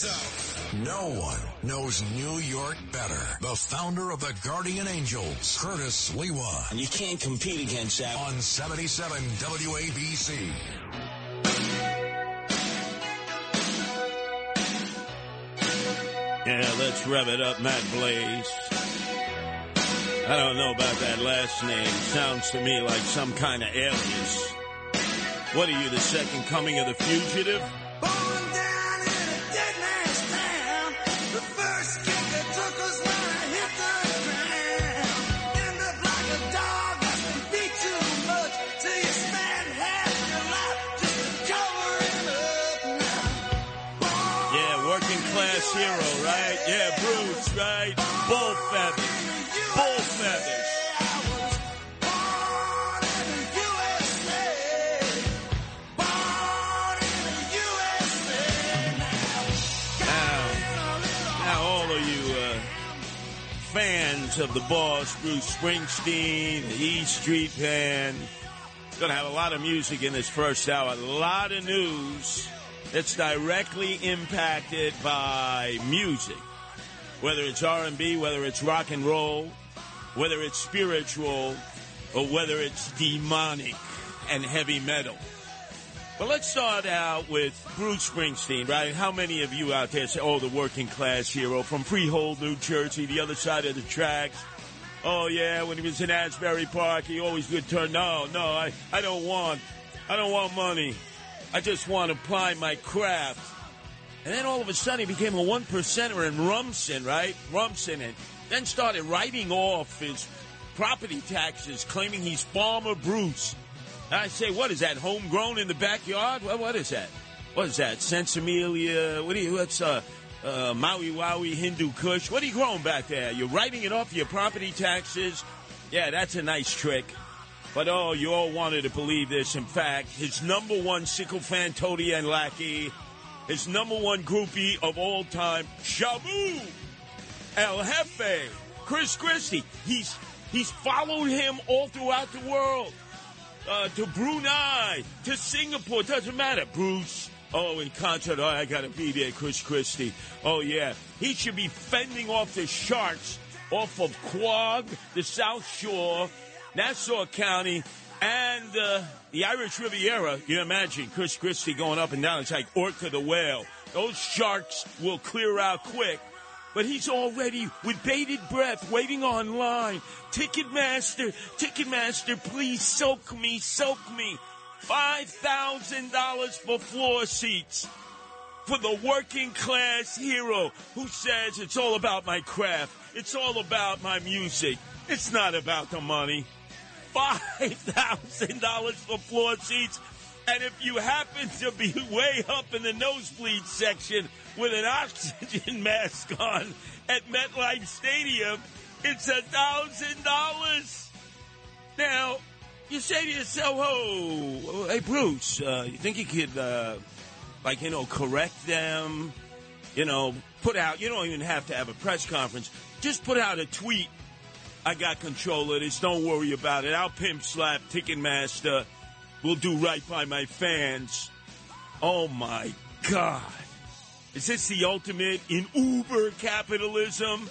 this out. No one knows New York better. The founder of the Guardian Angels, Curtis Sliwa. And you can't compete against that. On 77 WABC. Yeah, let's rev it up, Matt Blaze. I don't know about that last name. Sounds to me like some kind of alias. What are you, the second coming of the fugitive? Of the boss, Bruce Springsteen, the E Street Band, going to have a lot of music in this first hour. A lot of news that's directly impacted by music, whether it's R&B, whether it's rock and roll, whether it's spiritual, or whether it's demonic and heavy metal. But let's start out with Bruce Springsteen, right? How many of you out there say, oh, the working class hero from Freehold, New Jersey, the other side of the tracks? Oh, yeah, when he was in Asbury Park, he always would turn, no, no, I, I don't want, I don't want money. I just want to apply my craft. And then all of a sudden he became a one percenter in Rumson, right? Rumson, and then started writing off his property taxes, claiming he's Farmer Bruce. I say, what is that? Homegrown in the backyard? What, what is that? What is that? Sinsemilla? What do you? What's uh, uh, Maui Wowie Hindu Kush? What are you growing back there? You're writing it off your property taxes? Yeah, that's a nice trick. But oh, you all wanted to believe this. In fact, his number one sycophant, toady, and lackey, his number one groupie of all time, Shamu El Jefe, Chris Christie. He's he's followed him all throughout the world. Uh, to Brunei, to Singapore, doesn't matter. Bruce, oh, in concert, oh, I gotta be there, Chris Christie. Oh, yeah. He should be fending off the sharks off of Quogue, the South Shore, Nassau County, and uh, the Irish Riviera. You imagine Chris Christie going up and down. It's like Orca the whale. Those sharks will clear out quick. But he's already with bated breath waiting online. Ticketmaster, Ticketmaster, please soak me, soak me. $5,000 for floor seats for the working class hero who says it's all about my craft. It's all about my music. It's not about the money. $5,000 for floor seats. And if you happen to be way up in the nosebleed section with an oxygen mask on at MetLife Stadium, it's a thousand dollars. Now, you say to yourself, "Oh, hey Bruce, uh, you think you could, uh, like, you know, correct them? You know, put out. You don't even have to have a press conference. Just put out a tweet. I got control of this. Don't worry about it. I'll pimp slap Ticketmaster. We'll do right by my fans. Oh my God. Is this the ultimate in Uber capitalism?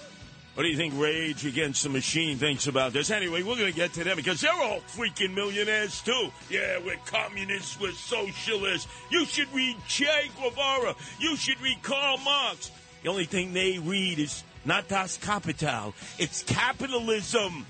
What do you think Rage Against the Machine thinks about this? Anyway, we're going to get to them because they're all freaking millionaires too. Yeah, we're communists, we're socialists. You should read Che Guevara. You should read Karl Marx. The only thing they read is not Das Kapital. It's capitalism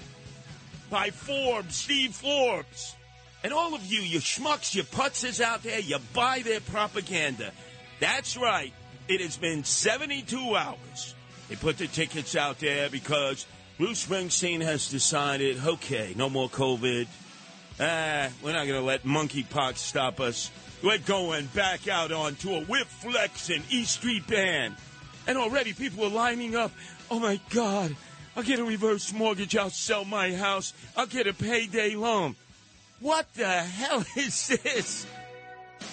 by Forbes, Steve Forbes. And all of you, you schmucks, you putzes out there, you buy their propaganda. That's right. It has been 72 hours. They put the tickets out there because Bruce Springsteen has decided, okay, no more COVID. Ah, we're not going to let monkeypox stop us. We're going back out on tour. We're flexing East Street Band. And already people are lining up. Oh my God. I'll get a reverse mortgage. I'll sell my house. I'll get a payday loan. What the hell is this?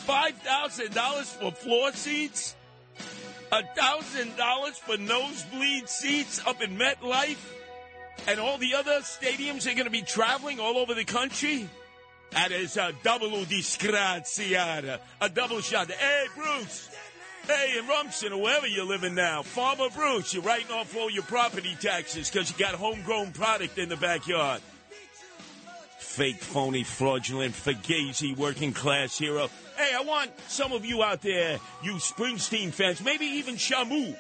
$5,000 for floor seats? $1,000 for nosebleed seats up in MetLife? And all the other stadiums are going to be traveling all over the country? That is a double disgraziata. A double shot. Hey, Bruce. Hey, in Rumson or wherever you're living now, Farmer Bruce, you're writing off all your property taxes because you got homegrown product in the backyard. Fake, phony, fraudulent, fugazi, working class hero. Hey, I want some of you out there, you Springsteen fans, maybe even Shamu.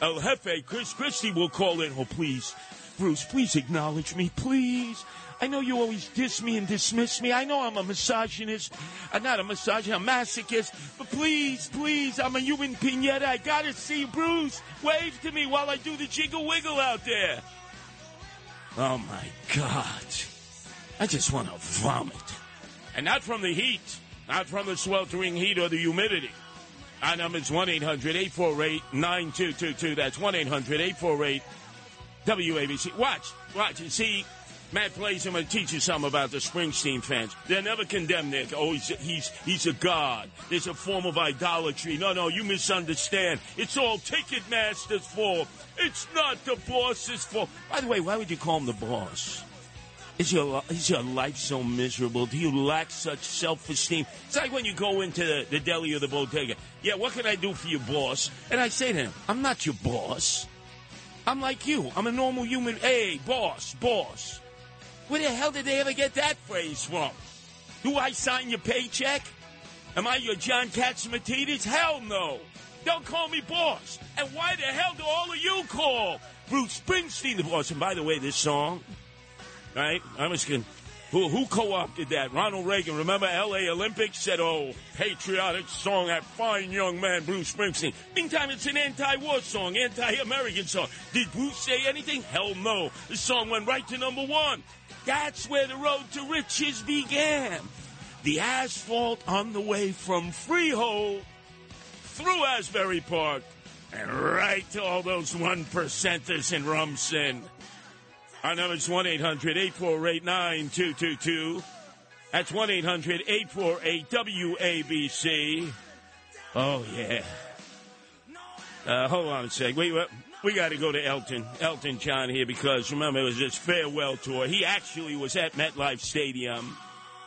El Jefe, Chris Christie will call in. Oh, please, Bruce, please acknowledge me, please. I know you always diss me and dismiss me. I know I'm a misogynist. I'm not a misogynist, I'm a masochist. But please, please, I'm a human pinata. I gotta see Bruce. Wave to me while I do the jiggle wiggle out there. Oh my God. I just want to vomit. And not from the heat, not from the sweltering heat or the humidity. Our number is 1 800 848 9222. That's 1 800 848 WABC. Watch, watch. You see, Matt plays him and teaches something about the Springsteen fans. They're never condemned there. Oh, he's, he's, he's a god. There's a form of idolatry. No, no, you misunderstand. It's all Ticketmaster's fault. It's not the boss's fault. By the way, why would you call him the boss? Is your, is your life so miserable? Do you lack such self esteem? It's like when you go into the, the deli or the bodega. Yeah, what can I do for you, boss? And I say to him, I'm not your boss. I'm like you. I'm a normal human. Hey, boss, boss. Where the hell did they ever get that phrase from? Do I sign your paycheck? Am I your John Catsimatidis? Hell no. Don't call me boss. And why the hell do all of you call Bruce Springsteen the boss? And by the way, this song, right? I'm going who, who co-opted that? Ronald Reagan. Remember L.A. Olympics said, oh, patriotic song, that fine young man, Bruce Springsteen. Meantime, it's an anti-war song, anti-American song. Did Bruce say anything? Hell no. The song went right to number one. That's where the road to riches began. The asphalt on the way from Freehold through Asbury Park and right to all those one percenters in Rumson. Our number is 1 800 848 9222. That's 1 800 848 WABC. Oh, yeah. Uh, hold on a sec. Wait, we got to go to Elton, Elton John here because remember it was his farewell tour. He actually was at MetLife Stadium.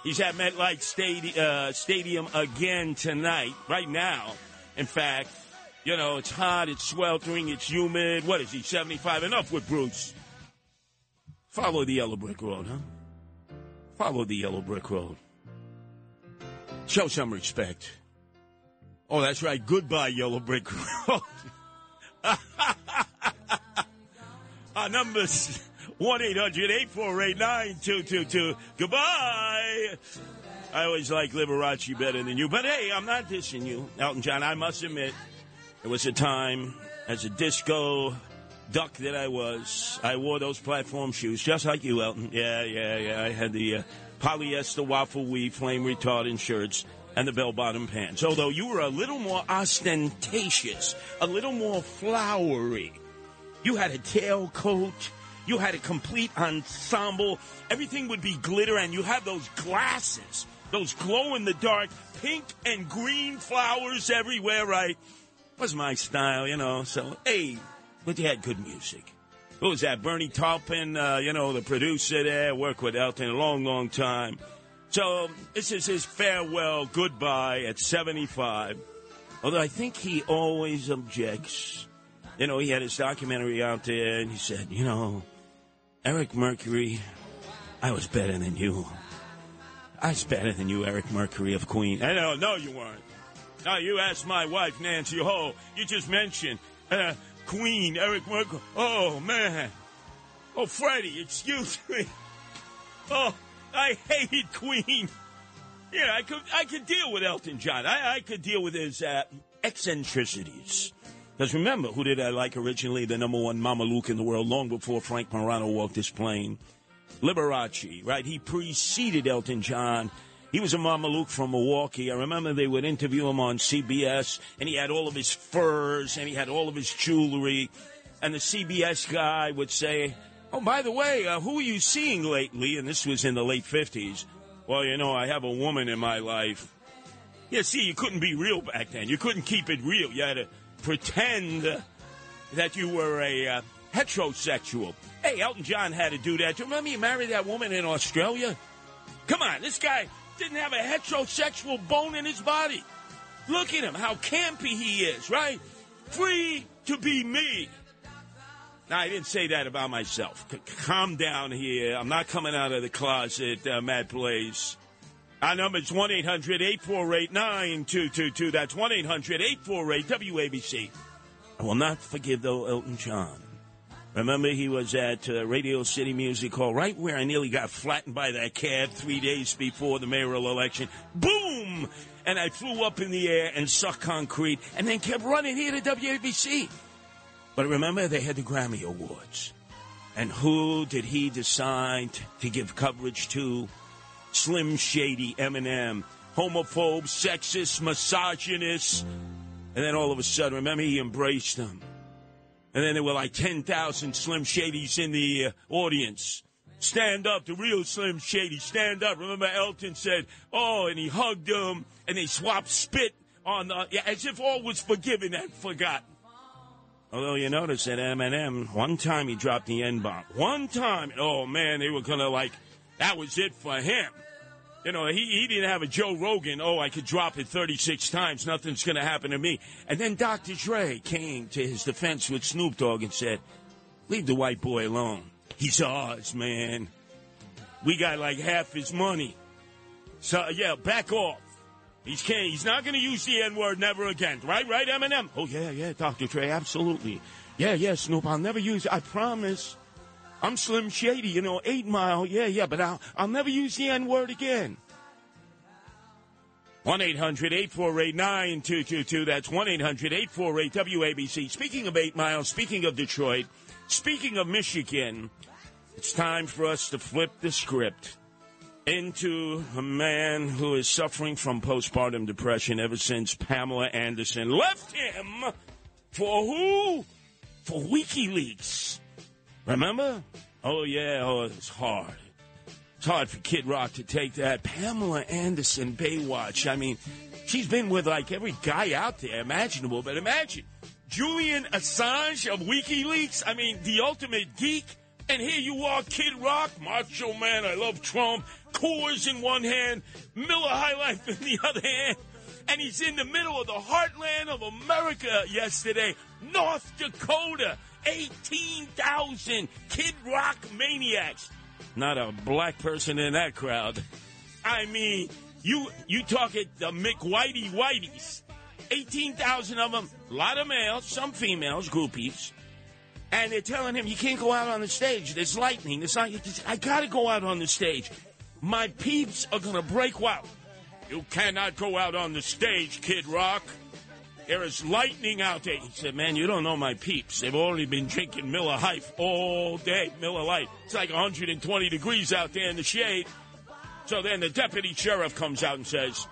He's at MetLife Stadi- uh, Stadium again tonight, right now. In fact, you know, it's hot, it's sweltering, it's humid. What is he, 75? Enough with Bruce. Follow the yellow brick road, huh? Follow the yellow brick road. Show some respect. Oh, that's right. Goodbye, yellow brick road. Our number's 1 800 848 9222. Goodbye. I always like Liberace better than you. But hey, I'm not dissing you, Elton John. I must admit, it was a time as a disco duck that I was. I wore those platform shoes just like you, Elton. Yeah, yeah, yeah. I had the uh, polyester waffle weave flame retardant shirts and the bell bottom pants. Although you were a little more ostentatious, a little more flowery. You had a tailcoat. You had a complete ensemble. Everything would be glitter, and you had those glasses, those glow in the dark, pink and green flowers everywhere, right? Was my style, you know. So, hey, but you had good music. Who was that? Bernie Taupin, uh, you know, the producer there, worked with Elton a long, long time. So this is his farewell goodbye at 75. Although I think he always objects. You know, he had his documentary out there and he said, you know, Eric Mercury, I was better than you. I was better than you, Eric Mercury of Queen. I know, no, you weren't. Now you asked my wife, Nancy Ho. You just mentioned uh, Queen, Eric Mercury. Oh, man. Oh, Freddie, excuse me. Oh, I hated Queen. Yeah, I could I could deal with Elton John. I, I could deal with his uh, eccentricities. Because remember, who did I like originally? The number one Mama Luke in the world, long before Frank Morano walked this plane. Liberace, right? He preceded Elton John He was a Mameluke from Milwaukee. I remember they would interview him on CBS, and he had all of his furs and he had all of his jewelry. And the CBS guy would say, Oh, by the way, uh, who are you seeing lately? And this was in the late 50s. Well, you know, I have a woman in my life. Yeah, see, you couldn't be real back then. You couldn't keep it real. You had to pretend that you were a uh, heterosexual. Hey, Elton John had to do that. Do you remember he married that woman in Australia? Come on, this guy didn't have a heterosexual bone in his body. Look at him, how campy he is, right? Free to be me. Now, I didn't say that about myself. C- calm down here. I'm not coming out of the closet, uh, Matt Blaze. Our number is 1 800 848 9222. That's 1 800 848 WABC. I will not forgive, though, Elton John. Remember, he was at uh, Radio City Music Hall, right where I nearly got flattened by that cab three days before the mayoral election. Boom! And I flew up in the air and sucked concrete and then kept running here to WABC. But remember, they had the Grammy Awards. And who did he decide to give coverage to? Slim Shady, Eminem, homophobe, sexist, misogynist. And then all of a sudden, remember, he embraced them. And then there were like 10,000 Slim Shadys in the uh, audience. Stand up, the real Slim Shady, stand up. Remember, Elton said, oh, and he hugged them, and they swapped spit on the, yeah, as if all was forgiven and forgotten. Although you notice that Eminem, one time he dropped the N bomb. One time, oh man, they were gonna like, that was it for him. You know, he, he didn't have a Joe Rogan, oh, I could drop it 36 times, nothing's gonna happen to me. And then Dr. Dre came to his defense with Snoop Dogg and said, leave the white boy alone. He's ours, man. We got like half his money. So, yeah, back off. He's he's not going to use the N word never again. Right, right, Eminem? Oh, yeah, yeah, Dr. Dre, absolutely. Yeah, yeah, Snoop, I'll never use it. I promise. I'm Slim Shady, you know, Eight Mile. Yeah, yeah, but I'll, I'll never use the N word again. 1 800 848 9222. That's 1 800 848 WABC. Speaking of 8 Mile, speaking of Detroit, speaking of Michigan, it's time for us to flip the script into a man who is suffering from postpartum depression ever since Pamela Anderson left him for who? For WikiLeaks. Remember? Oh, yeah, oh, it's hard. It's hard for Kid Rock to take that. Pamela Anderson, Baywatch. I mean, she's been with like every guy out there imaginable, but imagine Julian Assange of WikiLeaks. I mean, the ultimate geek. And here you are, Kid Rock, Macho Man, I love Trump, Coors in one hand, Miller High Life in the other hand. And he's in the middle of the heartland of America yesterday, North Dakota. 18,000 Kid Rock maniacs. Not a black person in that crowd. I mean, you you talk at the McWhitey Whiteys. 18,000 of them, a lot of males, some females, groupies. And they're telling him, you can't go out on the stage. There's lightning. There's not, I got to go out on the stage. My peeps are going to break wild. You cannot go out on the stage, Kid Rock. There is lightning out there. He said, Man, you don't know my peeps. They've already been drinking Miller High all day. Miller Lite. It's like 120 degrees out there in the shade. So then the deputy sheriff comes out and says,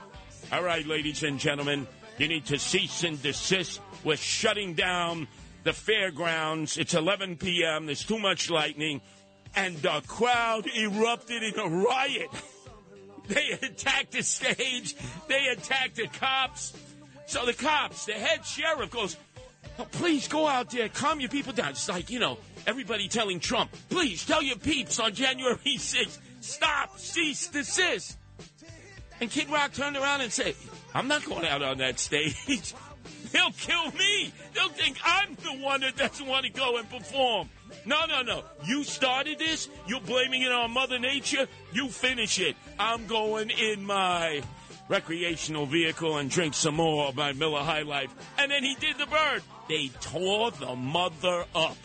All right, ladies and gentlemen, you need to cease and desist. We're shutting down the fairgrounds. It's 11 p.m. There's too much lightning. And the crowd erupted in a riot. They attacked the stage. They attacked the cops. So the cops, the head sheriff goes, oh, please go out there, calm your people down. It's like, you know, everybody telling Trump, please tell your peeps on January 6th, stop, cease, desist. And Kid Rock turned around and said, I'm not going out on that stage. They'll kill me. They'll think I'm the one that doesn't want to go and perform. No, no, no. You started this. You're blaming it on Mother Nature. You finish it. I'm going in my recreational vehicle and drink some more my Miller High Life. And then he did the bird. They tore the mother up.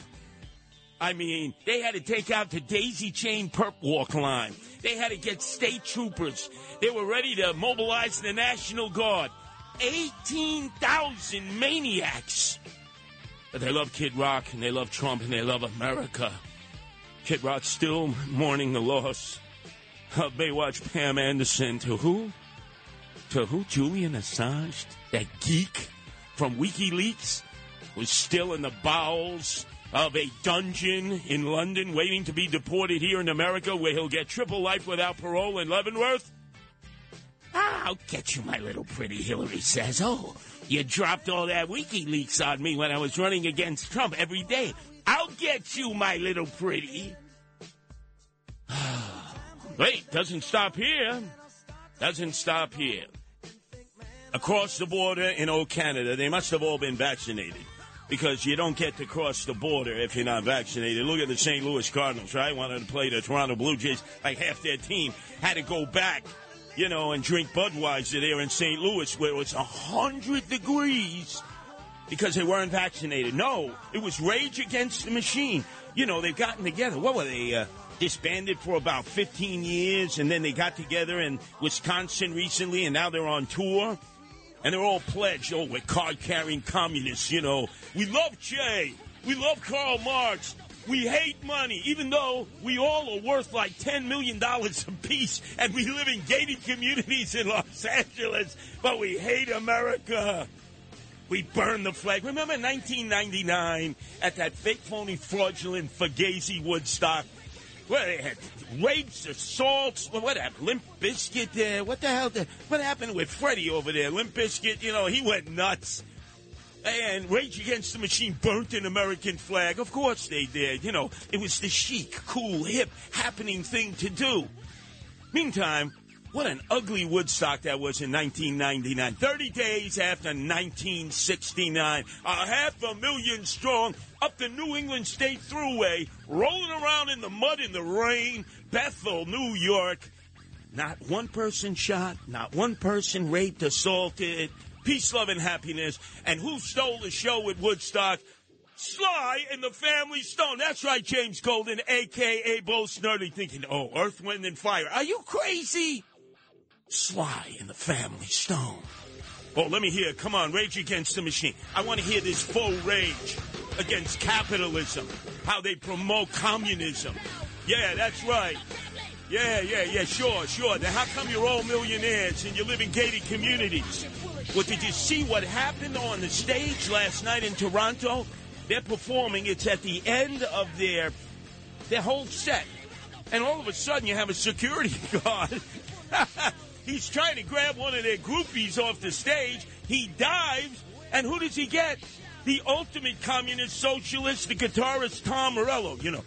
I mean, they had to take out the daisy chain perp walk line. They had to get state troopers. They were ready to mobilize the National Guard. 18,000 maniacs. But they love Kid Rock and they love Trump and they love America. Kid Rock still mourning the loss of Baywatch Pam Anderson to who? To who? Julian Assange? That geek from WikiLeaks was still in the bowels of a dungeon in London waiting to be deported here in America where he'll get triple life without parole in Leavenworth? Ah, I'll get you, my little pretty, Hillary says. Oh, you dropped all that WikiLeaks on me when I was running against Trump every day. I'll get you, my little pretty. Wait, doesn't stop here. Doesn't stop here. Across the border in old Canada, they must have all been vaccinated because you don't get to cross the border if you're not vaccinated. Look at the St. Louis Cardinals, right? Wanted to play the Toronto Blue Jays. Like half their team had to go back, you know, and drink Budweiser there in St. Louis where it was 100 degrees because they weren't vaccinated. No, it was rage against the machine. You know, they've gotten together. What were they? Uh, disbanded for about 15 years, and then they got together in Wisconsin recently, and now they're on tour. And they're all pledged, oh, we're card carrying communists, you know. We love Jay. We love Karl Marx. We hate money, even though we all are worth like $10 million apiece and we live in gated communities in Los Angeles, but we hate America. We burn the flag. Remember 1999 at that fake, phony, fraudulent Fugazi Woodstock? Where they had rapes, assaults. What happened? Limp Bizkit there. Uh, what the hell? Did, what happened with Freddie over there? Limp Bizkit, you know, he went nuts. And Rage Against the Machine burnt an American flag. Of course they did. You know, it was the chic, cool, hip, happening thing to do. Meantime, what an ugly Woodstock that was in 1999. 30 days after 1969. A half a million strong up the New England State Thruway, rolling around in the mud in the rain, Bethel, New York. Not one person shot, not one person raped, assaulted. Peace, love, and happiness. And who stole the show at Woodstock? Sly and the Family Stone. That's right, James Golden, a.k.a. Bo Snerdly, thinking, oh, Earth, Wind, and Fire. Are you crazy? Sly and the Family Stone. Oh, let me hear. Come on, Rage Against the Machine. I want to hear this full rage against capitalism, how they promote communism. Yeah, that's right. Yeah, yeah, yeah, sure, sure. Then how come you're all millionaires and you live in gated communities? Well, did you see what happened on the stage last night in Toronto? They're performing. It's at the end of their their whole set, and all of a sudden you have a security guard. He's trying to grab one of their groupies off the stage. He dives, and who does he get? The ultimate communist socialist, the guitarist Tom Morello. You know,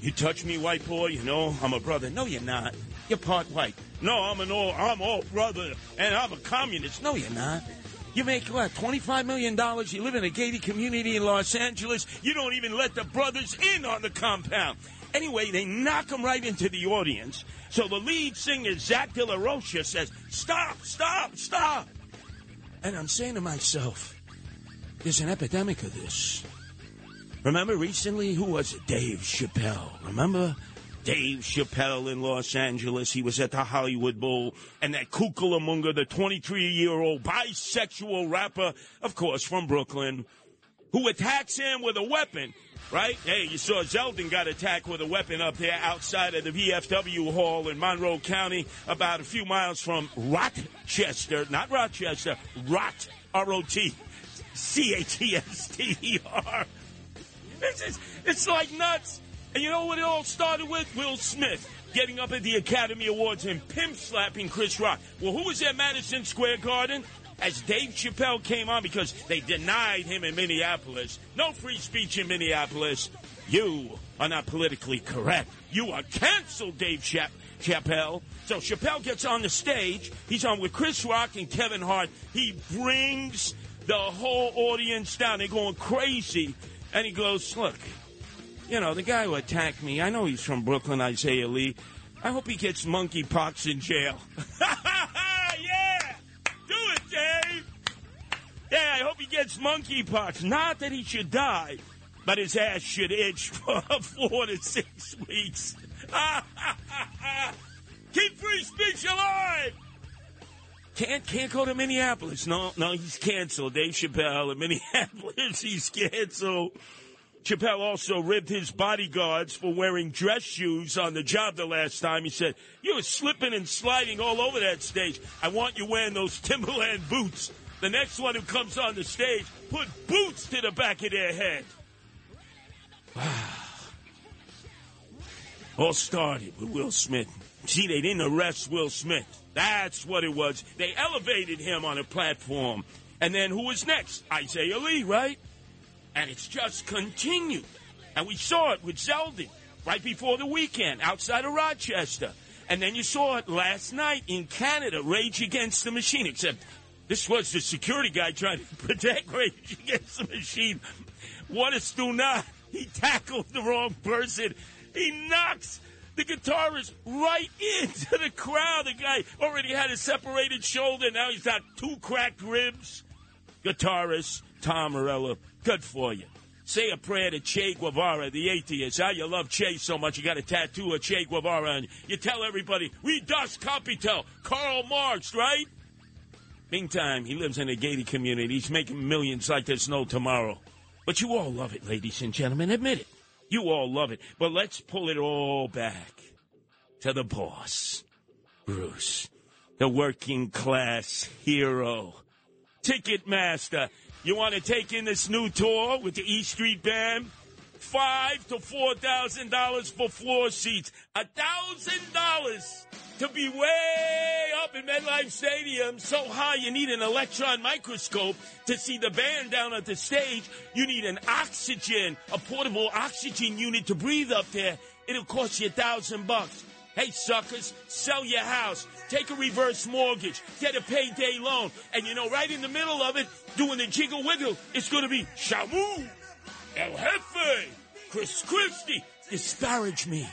you touch me, white boy. You know I'm a brother. No, you're not. You're part white. No, I'm an all. I'm all brother, and I'm a communist. No, you're not. You make what? $25 million. You live in a gated community in Los Angeles. You don't even let the brothers in on the compound. Anyway, they knock him right into the audience. So the lead singer, Zach De La Rocha, says, Stop, stop, stop. And I'm saying to myself, there's an epidemic of this. Remember recently, who was it? Dave Chappelle. Remember? Dave Chappelle in Los Angeles. He was at the Hollywood Bowl. And that Cucamonga, the 23 year old bisexual rapper, of course, from Brooklyn, who attacks him with a weapon, right? Hey, you saw Zeldin got attacked with a weapon up there outside of the VFW Hall in Monroe County, about a few miles from Rochester, not Rochester, Rot, R O T C H E S T E R. It's, it's, it's like nuts. And you know what it all started with? Will Smith getting up at the Academy Awards and pimp slapping Chris Rock. Well, who was at Madison Square Garden? As Dave Chappelle came on because they denied him in Minneapolis. No free speech in Minneapolis. You are not politically correct. You are canceled, Dave Chapp- Chappelle. So Chappelle gets on the stage. He's on with Chris Rock and Kevin Hart. He brings the whole audience down. They're going crazy. And he goes, Look, you know, the guy who attacked me, I know he's from Brooklyn, Isaiah Lee. I hope he gets monkeypox in jail. yeah! Do it, Dave! Yeah, I hope he gets monkeypox. Not that he should die, but his ass should itch for four to six weeks. Keep free speech alive! Can't can't go to Minneapolis. No, no, he's canceled. Dave Chappelle in Minneapolis, he's canceled. Chappelle also ribbed his bodyguards for wearing dress shoes on the job the last time. He said, You were slipping and sliding all over that stage. I want you wearing those Timberland boots. The next one who comes on the stage, put boots to the back of their head. all started with Will Smith. See, they didn't arrest Will Smith. That's what it was. They elevated him on a platform. And then who was next? Isaiah Lee, right? And it's just continued. And we saw it with Zeldin right before the weekend outside of Rochester. And then you saw it last night in Canada, Rage Against the Machine, except this was the security guy trying to protect Rage Against the Machine. What a stunna. He tackled the wrong person. He knocks the guitarist right into the crowd. The guy already had a separated shoulder. Now he's got two cracked ribs. Guitarist Tom Morello, good for you. Say a prayer to Che Guevara, the atheist. How you love Che so much, you got a tattoo of Che Guevara on you. You tell everybody, we das Kapital, Karl Marx, right? Meantime, he lives in a gated community. He's making millions like there's no tomorrow. But you all love it, ladies and gentlemen. Admit it. You all love it. But let's pull it all back to the boss, Bruce, the working class hero, Ticketmaster. You want to take in this new tour with the E Street Band? Five to four thousand dollars for floor seats. A thousand dollars to be way up in MetLife Stadium, so high you need an electron microscope to see the band down at the stage. You need an oxygen, a portable oxygen unit to breathe up there. It'll cost you a thousand bucks. Hey, suckers, sell your house, take a reverse mortgage, get a payday loan, and you know, right in the middle of it, doing the jiggle wiggle, it's going to be Shamu, El Jefe, Chris Christie, disparage me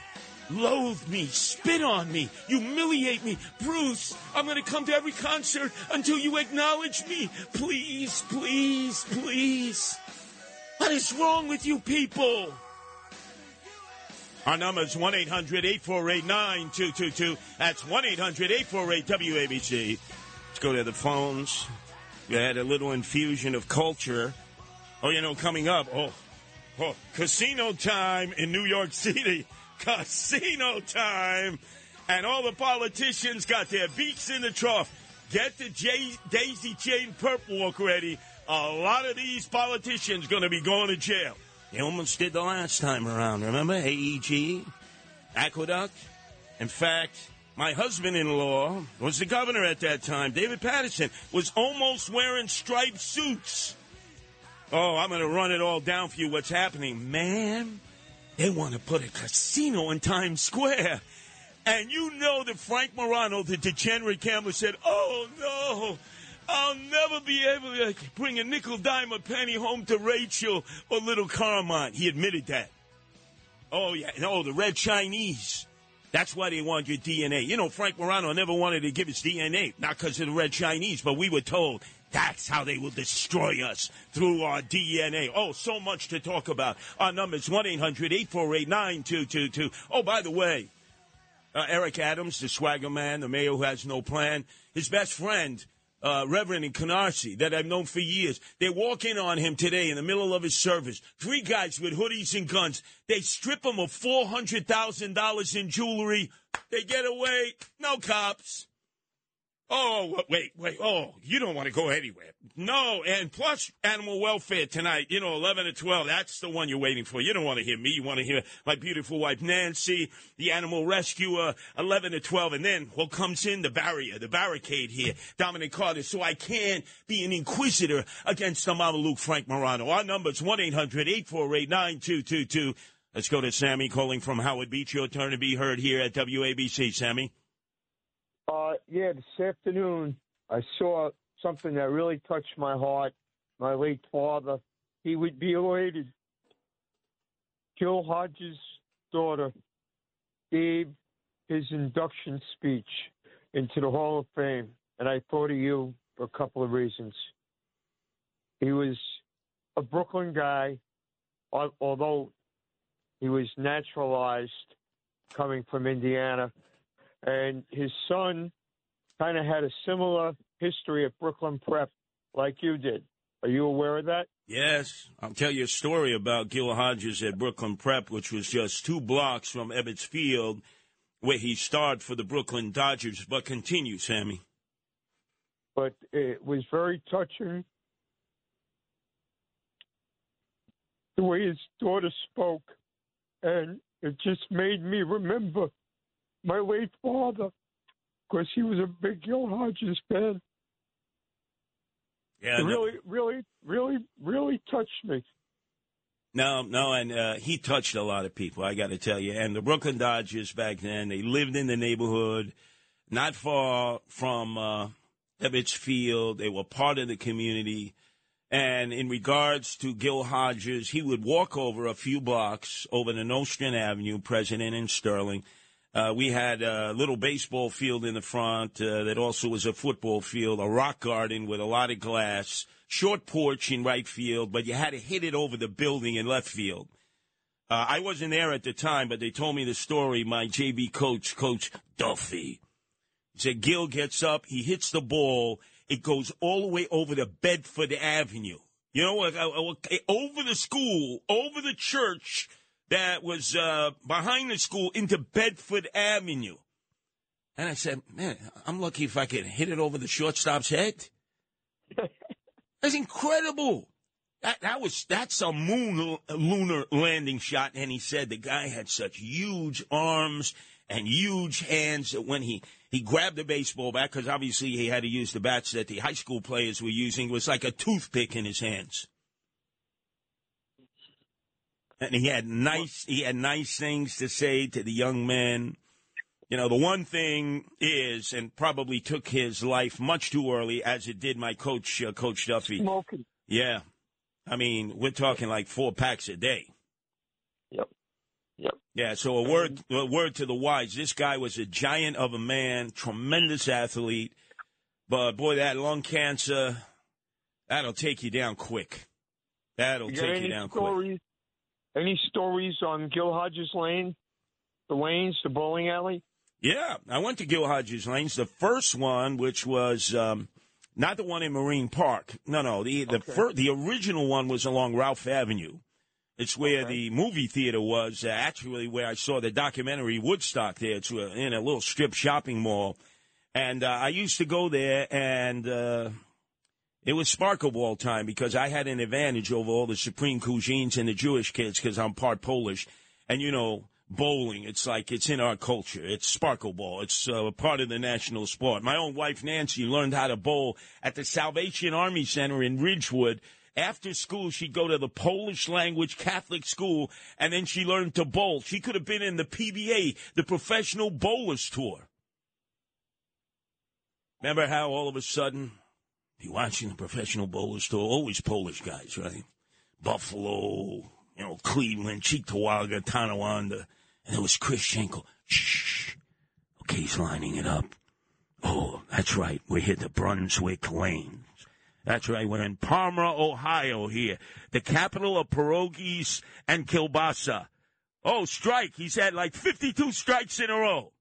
loathe me, spit on me, humiliate me. Bruce, I'm going to come to every concert until you acknowledge me. Please, please, please. What is wrong with you people? Our number is 1 800 848 9222. That's 1 800 848 WABC. Let's go to the phones. You had a little infusion of culture. Oh, you know, coming up, oh, oh, casino time in New York City casino time. And all the politicians got their beaks in the trough. Get the J- daisy chain perp walk ready. A lot of these politicians going to be going to jail. They almost did the last time around. Remember AEG, Aqueduct. In fact, my husband-in-law was the governor at that time. David Paterson, was almost wearing striped suits. Oh, I'm going to run it all down for you. What's happening, man? They want to put a casino in Times Square. And you know that Frank Morano, the degenerate gambler, said, Oh, no, I'll never be able to bring a nickel, dime, or penny home to Rachel or little Carmine. He admitted that. Oh, yeah. No, oh, the red Chinese. That's why they want your DNA. You know, Frank Morano never wanted to give his DNA, not because of the red Chinese, but we were told that's how they will destroy us through our DNA. Oh, so much to talk about. Our number is 1 800 848 9222. Oh, by the way, uh, Eric Adams, the swagger man, the mayor who has no plan, his best friend, uh, Reverend in Canarsie, that I've known for years. They walk in on him today in the middle of his service. Three guys with hoodies and guns. They strip him of $400,000 in jewelry. They get away. No cops. Oh, wait, wait. Oh, you don't want to go anywhere. No, and plus animal welfare tonight, you know, 11 to 12. That's the one you're waiting for. You don't want to hear me. You want to hear my beautiful wife, Nancy, the animal rescuer, 11 to 12. And then what comes in? The barrier, the barricade here, Dominic Carter. So I can't be an inquisitor against the Mama Luke Frank Morano. Our number's 1-800-848-9222. Let's go to Sammy calling from Howard Beach. Your turn to be heard here at WABC, Sammy. Uh, yeah, this afternoon I saw something that really touched my heart. My late father, he would be elated. Gil Hodges' daughter gave his induction speech into the Hall of Fame, and I thought of you for a couple of reasons. He was a Brooklyn guy, although he was naturalized coming from Indiana and his son kind of had a similar history at Brooklyn Prep like you did, Are you aware of that? Yes, I'll tell you a story about Gil Hodges at Brooklyn Prep, which was just two blocks from Ebbets Field, where he starred for the Brooklyn Dodgers. But continue, Sammy. But it was very touching the way his daughter spoke, and it just made me remember my late father because he was a big Gil Hodges fan. Yeah, It no- really, really, really, really touched me. No, no, and uh, he touched a lot of people. I got to tell you. And the Brooklyn Dodgers back then, they lived in the neighborhood, not far from uh, Ebbets Field. They were part of the community. And in regards to Gil Hodges, he would walk over a few blocks over to Nostrand Avenue, President and Sterling. Uh, we had a little baseball field in the front uh, that also was a football field, a rock garden with a lot of glass, short porch in right field, but you had to hit it over the building in left field. Uh, I wasn't there at the time, but they told me the story. My JV coach, Coach Duffy, said Gil gets up, he hits the ball, it goes all the way over the Bedford Avenue. You know, uh, uh, over the school, over the church that was uh, behind the school into Bedford Avenue. And I said, man, I'm lucky if I can hit it over the shortstop's head. That's incredible. That, that was that's a moon lunar landing shot, and he said the guy had such huge arms and huge hands that when he he grabbed the baseball bat, because obviously he had to use the bats that the high school players were using, it was like a toothpick in his hands. And he had nice he had nice things to say to the young men. You know, the one thing is, and probably took his life much too early, as it did my coach, uh, Coach Duffy. Smoking. Yeah. I mean, we're talking like four packs a day. Yep. Yep. Yeah, so a word a word to the wise. This guy was a giant of a man, tremendous athlete. But boy, that lung cancer, that'll take you down quick. That'll You got take you any down quick. Any stories on Gil Hodges Lane, the lanes, the bowling alley? Yeah, I went to Gil Hodges Lanes. The first one, which was um, not the one in Marine Park. No, no. The the Okay. fir- the original one was along Ralph Avenue. It's where Okay. the movie theater was. Uh, actually, where I saw the documentary Woodstock. There, it's uh, in a little strip shopping mall, and uh, I used to go there, and uh, it was sparkle ball time because I had an advantage over all the Supreme Cuisines and the Jewish kids because I'm part Polish, and you know bowling. It's like it's in our culture. It's sparkle ball. It's uh, part of the national sport. My own wife Nancy learned how to bowl at the Salvation Army Center in Ridgewood. After school, she'd go to the Polish language Catholic school, and then she learned to bowl. She could have been in the PBA, the Professional Bowlers Tour. Remember how all of a sudden, the Professional Bowlers Tour, always Polish guys, right? Buffalo, you know, Cleveland, Cheektowaga, Tonawanda, and there was Chris Schenkel. Shh. Okay, he's lining it up. Oh, that's right. We hit the Brunswick Lanes. That's right. We're in Parma, Ohio here, the capital of pierogies and kielbasa. Oh, strike. He's had like 52 strikes in a row.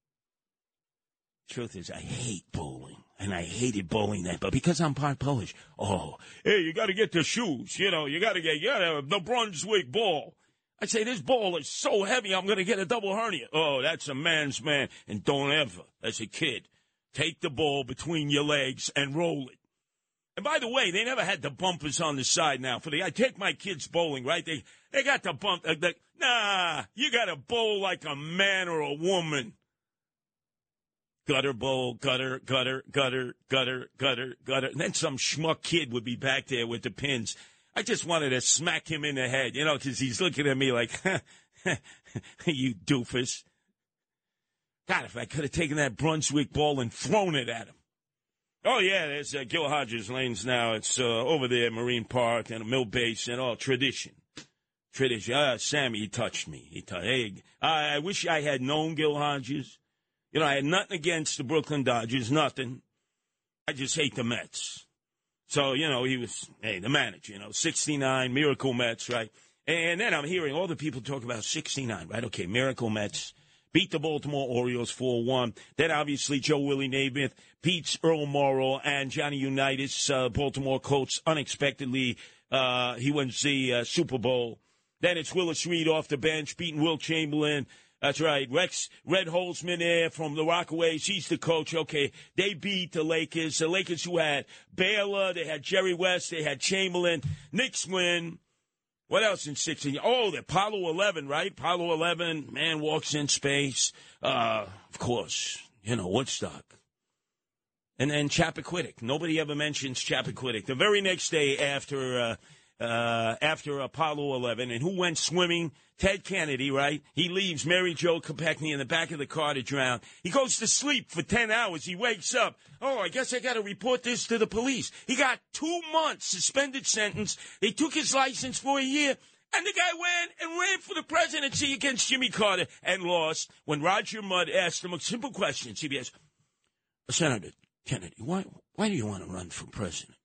Truth is, I hate bowling. And I hated bowling then, but because I'm part Polish, oh, hey, you got to get the shoes. You know, you got to get, you got to have the Brunswick ball. I say, this ball is so heavy, I'm going to get a double hernia. Oh, that's a man's man. And don't ever, as a kid, take the ball between your legs and roll it. And by the way, they never had the bumpers on the side now. For the, I take my kids bowling, right? They, they got the bump. Uh, the, nah, you got to bowl like a man or a woman. Gutter bowl, gutter, gutter, gutter, gutter, gutter, gutter. And then some schmuck kid would be back there with the pins. I just wanted to smack him in the head, you know, because he's looking at me like, you doofus. God, if I could have taken that Brunswick ball and thrown it at him. Oh, yeah, there's uh, Gil Hodges Lanes now. It's uh, over there, Marine Park and Mill Basin and all tradition. Tradition. Uh, Sammy, he touched me. He touched. Hey, I, I wish I had known Gil Hodges. You know, I had nothing against the Brooklyn Dodgers, nothing. I just hate the Mets. So, you know, he was, hey, the manager, you know, 69, Miracle Mets, right? And then I'm hearing all the people talk about 69, right? Okay, Miracle Mets, beat the Baltimore Orioles 4 1. Then obviously Joe Willie Namath beats Earl Morrall and Johnny Unitas, uh, Baltimore Colts, unexpectedly. Uh, he wins the uh, Super Bowl. Then it's Willis Reed off the bench, beating Wilt Chamberlain. That's right. Rex Red Holzman there from the Rockaways. He's the coach. Okay. They beat the Lakers. The Lakers who had Baylor, they had Jerry West, they had Chamberlain, Knicks win. What else in 16? Oh, the Apollo 11, right? Apollo 11, man walks in space. Uh, of course, you know, Woodstock. And then Chappaquiddick. Nobody ever mentions Chappaquiddick. The very next day after, uh, uh, after Apollo 11, and who went swimming? Ted Kennedy, right? He leaves Mary Jo Kopechne in the back of the car to drown. He goes to sleep for 10 hours. He wakes up. Oh, I guess I got to report this to the police. He got two months suspended sentence. They took his license for a year. And the guy went and ran for the presidency against Jimmy Carter and lost when Roger Mudd asked him a simple question. CBS, Senator Kennedy, why, why do you want to run for president?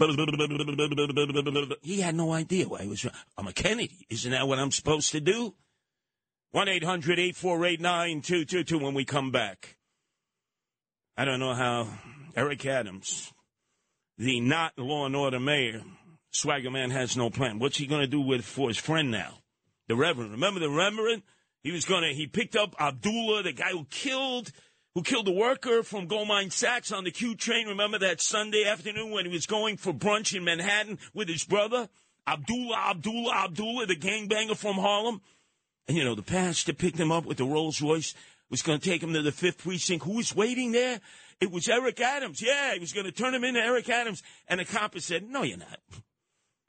He had no idea why he was. I'm a Kennedy. Isn't that what I'm supposed to do? 1 800 848 9222 when we come back. I don't know how Eric Adams, the not law and order mayor, Swagger Man has no plan. What's he going to do with for his friend now? The Reverend. Remember the Reverend? He was going to, he picked up Abdullah, the guy who killed who killed a worker from Goldman Sachs on the Q train. Remember that Sunday afternoon when he was going for brunch in Manhattan with his brother? Abdullah, Abdullah, Abdullah, the gangbanger from Harlem. And, you know, the pastor picked him up with the Rolls Royce, was going to take him to the fifth precinct. Who was waiting there? It was Eric Adams. Yeah, he was going to turn him into Eric Adams. And the cop said, No, you're not.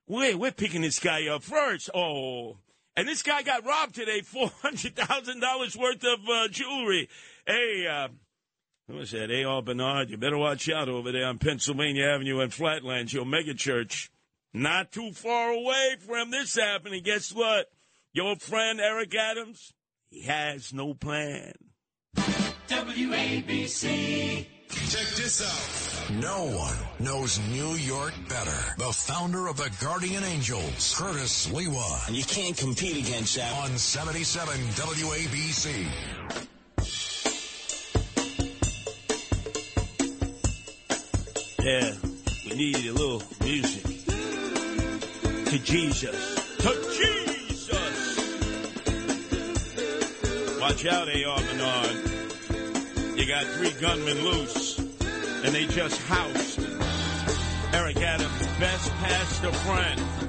We're, we're picking this guy up first. Oh. And this guy got robbed today, $400,000 worth of uh, jewelry. Hey, uh, who was that? A.R. Bernard, you better watch out over there on Pennsylvania Avenue and Flatlands, your megachurch. Not too far away from this happening. Guess what? Your friend Eric Adams, he has no plan. WABC. Check this out. No one knows New York better. The founder of the Guardian Angels, Curtis Sliwa. And you can't compete against that. On 77 WABC. Yeah, we need a little music. To Jesus. To Jesus! Watch out, A.R. Bernard. You got three gunmen loose, and they just housed Eric Adams' best pastor friend.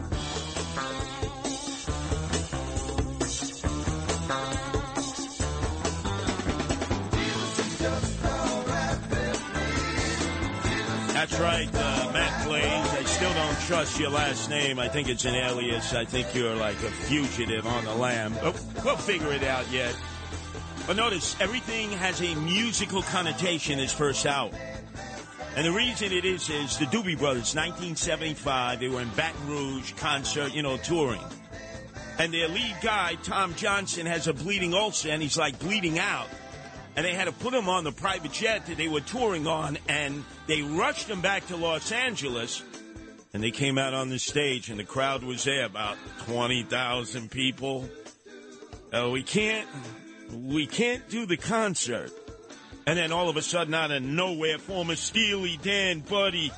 That's right, uh, Matt Blaze. I still don't trust your last name. I think it's an alias. I think you're like a fugitive on the lam. But we'll figure it out yet. But notice, everything has a musical connotation as first out. And the reason it is is the Doobie Brothers, 1975, they were in Baton Rouge concert, you know, touring. And their lead guy, Tom Johnston, has a bleeding ulcer and he's like bleeding out. And they had to put him on the private jet that they were touring on and they rushed him back to Los Angeles. And they came out on the stage and the crowd was there, about 20,000 people. Uh, we can't, we can't do the concert. And then all of a sudden, out of nowhere, former Steely Dan buddy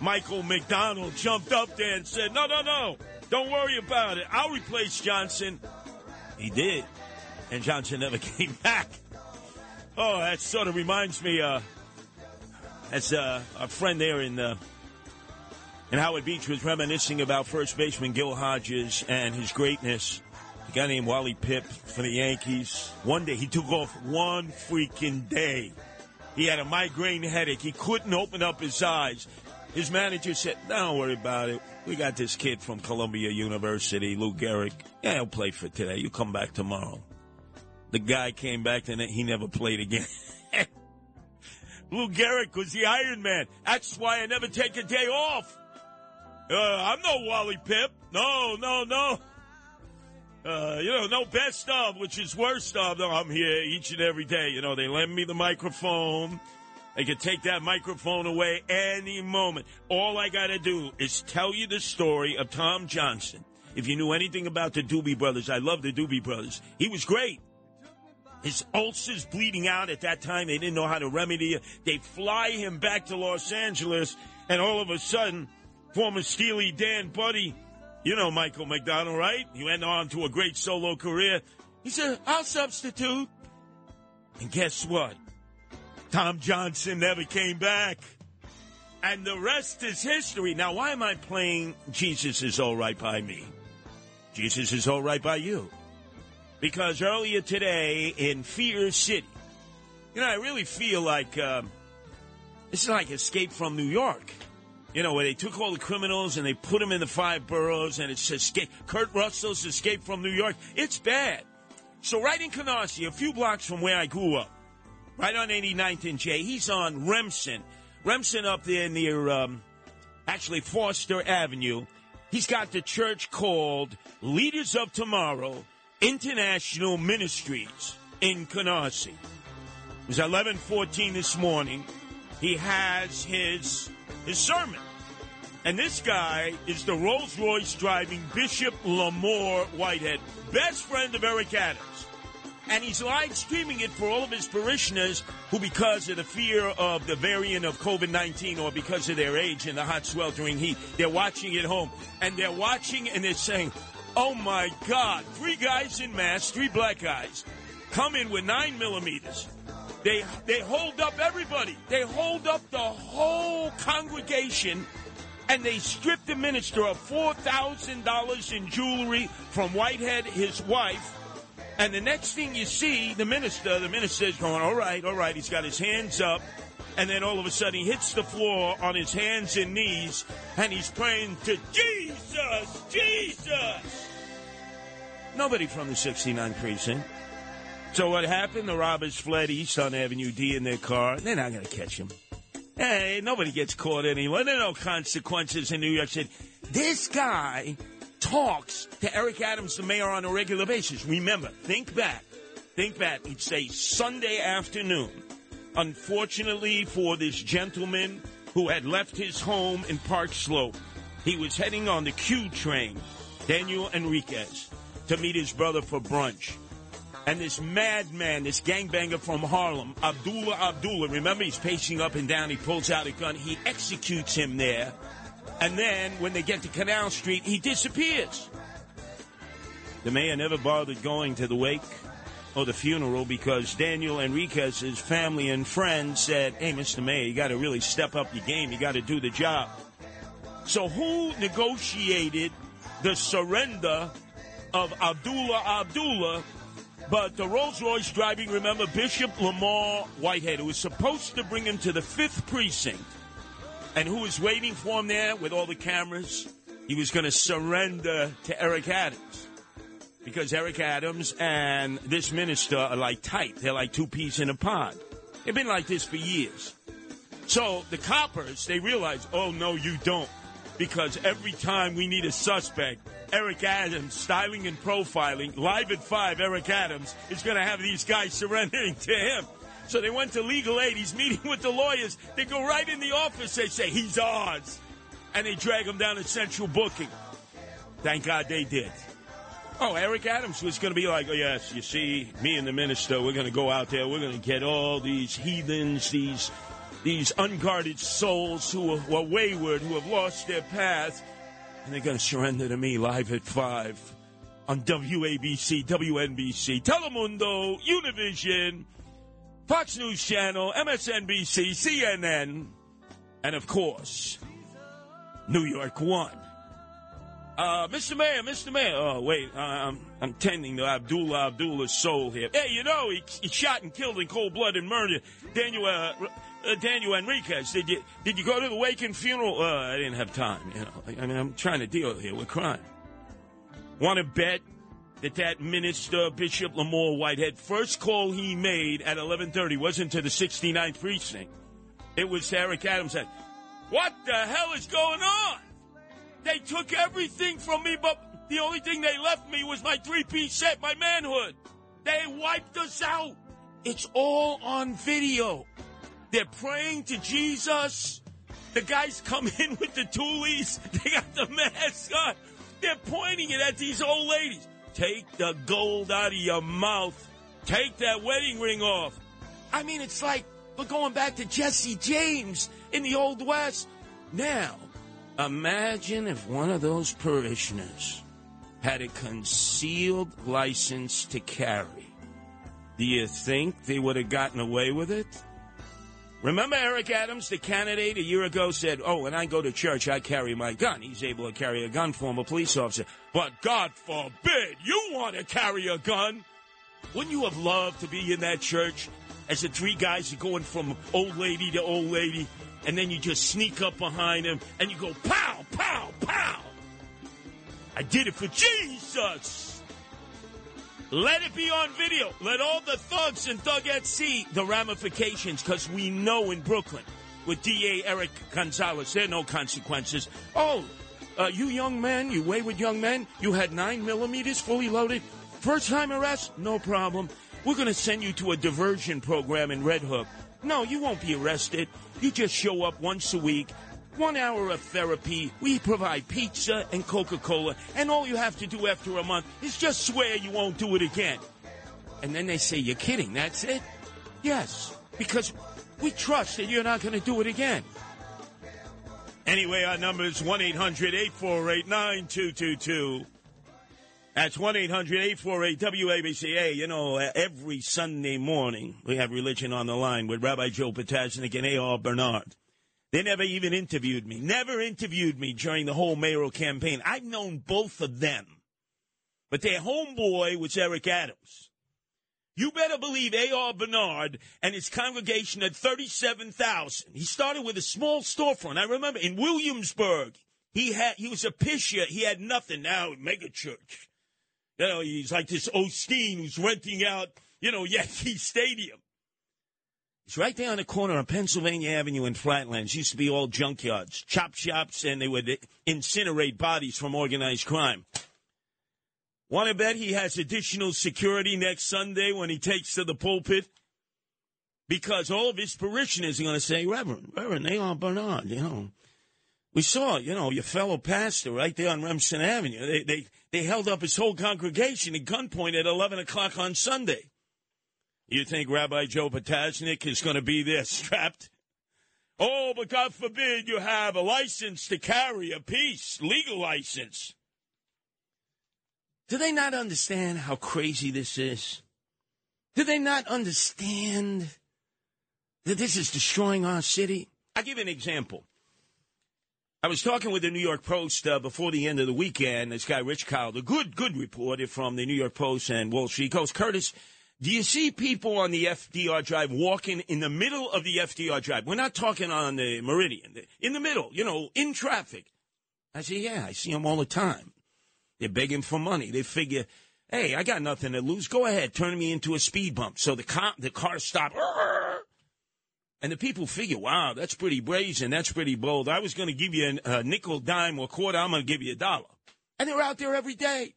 Michael McDonald jumped up there and said, No, no, no, don't worry about it. I'll replace Johnston. He did. And Johnston never came back. Oh, that sort of reminds me, uh, as uh, a friend there in uh, in Howard Beach was reminiscing about first baseman Gil Hodges and his greatness. A guy named Wally Pipp for the Yankees. One day he took off one freaking day. He had a migraine headache. He couldn't open up his eyes. His manager said, "Don't worry about it. We got this kid from Columbia University, Lou Gehrig. Yeah, he'll play for today. You come back tomorrow." The guy came back and he never played again. Lou Gehrig was the Iron Man. That's why I never take a day off. Uh, I'm no Wally Pipp. No, no, no. Uh, you know, no best of, which is worst of. No, I'm here each and every day. You know, they lend me the microphone. They can take that microphone away any moment. All I got to do is tell you the story of Tom Johnston. If you knew anything about the Doobie Brothers, I love the Doobie Brothers. He was great. His ulcers bleeding out at that time. They didn't know how to remedy it. They fly him back to Los Angeles, and all of a sudden, former Steely Dan buddy, you know Michael McDonald, right? He went on to a great solo career. He said, I'll substitute. And guess what? Tom Johnston never came back. And the rest is history. Now, why am I playing Jesus is All Right by Me? Jesus is All Right by You. Because earlier today in Fear City, you know, I really feel like um, this is like Escape from New York. You know, where they took all the criminals and they put them in the five boroughs, and it's escape. Kurt Russell's Escape from New York. It's bad. So, right in Canarsie, a few blocks from where I grew up, right on 89th and J, he's on Remsen. Remsen up there near, um, actually, Foster Avenue. He's got the church called Leaders of Tomorrow International Ministries in Canarsie. It was 11:14 this morning. He has his his sermon, and this guy is the Rolls Royce driving Bishop Lamor Whitehead, best friend of Eric Adams and he's live streaming it for all of his parishioners who, because of the fear of the variant of COVID 19 or because of their age in the hot sweltering heat, they're watching at home. And they're watching and they're saying, Oh my God, three guys in masks, three black guys, come in with nine millimeters. They, they hold up everybody. They hold up the whole congregation and they strip the minister of $4,000 in jewelry from Whitehead, his wife, and the next thing you see, the minister, the minister is going, oh, all right, all right. He's got his hands up. And then all of a sudden he hits the floor on his hands and knees and he's praying to Jesus, Jesus. Nobody from the 69 precinct. So what happened? The robbers fled east on Avenue D in their car. They're not going to catch him. Hey, nobody gets caught anymore. There are no consequences in New York City. This guy talks to Eric Adams, the mayor, on a regular basis. Remember, think back. Think back. It's a Sunday afternoon. Unfortunately for this gentleman who had left his home in Park Slope, he was heading on the Q train, Daniel Enriquez, to meet his brother for brunch. And this madman, this gangbanger from Harlem, Abdullah Abdullah, remember he's pacing up and down, he pulls out a gun, he executes him there and then when they get to Canal Street, he disappears. The mayor never bothered going to the wake or the funeral because Daniel Enriquez's family and friends said, Hey, Mr. Mayor, you got to really step up your game. You got to do the job. So, who negotiated the surrender of Abdullah Abdullah but the Rolls Royce driving, remember, Bishop Lamor Whitehead, who was supposed to bring him to the 5th precinct and who was waiting for him there with all the cameras? He was going to surrender to Eric Adams. Because Eric Adams and this minister are like tight. They're like two peas in a pod. They've been like this for years. So the coppers, they realize, oh, no, you don't. Because every time we need a suspect, Eric Adams, styling and profiling, live at five, Eric Adams is going to have these guys surrendering to him. So they went to legal aid. He's meeting with the lawyers. They go right in the office. They say, he's ours. And they drag him down to central booking. Thank God they did. Oh, Eric Adams was going to be like, oh, yes, you see, me and the minister, we're going to go out there. We're going to get all these heathens, these these unguarded souls who are, who are wayward, who have lost their path, and they're going to surrender to me live at 5 on WABC, WNBC, Telemundo, Univision, Fox News Channel, MSNBC, CNN, and of course, New York One. Uh, Mr. Mayor, Mr. Mayor. Oh, wait, I'm, I'm tending to Abdullah Abdullah's soul here. Hey, you know, he, he shot and killed in cold blood and murdered Daniel, uh, uh, Daniel Enriquez. Did you, did you go to the wake and funeral? Uh, I didn't have time, you know. I mean, I'm trying to deal here with crime. Want to bet that that minister, Bishop Lamor Whitehead, first call he made at 11:30 wasn't to the 69th precinct. It was Eric Adams. Said, "What the hell is going on? They took everything from me, but the only thing they left me was my three-piece set, my manhood. They wiped us out. It's all on video. They're praying to Jesus." The guys come in with the toolies. They got the mask on. They're pointing it at these old ladies. Take the gold out of your mouth. Take that wedding ring off. I mean, it's like we're going back to Jesse James in the Old West. Now, imagine if one of those parishioners had a concealed license to carry. Do you think they would have gotten away with it? Remember Eric Adams, the candidate, a year ago said, Oh, when I go to church, I carry my gun. He's able to carry a gun, former police officer. But God forbid you want to carry a gun. Wouldn't you have loved to be in that church as the three guys are going from old lady to old lady, and then you just sneak up behind him and you go pow, pow, pow? I did it for Jesus. Let it be on video. Let all the thugs and thugettes see the ramifications because we know in Brooklyn with DA Eric Gonzalez, there are no consequences. Oh, uh, you young men, you wayward young men, you had nine millimeters fully loaded. First time arrest? No problem. We're going to send you to a diversion program in Red Hook. No, you won't be arrested. You just show up once a week one hour of therapy. We provide pizza and Coca Cola, and all you have to do after a month is just swear you won't do it again. And then they say, You're kidding, that's it? Yes, because we trust that you're not going to do it again. Anyway, our number is 1 800 848 9222. That's 1 800 848 WABCA. You know, every Sunday morning we have Religion on the Line with Rabbi Joe Potasnik and A.R. Bernard. They never even interviewed me. Never interviewed me during the whole mayoral campaign. I've known both of them. But their homeboy was Eric Adams. You better believe A.R. Bernard and his congregation had 37,000. He started with a small storefront. I remember in Williamsburg, he had, he was a pisher. He had nothing. Now, mega church. You know, he's like this Osteen who's renting out, you know, Yankee Stadium. It's right there on the corner of Pennsylvania Avenue and Flatlands. Used to be all junkyards, chop shops, and they would incinerate bodies from organized crime. Want to bet he has additional security next Sunday when he takes to the pulpit? Because all of his parishioners are going to say, Reverend, Reverend, A.R. Bernard, you know. We saw, you know, your fellow pastor right there on Remsen Avenue. They, they, they held up his whole congregation at gunpoint at 11 o'clock on Sunday. You think Rabbi Joe Potasnik is going to be there strapped? Oh, but God forbid you have a license to carry a piece, legal license. Do they not understand how crazy this is? Do they not understand that this is destroying our city? I'll give you an example. I was talking with the New York Post uh, before the end of the weekend. This guy, Rich Kyle, the good, good reporter from the New York Post and Wall Street Coast, Curtis do you see people on the FDR Drive walking in the middle of the FDR Drive? We're not talking on the Meridian. In the middle, you know, in traffic. I say, yeah, I see them all the time. They're begging for money. They figure, hey, I got nothing to lose. Go ahead, turn me into a speed bump. So the the car stop. And the people figure, wow, that's pretty brazen. That's pretty bold. I was going to give you a nickel, dime, or quarter. I'm going to give you a dollar. And they're out there every day.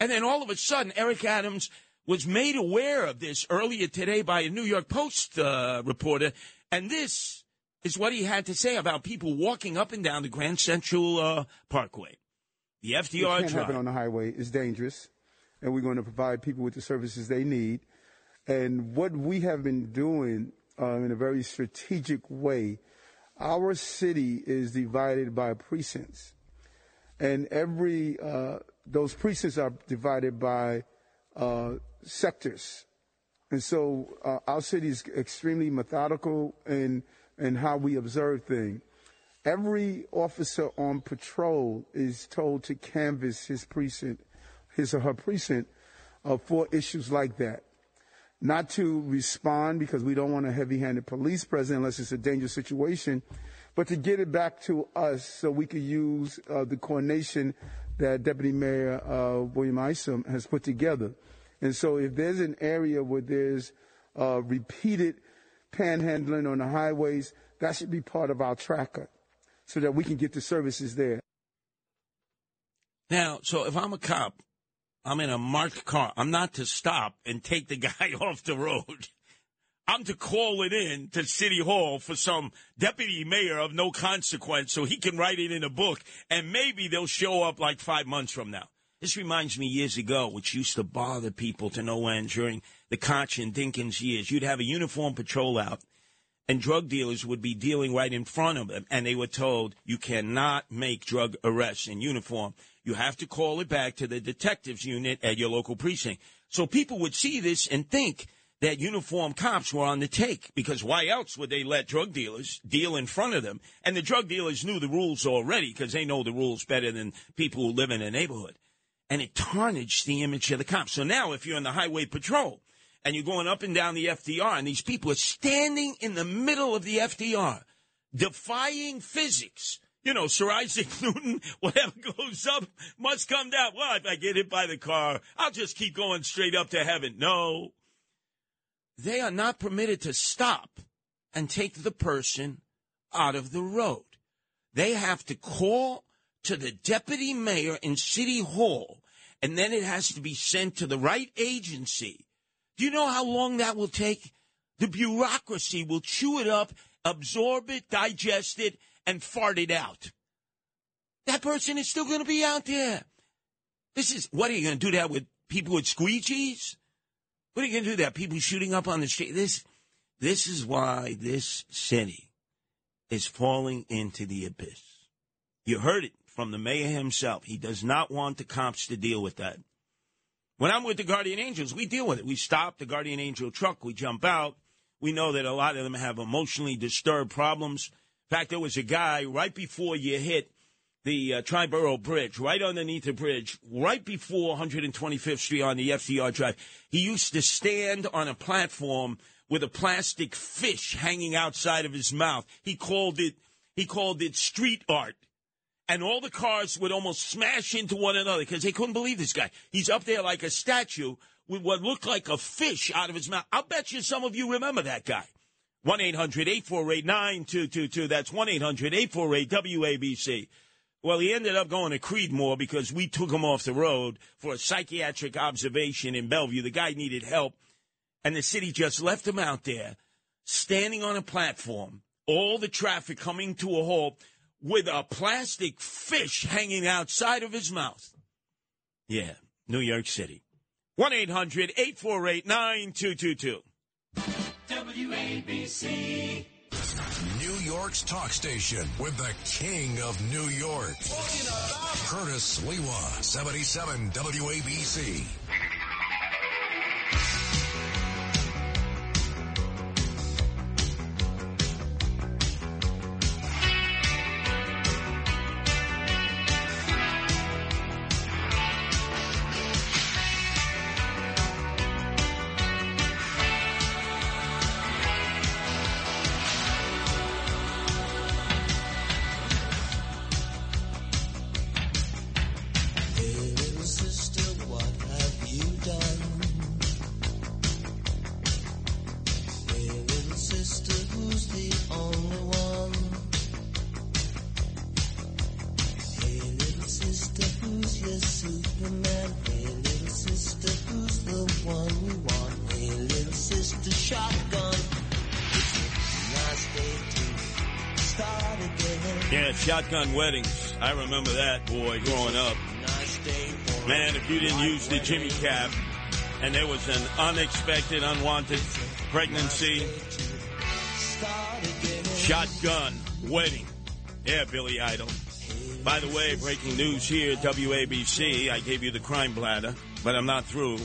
And then all of a sudden, Eric Adams was made aware of this earlier today by a New York Post uh, reporter, and this is what he had to say about people walking up and down the Grand Central uh, Parkway. The FDR it can't happen on the highway. is dangerous, and we're going to provide people with the services they need. And what we have been doing uh, in a very strategic way, our city is divided by precincts, and every uh, those precincts are divided by uh, sectors. And so uh, our city is extremely methodical in, in how we observe things. Every officer on patrol is told to canvass his precinct, his or her precinct, uh, for issues like that. Not to respond because we don't want a heavy-handed police presence unless it's a dangerous situation, but to get it back to us so we can use uh, the coordination that Deputy Mayor uh, Williams-Isom has put together. And so if there's an area where there's uh, repeated panhandling on the highways, that should be part of our tracker so that we can get the services there. Now, so if I'm a cop, I'm in a marked car. I'm not to stop and take the guy off the road. I'm to call it in to City Hall for some deputy mayor of no consequence so he can write it in a book and maybe they'll show up like five months from now. This reminds me years ago, which used to bother people to no end during the Koch and Dinkins years. You'd have a uniform patrol out, and drug dealers would be dealing right in front of them, and they were told, you cannot make drug arrests in uniform. You have to call it back to the detectives unit at your local precinct. So people would see this and think that uniformed cops were on the take because why else would they let drug dealers deal in front of them? And the drug dealers knew the rules already because they know the rules better than people who live in a neighborhood. And it tarnished the image of the cops. So now if you're in the highway patrol and you're going up and down the FDR and these people are standing in the middle of the FDR defying physics, you know, Sir Isaac Newton, whatever goes up must come down. Well, if I get hit by the car, I'll just keep going straight up to heaven. No, they are not permitted to stop and take the person out of the road. They have to call to the deputy mayor in City Hall, and then it has to be sent to the right agency. Do you know how long that will take? The bureaucracy will chew it up, absorb it, digest it, and fart it out. That person is still going to be out there. This is, what are you going to do that with people with squeegees? What are you going to do that? People shooting up on the street. This, this is why this city is falling into the abyss. You heard it from the mayor himself. He does not want the cops to deal with that. When I'm with the Guardian Angels, we deal with it. We stop the Guardian Angel truck, we jump out. We know that a lot of them have emotionally disturbed problems. In fact, there was a guy right before you hit the uh, Triborough Bridge, right underneath the bridge, right before 125th Street on the FDR Drive. He used to stand on a platform with a plastic fish hanging outside of his mouth. He called it he called it street art. And all the cars would almost smash into one another because they couldn't believe this guy. He's up there like a statue with what looked like a fish out of his mouth. I'll bet you some of you remember that guy. 1 800 848 9222. That's 1 800 848 WABC. Well, he ended up going to Creedmoor because we took him off the road for a psychiatric observation in Bellevue. The guy needed help, and the city just left him out there, standing on a platform, all the traffic coming to a halt with a plastic fish hanging outside of his mouth. Yeah, New York City. 1 800 848 9222. WABC. New York's talk station with the king of New York. Curtis Sliwa, 77 WABC. Weddings. I remember that, boy, growing up. Man, if you didn't use the Jimmy cap and there was an unexpected, unwanted pregnancy, shotgun wedding. Yeah, Billy Idol. By the way, breaking news here WABC. I gave you the crime blotter, but I'm not through.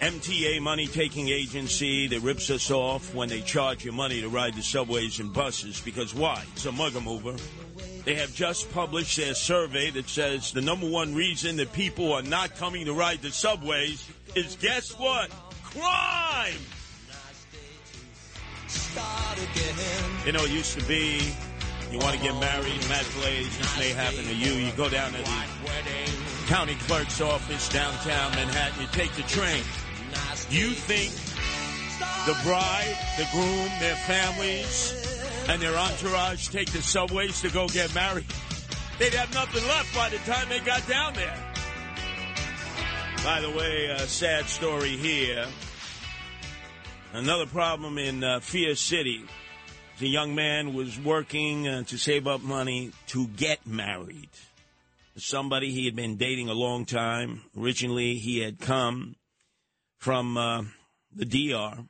MTA money taking agency that rips us off when they charge you money to ride the subways and buses because why? It's a mugger mover. They have just published their survey that says the number one reason that people are not coming to ride the subways is guess what? Crime! You know, it used to be you want to get married, Matt Blaze, this may happen to you. You go down to the county clerk's office downtown Manhattan, you take the train. You think the bride, the groom, their families, and their entourage take the subways to go get married? They'd have nothing left by the time they got down there. By the way, a sad story here. Another problem in uh, Fear City. The young man was working uh, to save up money to get married. somebody he had been dating a long time. Originally, he had come from uh, the DR.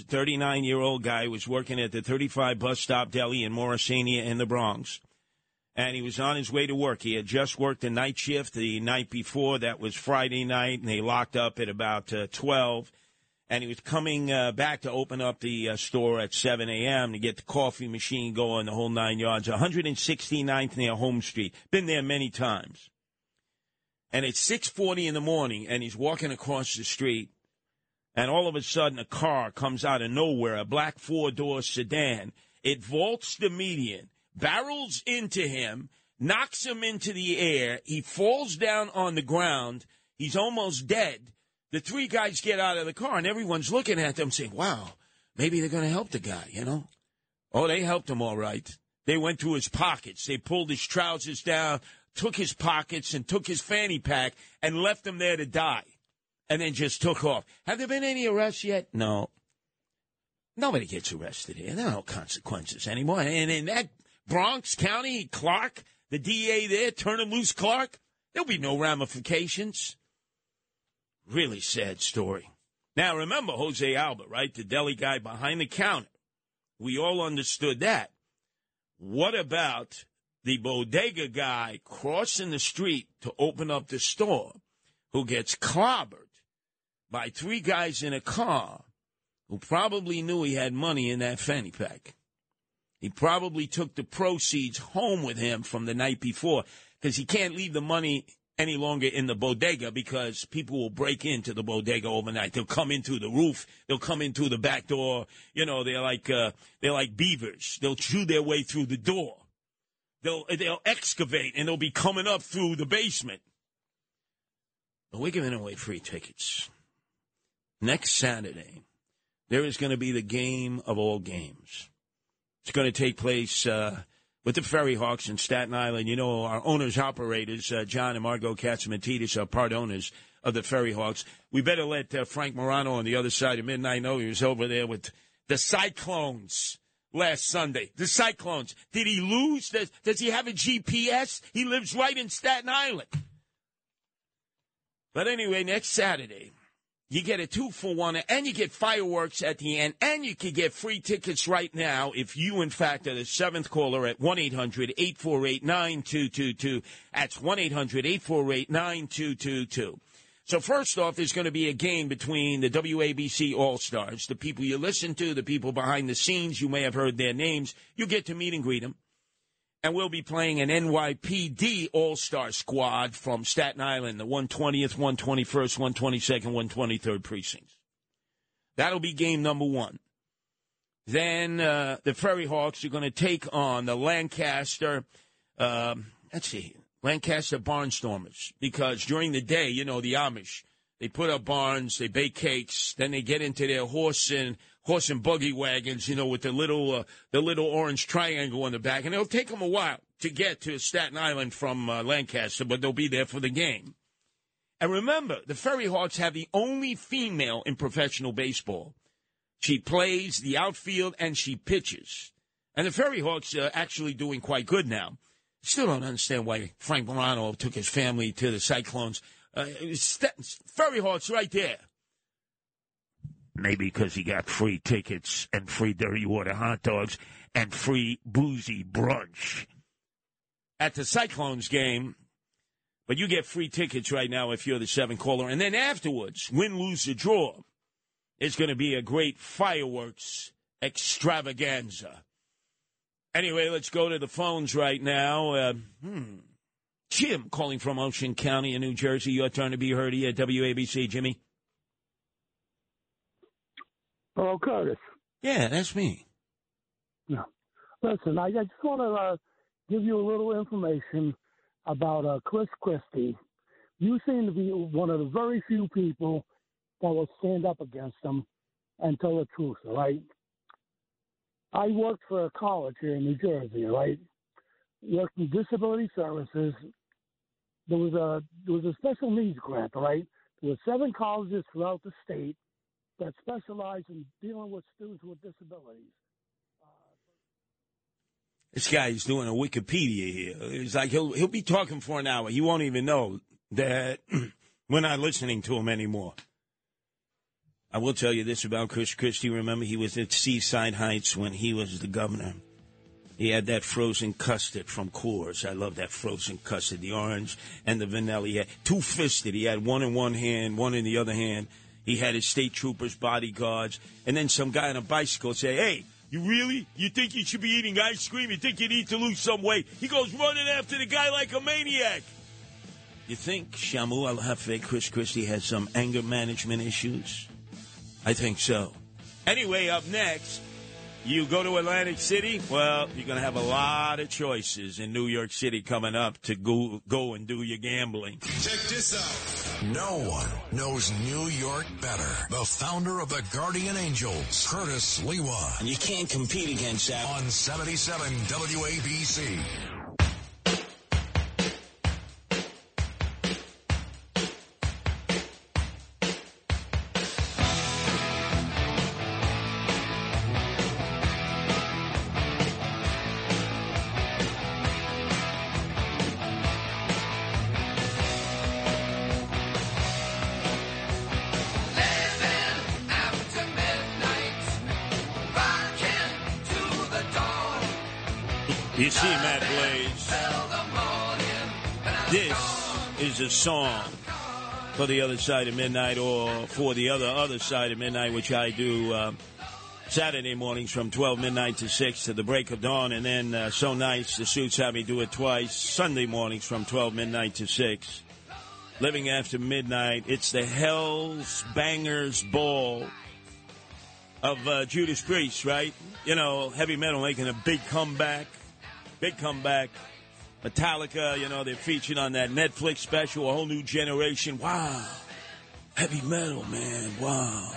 A 39 year old guy was working at the 35 bus stop deli in Morrisania in the Bronx. And he was on his way to work. He had just worked a night shift the night before. That was Friday night, and they locked up at about uh, 12 and he was coming uh, back to open up the uh, store at 7 a.m. to get the coffee machine going, the whole nine yards. 169th near Home Street. Been there many times. And it's 6:40 in the morning, and he's walking across the street, and all of a sudden a car comes out of nowhere, a black four-door sedan. It vaults the median, barrels into him, knocks him into the air. He falls down on the ground. He's almost dead the three guys get out of the car and everyone's looking at them saying, wow, maybe they're going to help the guy, you know? Oh, they helped him all right. They went through his pockets. They pulled his trousers down, took his pockets and took his fanny pack and left him there to die and then just took off. Have there been any arrests yet? No. Nobody gets arrested here. There are no consequences anymore. And in that Bronx County, Clark, the DA there, turn him loose, Clark, there'll be no ramifications. Really sad story. Now, remember Jose Alba, right? The deli guy behind the counter. We all understood that. What about the bodega guy crossing the street to open up the store who gets clobbered by three guys in a car who probably knew he had money in that fanny pack? He probably took the proceeds home with him from the night before because he can't leave the money any longer in the bodega because people will break into the bodega overnight. They'll come into the roof. They'll come in through the back door. You know, they're like uh, they're like beavers. They'll chew their way through the door. They'll they'll excavate and they'll be coming up through the basement. But we're giving away free tickets next Saturday. There is going to be the game of all games. It's going to take place. Uh, with the Ferry Hawks in Staten Island. You know, our owners operators, uh, John and Margo Catsimatidis, are part owners of the Ferry Hawks. We better let uh, Frank Morano on the other side of midnight know he was over there with the Cyclones last Sunday. The Cyclones. Did he lose? Does, does he have a GPS? He lives right in Staten Island. But anyway, next Saturday, you get a two for one, and you get fireworks at the end, and you can get free tickets right now if you, in fact, are the seventh caller at 1 800 848 9222. That's 1 800 848 9222. So, first off, there's going to be a game between the WABC All Stars, the people you listen to, the people behind the scenes. You may have heard their names. You get to meet and greet them and we'll be playing an NYPD All Star squad from Staten Island, the 120th, 121st, 122nd, 123rd precincts. That'll be game number one. Then uh, the Ferry Hawks are going to take on the Lancaster, um, let's see, Lancaster Barnstormers, because during the day, you know, the Amish, they put up barns, they bake cakes, then they get into their horse and horse and buggy wagons, you know, with the little uh, the little orange triangle on the back, and it'll take them a while to get to Staten Island from uh, Lancaster, but they'll be there for the game. And remember, the Ferry Hawks have the only female in professional baseball. She plays the outfield and she pitches. And the Ferry Hawks are actually doing quite good now. Still don't understand why Frank Morano took his family to the Cyclones. Uh, Ferry Hawks right there. Maybe because he got free tickets and free dirty water hot dogs and free boozy brunch at the Cyclones game. But you get free tickets right now if you're the seven caller. And then afterwards, win, lose, or draw, it's going to be a great fireworks extravaganza. Anyway, let's go to the phones right now. Uh, hmm. Jim calling from Ocean County in New Jersey. Your turn to be heard here at WABC, Jimmy. Hello, Curtis. Yeah, that's me. No. Listen, I just want to uh, give you a little information about uh, Chris Christie. You seem to be one of the very few people that will stand up against him and tell the truth, all right? I worked for a college here in New Jersey, right? Worked in disability services. There was a there was a special needs grant, right? There were seven colleges throughout the state that specialize in dealing with students with disabilities. Uh, this guy is doing a Wikipedia here. It's like he'll he'll be talking for an hour. He won't even know that we're not listening to him anymore. I will tell you this about Chris Christie. Remember, he was at Seaside Heights when he was the governor. He had that frozen custard from Kohr's. I love that frozen custard, the orange and the vanilla. He had two fisted. He had one in one hand, one in the other hand. He had his state troopers, bodyguards, and then some guy on a bicycle say, "Hey, you really? You think you should be eating ice cream? You think you need to lose some weight?" He goes running after the guy like a maniac. You think Shamu Al Hafe, Chris Christie, has some anger management issues? I think so. Anyway, up next, you go to Atlantic City, well, you're going to have a lot of choices in New York City coming up to go, go and do your gambling. Check this out. No one knows New York better. The founder of the Guardian Angels, Curtis Sliwa. And you can't compete against that. On 77 WABC. Song for the other side of midnight or for the other other side of midnight, which I do uh, Saturday mornings from 12 midnight to 6 to the break of dawn. And then uh, so nice, the suits have me do it twice, Sunday mornings from 12 midnight to 6. Living after midnight, it's the Headbangers Ball of uh, Judas Priest, right? You know, heavy metal making a big comeback. Big comeback. Metallica, you know, they're featured on that Netflix special, A Whole New Generation. Wow. Heavy metal, man. Wow.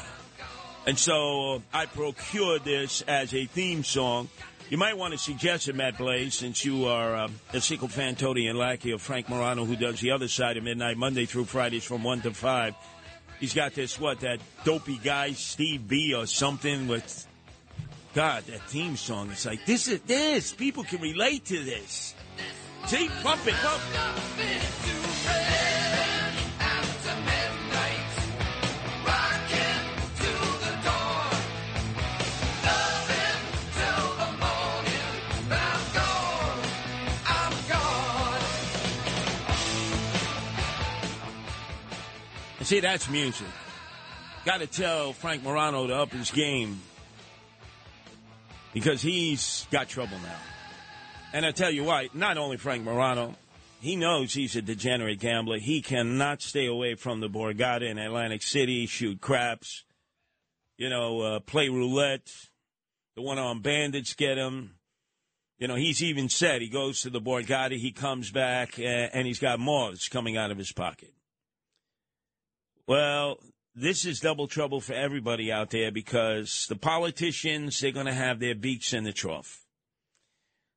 And so I procured this as a theme song. You might want to suggest it, Matt Blaze, since you are um, a Sequel fan, Tony and Lackey of Frank Morano, who does the other side of midnight, Monday through Fridays from 1 to 5. He's got this, what, that dopey guy, Steve B or something with God, that theme song. It's like this is this. People can relate to this. Pump. See, that's music. Got to tell Frank Morano to up his game because he's got trouble now. And I tell you what, not only Frank Morano, he knows he's a degenerate gambler. He cannot stay away from the Borgata in Atlantic City, shoot craps, you know, uh, play roulette. The one on bandits get him. You know, he's even said he goes to the Borgata, he comes back, uh, and he's got moths coming out of his pocket. Well, this is double trouble for everybody out there because the politicians, they're going to have their beaks in the trough.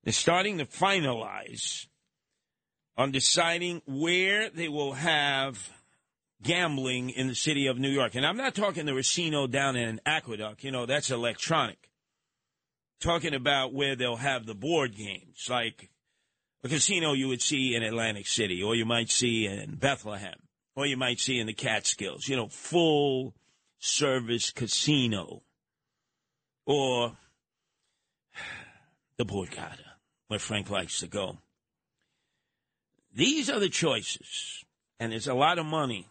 They're starting to finalize on deciding where they will have gambling in the city of New York. And I'm not talking the Racino down in Aqueduct, you know, that's electronic. Talking about where they'll have the board games, like a casino you would see in Atlantic City or you might see in Bethlehem or you might see in the Catskills, you know, full service casino, or the Borgata, where Frank likes to go. These are the choices, and there's a lot of money.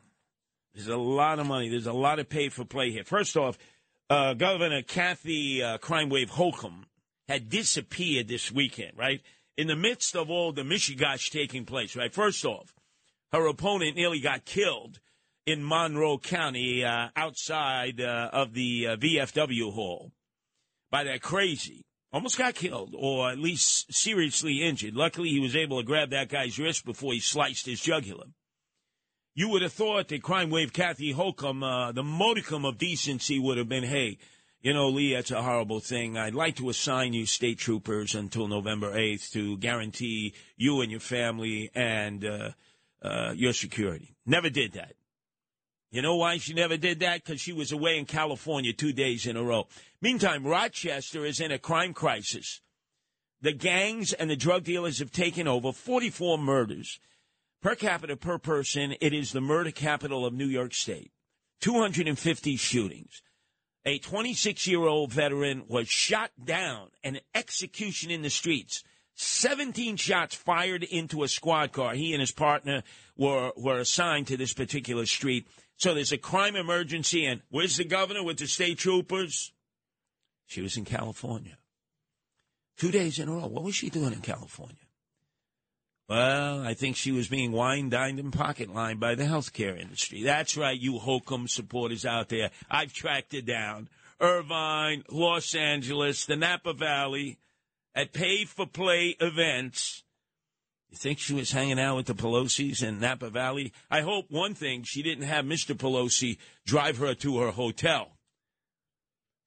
There's a lot of money. There's a lot of pay for play here. First off, uh, Governor Kathy uh, Crime Wave Hochul had disappeared this weekend, right? In the midst of all the Mishigash taking place, right? First off, her opponent nearly got killed in Monroe County uh, outside uh, of the uh, VFW hall by that crazy. Almost got killed, or at least seriously injured. Luckily, he was able to grab that guy's wrist before he sliced his jugular. You would have thought that crime wave Kathy Hochul, uh, the modicum of decency would have been, hey, you know, Lee, that's a horrible thing. I'd like to assign you state troopers until November 8th to guarantee you and your family and uh, uh, your security. Never did that. You know why she never did that? Because she was away in California two days in a row. Meantime, Rochester is in a crime crisis. The gangs and the drug dealers have taken over 44 murders. Per capita per person, it is the murder capital of New York State. 250 shootings. A 26 year old veteran was shot down, an execution in the streets. 17 shots fired into a squad car. He and his partner were, were assigned to this particular street. So there's a crime emergency, and where's the governor with the state troopers? She was in California. Two days in a row. What was she doing in California? Well, I think she was being wine dined and pocket lined by the healthcare industry. That's right, you Hokum supporters out there. I've tracked it down. Irvine, Los Angeles, the Napa Valley, at pay for play events. You think she was hanging out with the Pelosi's in Napa Valley? I hope one thing she didn't have Mr. Pelosi drive her to her hotel.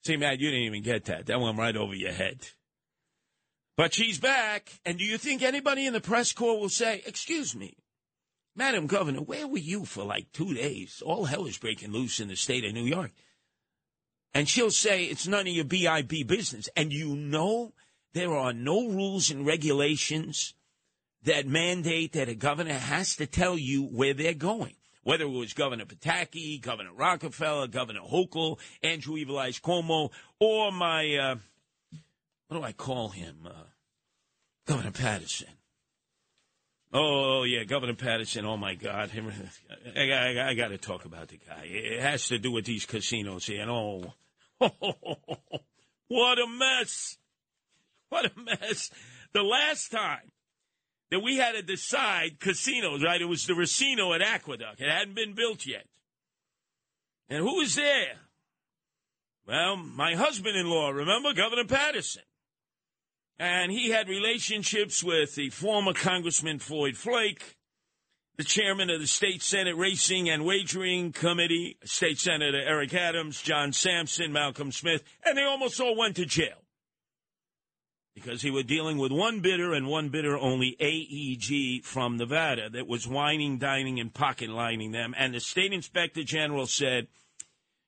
See, Matt, you didn't even get that. That went right over your head. But she's back. And do you think anybody in the press corps will say, Excuse me, Madam Governor, where were you for like two days? All hell is breaking loose in the state of New York. And she'll say, It's none of your BIB business. And you know there are no rules and regulations that mandate that a governor has to tell you where they're going. Whether it was Governor Pataki, Governor Rockefeller, Governor Hochul, Andrew Evil Eyes Cuomo, or my, uh, what do I call him? Uh, Governor Paterson. Oh, yeah, Governor Paterson. Oh, my God. I, I, I got to talk about the guy. It has to do with these casinos here. And oh, what a mess. What a mess. The last time that we had to decide casinos, right? It was the Racino at Aqueduct. It hadn't been built yet. And who was there? Well, my husband in law, remember? Governor Paterson. And he had relationships with the former Congressman Floyd Flake, the chairman of the State Senate Racing and Wagering Committee, State Senator Eric Adams, John Sampson, Malcolm Smith, and they almost all went to jail. Because he was dealing with one bidder and one bidder only, AEG from Nevada, that was whining, dining, and pocket lining them. And the state inspector general said,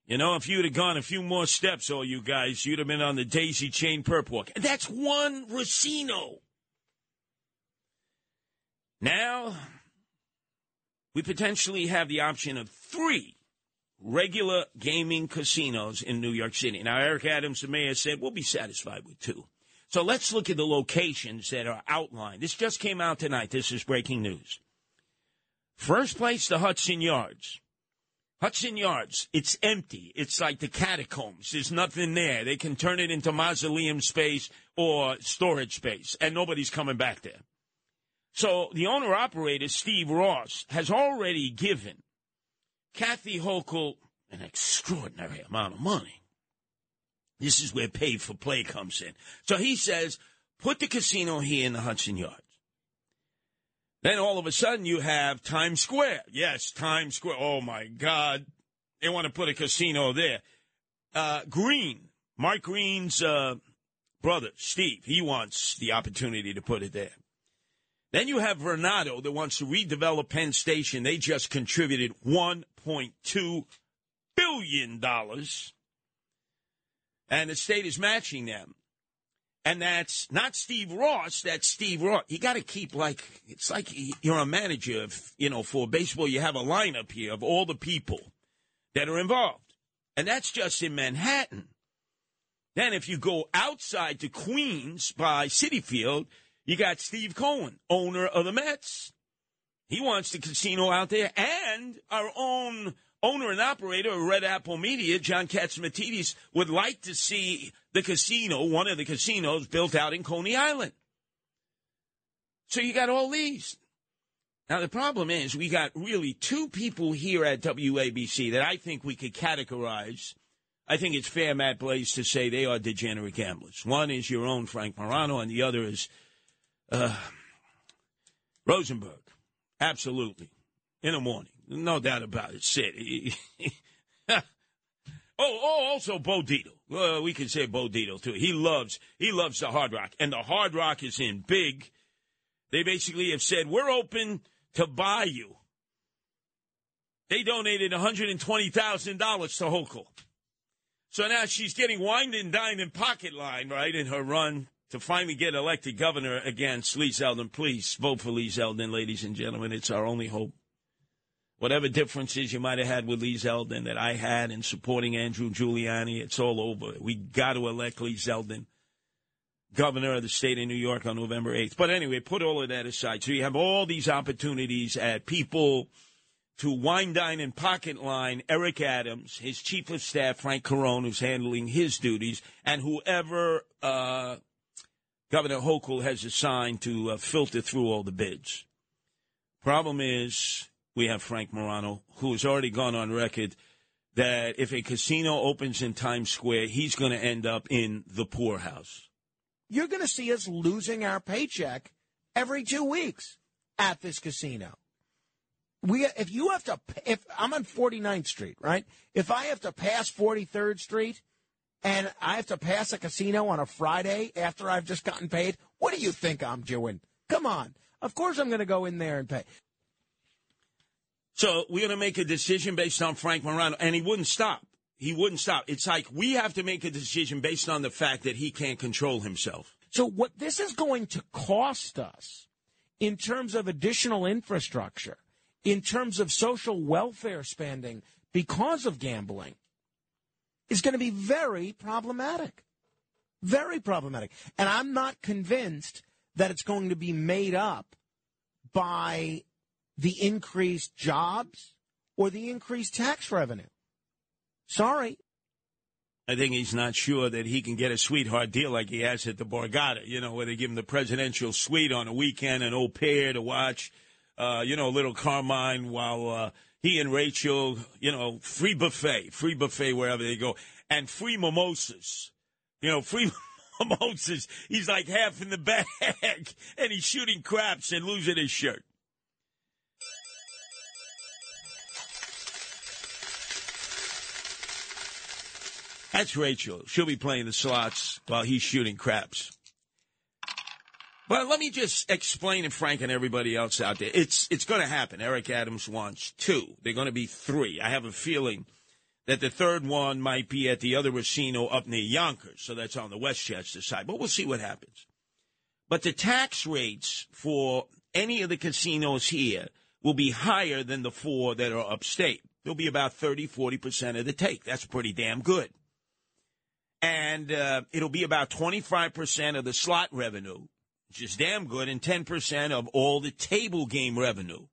you know, if you'd have gone a few more steps, all you guys, you'd have been on the daisy chain perp walk. And that's one Racino. Now, we potentially have the option of three regular gaming casinos in New York City. Now, Eric Adams, the mayor, said we'll be satisfied with two. So let's look at the locations that are outlined. This just came out tonight. This is breaking news. First place, the Hudson Yards. Hudson Yards, it's empty. It's like the catacombs. There's nothing there. They can turn it into mausoleum space or storage space, and nobody's coming back there. So the owner operator, Steve Ross, has already given Kathy Hochul an extraordinary amount of money. This is where pay for play comes in. So he says, put the casino here in the Hudson Yards. Then all of a sudden you have Times Square. Yes, Times Square. Oh my God. They want to put a casino there. Uh, Green, Mark Green's uh, brother, Steve, he wants the opportunity to put it there. Then you have Vornado that wants to redevelop Penn Station. They just contributed $1.2 billion. And the state is matching them and that's not Steve Ross. That's Steve Roth. You got to keep like it's like you're a manager. Of, you know, for baseball, you have a lineup here of all the people that are involved, and that's just in Manhattan. Then, if you go outside to Queens by Citi Field, you got Steve Cohen, owner of the Mets. He wants the casino out there, and our own owner and operator of Red Apple Media, John Catsimatidis, would like to see the casino, one of the casinos, built out in Coney Island. So you got all these. Now, the problem is we got really two people here at WABC that I think we could categorize. I think it's fair, Matt Blaze, to say they are degenerate gamblers. One is your own Frank Morano, and the other is uh, Rosenberg. Absolutely. In the morning. No doubt about it. Sit. oh, oh, also Bo Dietl. Well, we can say Bo Dietl too. He loves he loves the Hard Rock, and the Hard Rock is in big. They basically have said we're open to buy you. They donated one hundred and twenty thousand dollars to Hochul. So now she's getting wined and dined and pocket line, right, in her run to finally get elected governor against Lee Zeldin. Please vote for Lee Zeldin, ladies and gentlemen. It's our only hope. Whatever differences you might have had with Lee Zeldin that I had in supporting Andrew Giuliani, it's all over. We got to elect Lee Zeldin governor of the state of New York on November 8th. But anyway, put all of that aside. So you have all these opportunities at people to wine, dine, and pocket line Eric Adams, his chief of staff, Frank Carone, who's handling his duties, and whoever uh, Governor Hochul has assigned to uh, filter through all the bids. Problem is, we have Frank Morano, who has already gone on record that if a casino opens in Times Square, he's going to end up in the poorhouse you're going to see us losing our paycheck every two weeks at this casino. We, if you have to, if I'm on 49th Street, right? If I have to pass 43rd Street and I have to pass a casino on a Friday after I've just gotten paid, what do you think I'm doing? Come on. Of course I'm going to go in there and pay. So we're going to make a decision based on Frank Morano, and he wouldn't stop he wouldn't stop. It's like we have to make a decision based on the fact that he can't control himself. So, what this is going to cost us in terms of additional infrastructure, in terms of social welfare spending because of gambling, is going to be very problematic. Very problematic. And I'm not convinced that it's going to be made up by the increased jobs or the increased tax revenue. Sorry. I think he's not sure that he can get a sweetheart deal like he has at the Borgata, you know, where they give him the presidential suite on a weekend, an au pair to watch, uh, you know, a little Carmine while uh, he and Rachel, you know, free buffet, free buffet wherever they go, and free mimosas. You know, free mimosas. He's like half in the bag, and he's shooting craps and losing his shirt. That's Rachel. She'll be playing the slots while he's shooting craps. But let me just explain to Frank and everybody else out there. It's it's going to happen. Eric Adams wants two. They're going to be three. I have a feeling that the third one might be at the other casino up near Yonkers, so that's on the Westchester side. But we'll see what happens. But the tax rates for any of the casinos here will be higher than the four that are upstate. They'll be about 30, 40% of the take. That's pretty damn good and uh, it'll be about 25% of the slot revenue, which is damn good, and 10% of all the table game revenue.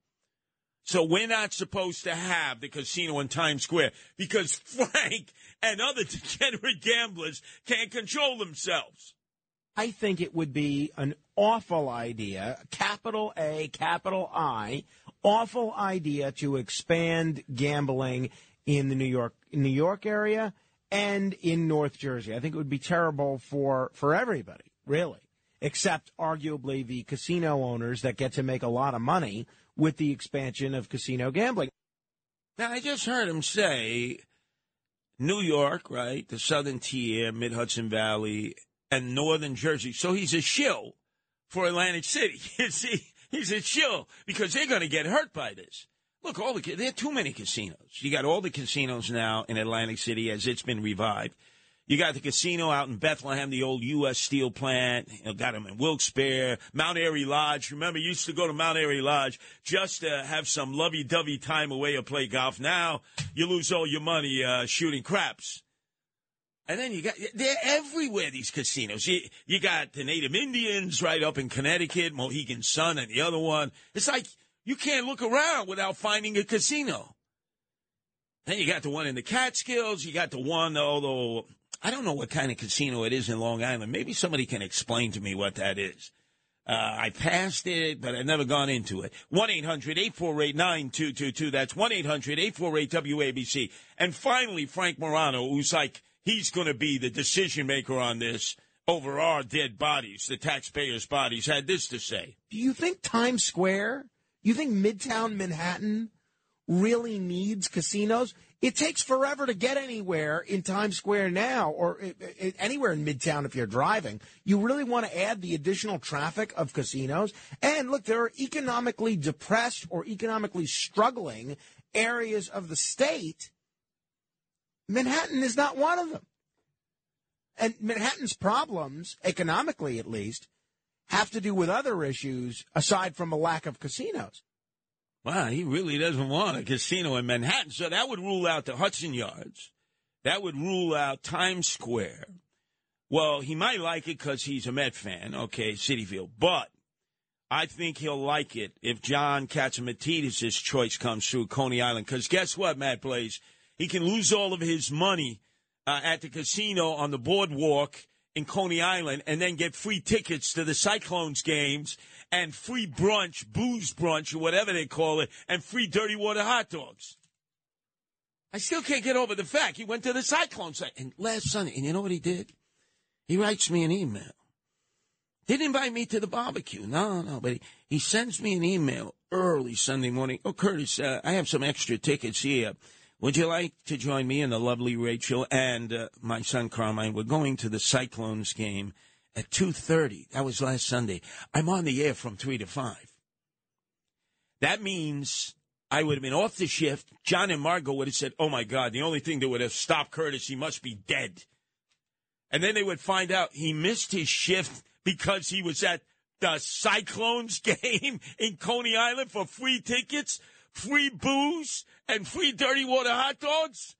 So we're not supposed to have the casino in Times Square because Frank and other degenerate gamblers can't control themselves. I think it would be an awful idea, capital A, capital I, awful idea to expand gambling in the New York New York area and in North Jersey. I think it would be terrible for, for everybody, really, except arguably the casino owners that get to make a lot of money with the expansion of casino gambling. Now, I just heard him say New York, right, the Southern Tier, Mid Hudson Valley, and Northern Jersey. So he's a shill for Atlantic City. You see, he's a shill because they're going to get hurt by this. Look, all the there are too many casinos. You got all the casinos now in Atlantic City as it's been revived. You got the casino out in Bethlehem, the old U.S. Steel plant. You got them in Wilkes-Barre, Mount Airy Lodge. Remember, you used to go to Mount Airy Lodge just to have some lovey-dovey time away or play golf. Now you lose all your money uh, shooting craps. And then you got they're everywhere. These casinos. You, you got the Native Indians right up in Connecticut, Mohegan Sun, and the other one. It's like you can't look around without finding a casino. Then you got the one in the Catskills. You got the one, although I don't know what kind of casino it is in Long Island. Maybe somebody can explain to me what that is. Uh, I passed it, but I've never gone into it. 1 800 848 9222. That's 1 800 848 WABC. And finally, Frank Morano, who's like, he's going to be the decision maker on this over our dead bodies, the taxpayers' bodies, had this to say. Do you think Times Square you think Midtown Manhattan really needs casinos? It takes forever to get anywhere in Times Square now or eh, eh, eh, anywhere in Midtown if you're driving. You really want to add the additional traffic of casinos? And look, there are economically depressed or economically struggling areas of the state. Manhattan is not one of them. And Manhattan's problems, economically at least, have to do with other issues aside from a lack of casinos. Wow, he really doesn't want a casino in Manhattan. So that would rule out the Hudson Yards. That would rule out Times Square. Well, he might like it because he's a Met fan, okay, Citi Field. But I think he'll like it if John Catsimatidis' choice comes through Coney Island. Because guess what, Matt Blaze? He can lose all of his money uh, at the casino on the boardwalk in Coney Island and then get free tickets to the Cyclones games and free brunch, booze brunch, or whatever they call it, and free dirty water hot dogs. I still can't get over the fact he went to the Cyclones and last Sunday, and you know what he did? He writes me an email. Didn't invite me to the barbecue. No, no, but he, he sends me an email early Sunday morning. Oh, Curtis, uh, I have some extra tickets here. Would you like to join me and the lovely Rachel and uh, my son Carmine? We're going to the Cyclones game at 2.30. That was last Sunday. I'm on the air from 3 to 5. That means I would have been off the shift. John and Margo would have said, oh, my God, the only thing that would have stopped Curtis, he must be dead. And then they would find out he missed his shift because he was at the Cyclones game in Coney Island for free tickets free booze and free dirty water hot dogs?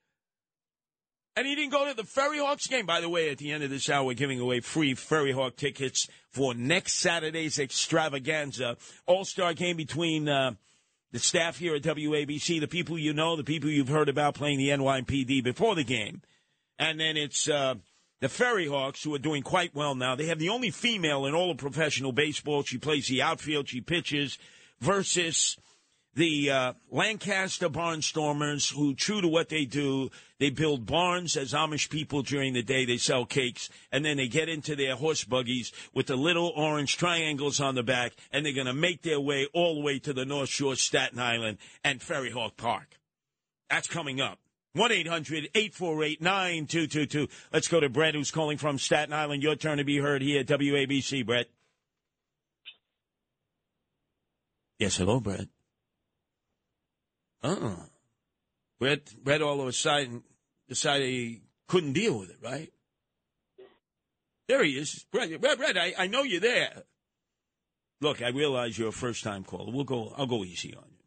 And he didn't go to the Ferry Hawks game. By the way, at the end of this hour, we're giving away free Ferry Hawk tickets for next Saturday's extravaganza. All star game between uh, the staff here at WABC, the people you know, the people you've heard about playing the NYPD before the game. And then it's uh, the Ferry Hawks, who are doing quite well now. They have the only female in all of professional baseball. She plays the outfield, she pitches, versus the uh, Lancaster Barnstormers, who, true to what they do, they build barns as Amish people during the day. They sell cakes, and then they get into their horse buggies with the little orange triangles on the back, and they're going to make their way all the way to the North Shore, Staten Island, and Ferry Hawk Park. That's coming up. 1 800 848 9222. Let's go to Brett, who's calling from Staten Island. Your turn to be heard here at WABC, Brett. Yes, hello, Brett. Uh-uh. Brett, Brett all of a sudden decided he couldn't deal with it, right? There he is. Brett, Brett, Brett I, I know you're there. Look, I realize you're a first time caller. We'll go, I'll go easy on you.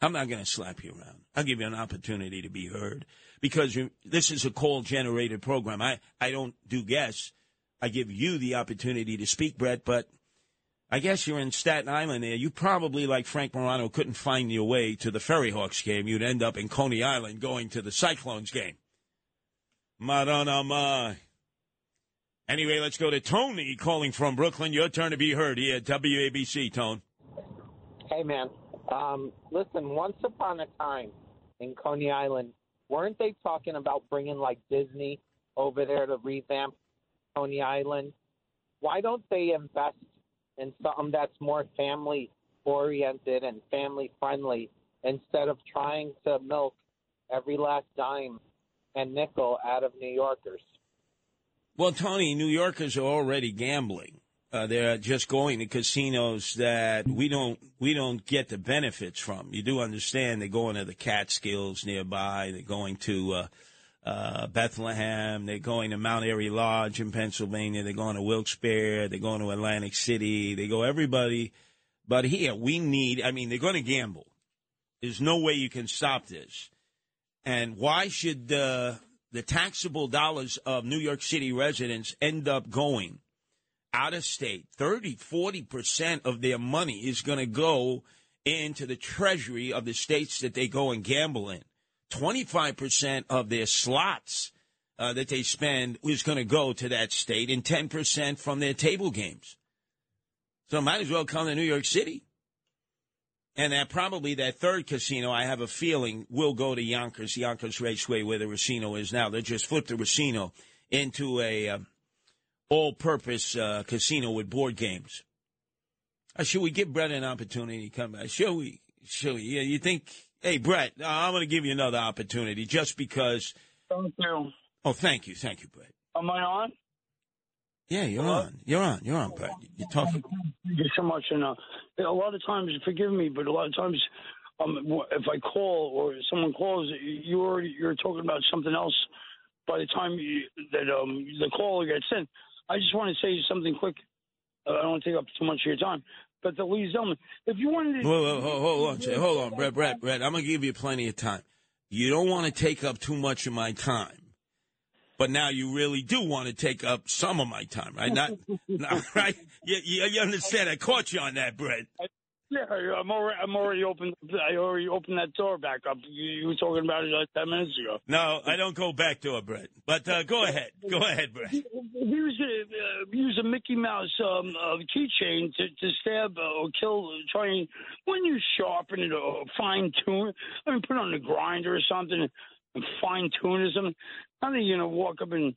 I'm not going to slap you around. I'll give you an opportunity to be heard because this is a call generated program. I, I don't do guests. I give you the opportunity to speak, Brett, but I guess you're in Staten Island there. You probably, like Frank Morano, couldn't find your way to the Ferry Hawks game. You'd end up in Coney Island going to the Cyclones game. Marana my. Anyway, let's go to Tony calling from Brooklyn. Your turn to be heard here at WABC, Tone. Hey, man. Um, listen, once upon a time in Coney Island, weren't they talking about bringing like Disney over there to revamp Coney Island? Why don't they invest and something that's more family oriented and family friendly instead of trying to milk every last dime and nickel out of New Yorkers. Well, Tony, New Yorkers are already gambling. Uh, they're just going to casinos that we don't we don't get the benefits from. You do understand they're going to the Catskills nearby. They're going to uh, uh, Bethlehem. They're going to Mount Airy Lodge in Pennsylvania. They're going to Wilkes-Barre. They're going to Atlantic City. They go everybody. But here, we need, I mean, they're going to gamble. There's no way you can stop this. And why should the taxable dollars of New York City residents end up going out of state? 30, 40% of their money is going to go into the treasury of the states that they go and gamble in. 25% of their slots uh, that they spend is going to go to that state and 10% from their table games. So might as well come to New York City. And that probably that third casino, I have a feeling, will go to Yonkers, Yonkers Raceway, where the Racino is now. They just flipped the Racino into a uh, all-purpose uh, casino with board games. Uh, should we give Brett an opportunity to come back? Should we? Should we? Yeah, you think Hey, Brett, uh, I'm going to give you another opportunity just because. Thank you. Oh, thank you. Thank you, Brett. Am I on? Yeah, you're Hello? on. You're on. You're on, Brett. You're talking. Thank you so much. And uh, a lot of times, forgive me, but a lot of times, um, if I call or someone calls, you already you're talking about something else by the time you, that um, the caller gets in. I just want to say something quick. I don't want to take up too much of your time. But the Lee Zelman, if you wanted to. Whoa, whoa, hold, hold on, Jay. Hold on, Brett, Brett, Brett. I'm going to give you plenty of time. You don't want to take up too much of my time. But now you really do want to take up some of my time, right? Not, not right? You, you, you understand? I caught you on that, Brett. Yeah, I'm already, I'm already open. I already opened that door back up. You, you were talking about it like ten minutes ago. No, I don't go back to door, Brett. But uh, go ahead. Go ahead, Brett. He, he was uh, use a Mickey Mouse um, uh, keychain to, to stab uh, or kill, try and when you sharpen it or fine tune. it, I mean, put it on the grinder or something and fine tune or something. I think you're gonna walk up and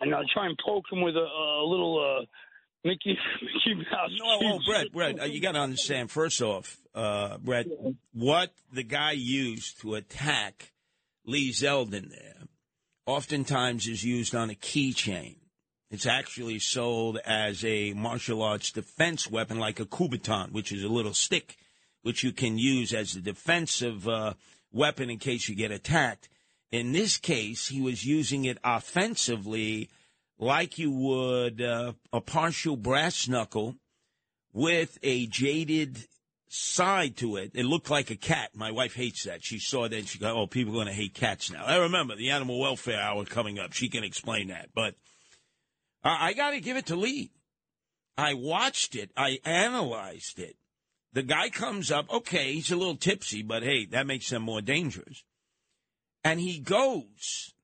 and uh, try and poke him with a, a little. Mickey, Mickey Mouse. No, oh, Brett, Brett, uh, you got to understand. First off, uh, Brett, what the guy used to attack Lee Zeldin there, oftentimes is used on a keychain. It's actually sold as a martial arts defense weapon, like a kubotan, which is a little stick, which you can use as a defensive uh, weapon in case you get attacked. In this case, he was using it offensively like you would uh, a partial brass knuckle with a jaded side to it. It looked like a cat. My wife hates that. She saw that and she go, "Oh, people are going to hate cats now." I remember the animal welfare hour coming up. She can explain that, but uh, I got to give it to Lee. I watched it. I analyzed it. The guy comes up. Okay, he's a little tipsy, but hey, that makes them more dangerous. And he goes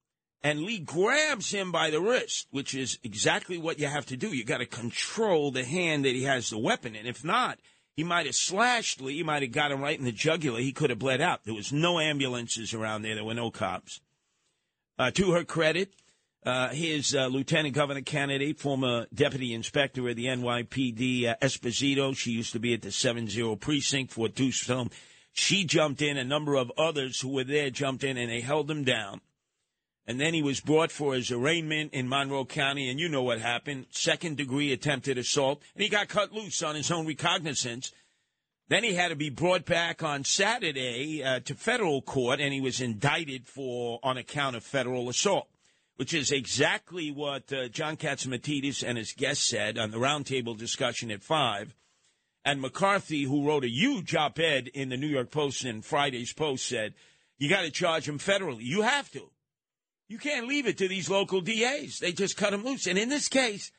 and Lee grabs him by the wrist, which is exactly what you have to do. You got to control the hand that he has the weapon in. If not, he might have slashed Lee. He might have got him right in the jugular. He could have bled out. There was no ambulances around there. There were no cops. Uh, to her credit, uh, his uh, lieutenant governor candidate, former deputy inspector of the NYPD, uh, Esposito, she used to be at the 7-0 precinct for Tucson. She jumped in. A number of others who were there jumped in, and they held him down. And then he was brought for his arraignment in Monroe County, and you know what happened second degree attempted assault, and he got cut loose on his own recognizance. Then he had to be brought back on Saturday uh, to federal court, and he was indicted for on account of federal assault, which is exactly what uh, John Catsimatidis and his guest said on the roundtable discussion at 5. And McCarthy, who wrote a huge op ed in the New York Post and Friday's Post, said, You got to charge him federally. You have to. You can't leave it to these local DAs. They just cut him loose. And in this case,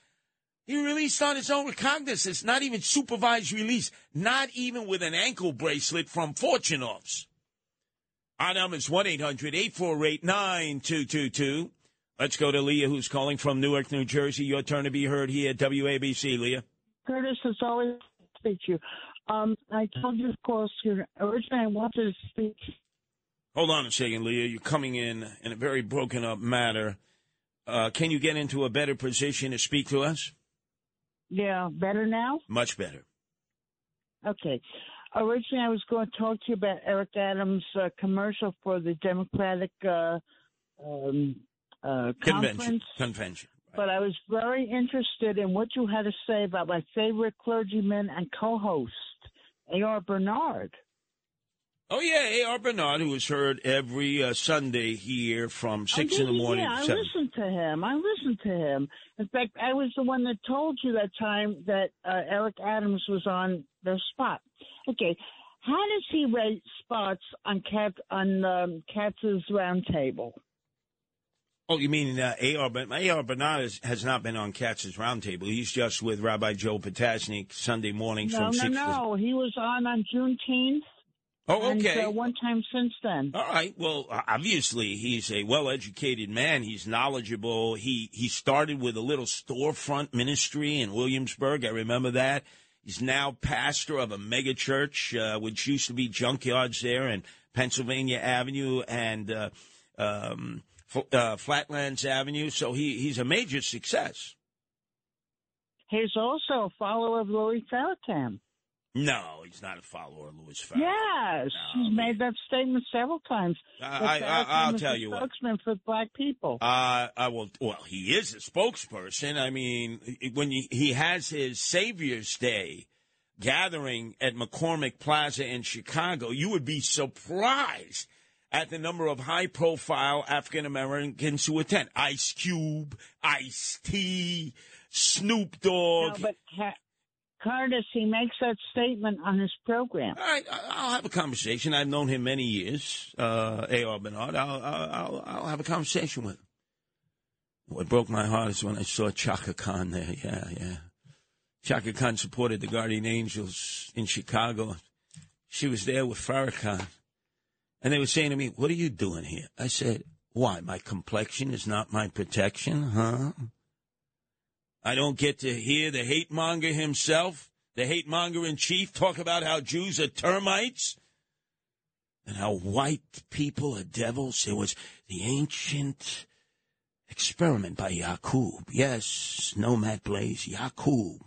he released on his own recognizance, not even supervised release, not even with an ankle bracelet from Fortunoff's. Our number is 1 800 848 9222. Let's go to Leah, who's calling from Newark, New Jersey. Your turn to be heard here at WABC, Leah. Curtis, it's always speak to you. Um, I told you, of course, originally I wanted to speak Hold on a second, Leah. You're coming in in a very broken up matter. Uh, can you get into a better position to speak to us? Yeah, better now? Much better. Okay. Originally, I was going to talk to you about Eric Adams' uh, commercial for the Democratic uh, um, uh, Convention. conference. Convention. But I was very interested in what you had to say about my favorite clergyman and co-host, A.R. Bernard. Oh yeah, A.R. Bernard, who is heard every uh, Sunday here from six in the morning Yeah, to I listened to him. I listened to him. In fact, I was the one that told you that time that uh, Eric Adams was on the spot. Okay, how does he rate spots on Cat on um, Katz's roundtable? Oh, you mean uh, A.R. A.R. Bernard is, has not been on Katz's Roundtable. He's just with Rabbi Joe Potasnik Sunday mornings No, from no, six. to- no. He was on on Juneteenth. Oh, and, okay. uh, one time since then. All right. Well, obviously he's a well-educated man. He's knowledgeable. He he started with a little storefront ministry in Williamsburg. I remember that. He's now pastor of a mega church, uh, which used to be junkyards there in Pennsylvania Avenue and uh, um, F- uh, Flatlands Avenue. So he he's a major success. He's also a follower of Louis Farrakhan. No, he's not a follower of Louis Farrakhan. Yes, he's made that statement several times. I, I, I, I'll tell you what. spokesman for black people. Uh, I will. Well, he is a spokesperson. I mean, when you, he has his Savior's Day gathering at McCormick Plaza in Chicago, you would be surprised at the number of high profile African Americans who attend. Ice Cube, Ice T, Snoop Dogg. No, but ha- Curtis, he makes that statement on his program. All right, I'll have a conversation. I've known him many years, uh, A.R. Bernard. I'll, I'll, I'll have a conversation with him. What broke my heart is when I saw Chaka Khan there. Yeah, yeah. Chaka Khan supported the Guardian Angels in Chicago. She was there with Farrakhan. And they were saying to me, What are you doing here? I said, Why? My complexion is not my protection, huh? I don't get to hear the hate monger himself, the hate monger in chief, talk about how Jews are termites and how white people are devils. It was the ancient experiment by Yakub. Yes, Nomad Blaze, Yakub.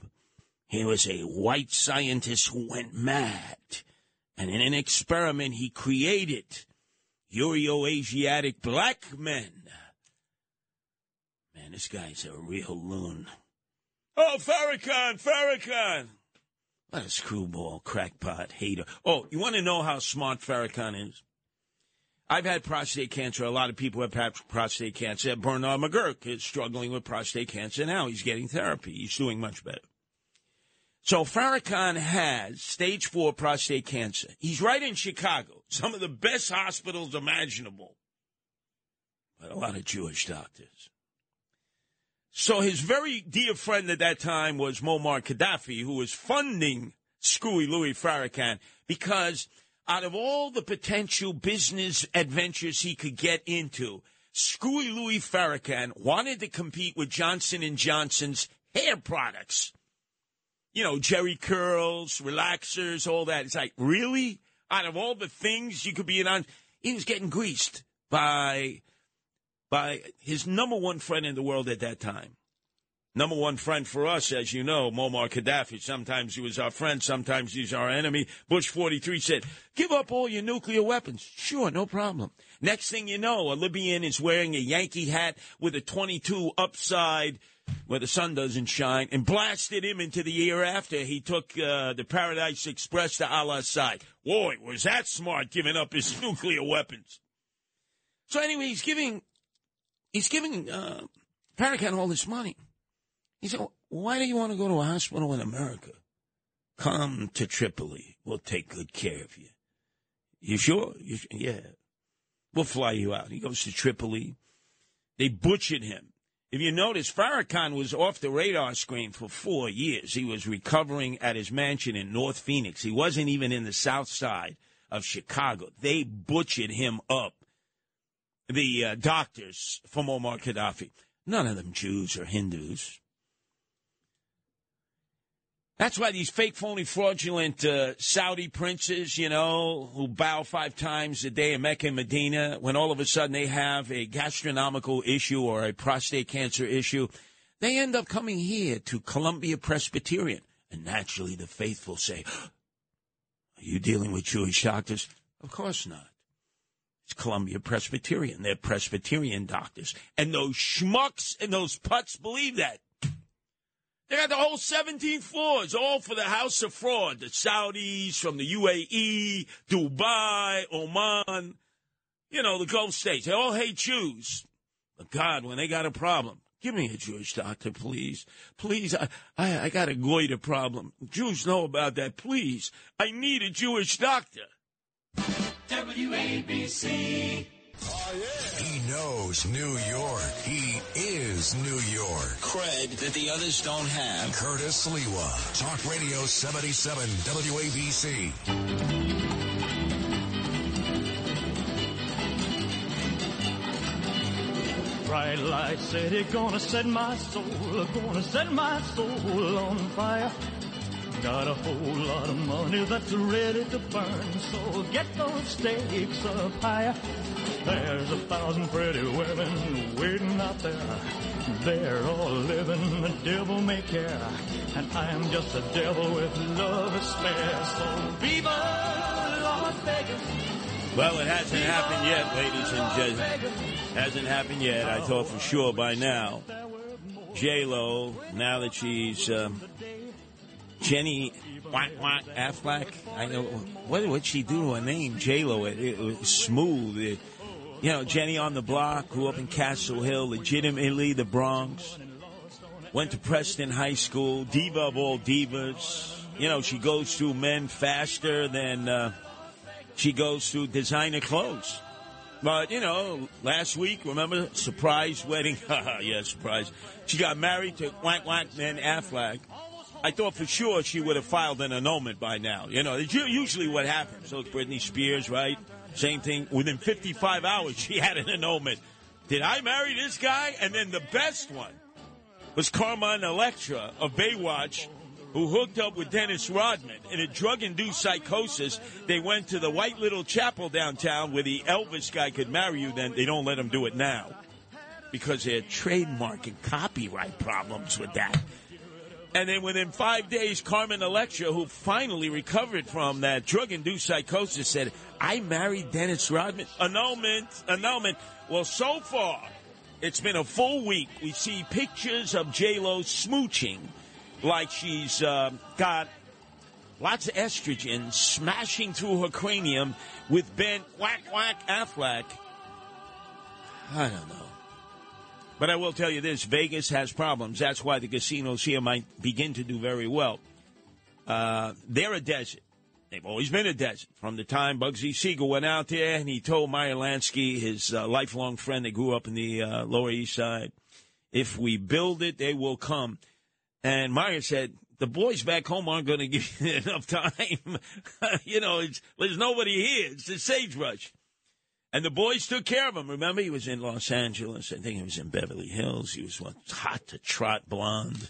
He was a white scientist who went mad. And in an experiment, he created Euro-Asiatic black men. Man, this guy's a real loon. Oh, Farrakhan, Farrakhan. What a screwball, crackpot, hater. Oh, you want to know how smart Farrakhan is? I've had prostate cancer. A lot of people have had prostate cancer. Bernard McGuirk is struggling with prostate cancer now. He's getting therapy. He's doing much better. So Farrakhan has stage four prostate cancer. He's right in Chicago, some of the best hospitals imaginable, but a lot of Jewish doctors. So his very dear friend at that time was Muammar Gaddafi, who was funding Screwy Louis Farrakhan because out of all the potential business adventures he could get into, Screwy Louis Farrakhan wanted to compete with Johnson and Johnson's hair products. You know, Jerry curls, relaxers, all that. It's like, really? Out of all the things you could be in on, he was getting greased by by his number one friend in the world at that time. Number one friend for us, as you know, Muammar Gaddafi. Sometimes he was our friend, sometimes he's our enemy. Bush 43 said, give up all your nuclear weapons. Sure, no problem. Next thing you know, a Libyan is wearing a Yankee hat with a 22 upside where the sun doesn't shine and blasted him into the year after he took uh, the Paradise Express to Allah's side. Boy, was that smart giving up his nuclear weapons. So anyway, he's giving he's giving uh, all this money. He said, why do you want to go to a hospital in America? Come to Tripoli. We'll take good care of you. You sure? You, yeah. We'll fly you out. He goes to Tripoli. They butchered him. If you notice, Farrakhan was off the radar screen for four years. He was recovering at his mansion in North Phoenix. He wasn't even in the south side of Chicago. They butchered him up. The uh, doctors for Omar Gaddafi. None of them Jews or Hindus. That's why these fake, phony, fraudulent uh, Saudi princes, you know, who bow five times a day in Mecca and Medina, when all of a sudden they have a gastronomical issue or a prostate cancer issue, they end up coming here to Columbia Presbyterian. And naturally, the faithful say, Are you dealing with Jewish doctors? Of course not. It's Columbia Presbyterian. They're Presbyterian doctors. And those schmucks and those putts believe that. They got the whole 17 floors, all for the House of Fraud. The Saudis from the UAE, Dubai, Oman, you know, the Gulf states. They all hate Jews. But God, when they got a problem, give me a Jewish doctor, please. Please, I, I, I got a goiter problem. Jews know about that. Please, I need a Jewish doctor. WABC. Oh, he knows New York. He is New York. Cred that the others don't have. Curtis Sliwa. Talk Radio 77 WABC. Bright light city gonna set my soul, gonna set my soul on fire. Got a whole lot of money that's ready to burn, so get those stakes up higher. There's a thousand pretty women waiting out there. They're all living the devil may care, and I am just a devil with love to spare. So viva Las Vegas. Well, it hasn't happened yet, ladies and gentlemen. Hasn't happened yet. I thought for sure by now. J Lo, now that she's um, Jenny Whack Whack Affleck. I know what would she do to her name? J Lo. It, it was smooth. It, you know, Jenny on the block, grew up in Castle Hill, legitimately the Bronx. Went to Preston High School, diva of all divas. You know, she goes through men faster than uh, she goes through designer clothes. But, you know, last week, remember, surprise wedding? yeah, surprise. She got married to Whack Whack Man Affleck. I thought for sure she would have filed an annulment by now. You know, it's usually what happens. So Britney Spears, right? Same thing. Within 55 hours, she had an annulment. Did I marry this guy? And then the best one was Carmen Electra of Baywatch, who hooked up with Dennis Rodman in a drug-induced psychosis. They went to the White Little Chapel downtown where the Elvis guy could marry you. Then they don't let him do it now because they had trademark and copyright problems with that. And then within five days, Carmen Electra, who finally recovered from that drug induced psychosis, said, I married Dennis Rodman. Annulment, annulment. Well, so far, it's been a full week. We see pictures of J-Lo smooching like she's uh, got lots of estrogen smashing through her cranium with Ben Whack Whack Affleck. I don't know. But I will tell you this Vegas has problems. That's why the casinos here might begin to do very well. Uh, they're a desert. They've always been a desert. From the time Bugsy Siegel went out there and he told Meyer Lansky, his uh, lifelong friend that grew up in the uh, Lower East Side, if we build it, they will come. And Meyer said, the boys back home aren't going to give you enough time. you know, there's nobody here. It's the sagebrush. And the boys took care of him. Remember, he was in Los Angeles. I think he was in Beverly Hills. He was one hot to trot blonde.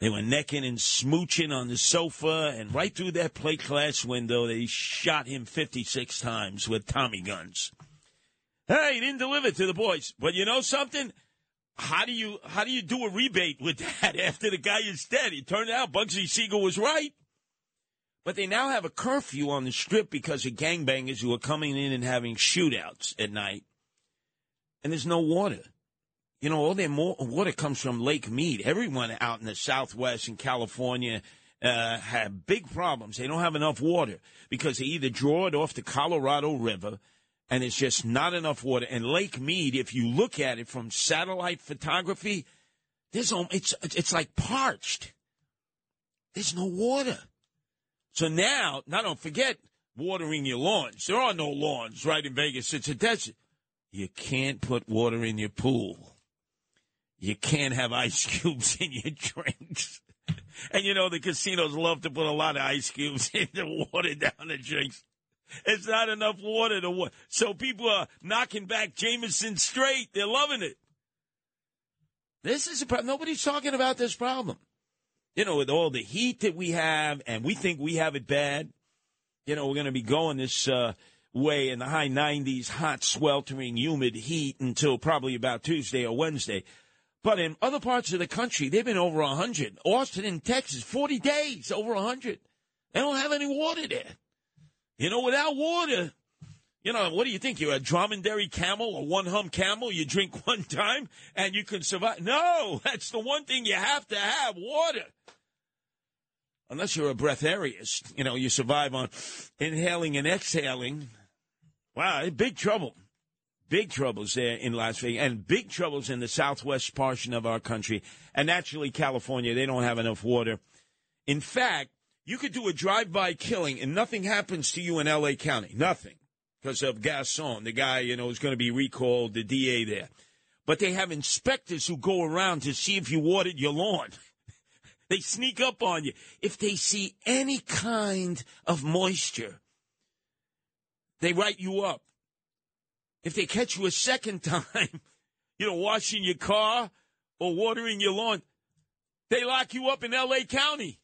They were necking and smooching on the sofa, and right through that plate glass window, they shot him 56 times with Tommy guns. Hey, he didn't deliver it to the boys. But you know something? How do you how do you do a rebate with that after the guy is dead? It turned out Bugsy Siegel was right. But they now have a curfew on the strip because of gangbangers who are coming in and having shootouts at night. And there's no water. You know, all their water comes from Lake Mead. Everyone out in the Southwest and California uh, have big problems. They don't have enough water because they either draw it off the Colorado River and it's just not enough water. And Lake Mead, if you look at it from satellite photography, there's it's it's like parched. There's no water. So now, now don't forget watering your lawns. There are no lawns right in Vegas. It's a desert. You can't put water in your pool. You can't have ice cubes in your drinks. And you know, the casinos love to put a lot of ice cubes in the water down the drinks. It's not enough water to water. So people are knocking back Jameson straight. They're loving it. This is a problem. Nobody's talking about this problem you know, with all the heat that we have, and we think we have it bad, you know, we're going to be going this uh, way in the high 90s, hot, sweltering, humid heat until probably about Tuesday or Wednesday. But in other parts of the country, they've been over 100. Austin in Texas, 40 days, over 100. They don't have any water there. You know, without water, you know, what do you think? You're a dromedary camel, a one hump camel. You drink one time and you can survive. No, that's the one thing you have to have water unless you're a breatharian, you know, you survive on inhaling and exhaling. Wow, big trouble. Big troubles there in Las Vegas, and big troubles in the southwest portion of our country. And naturally, California, they don't have enough water. In fact, you could do a drive-by killing and nothing happens to you in L.A. County. Nothing. Because of Gascon, the guy, you know, is going to be recalled, the DA there. But they have inspectors who go around to see if you watered your lawn. They sneak up on you. If they see any kind of moisture, they write you up. If they catch you a second time, you know, washing your car or watering your lawn, they lock you up in LA County.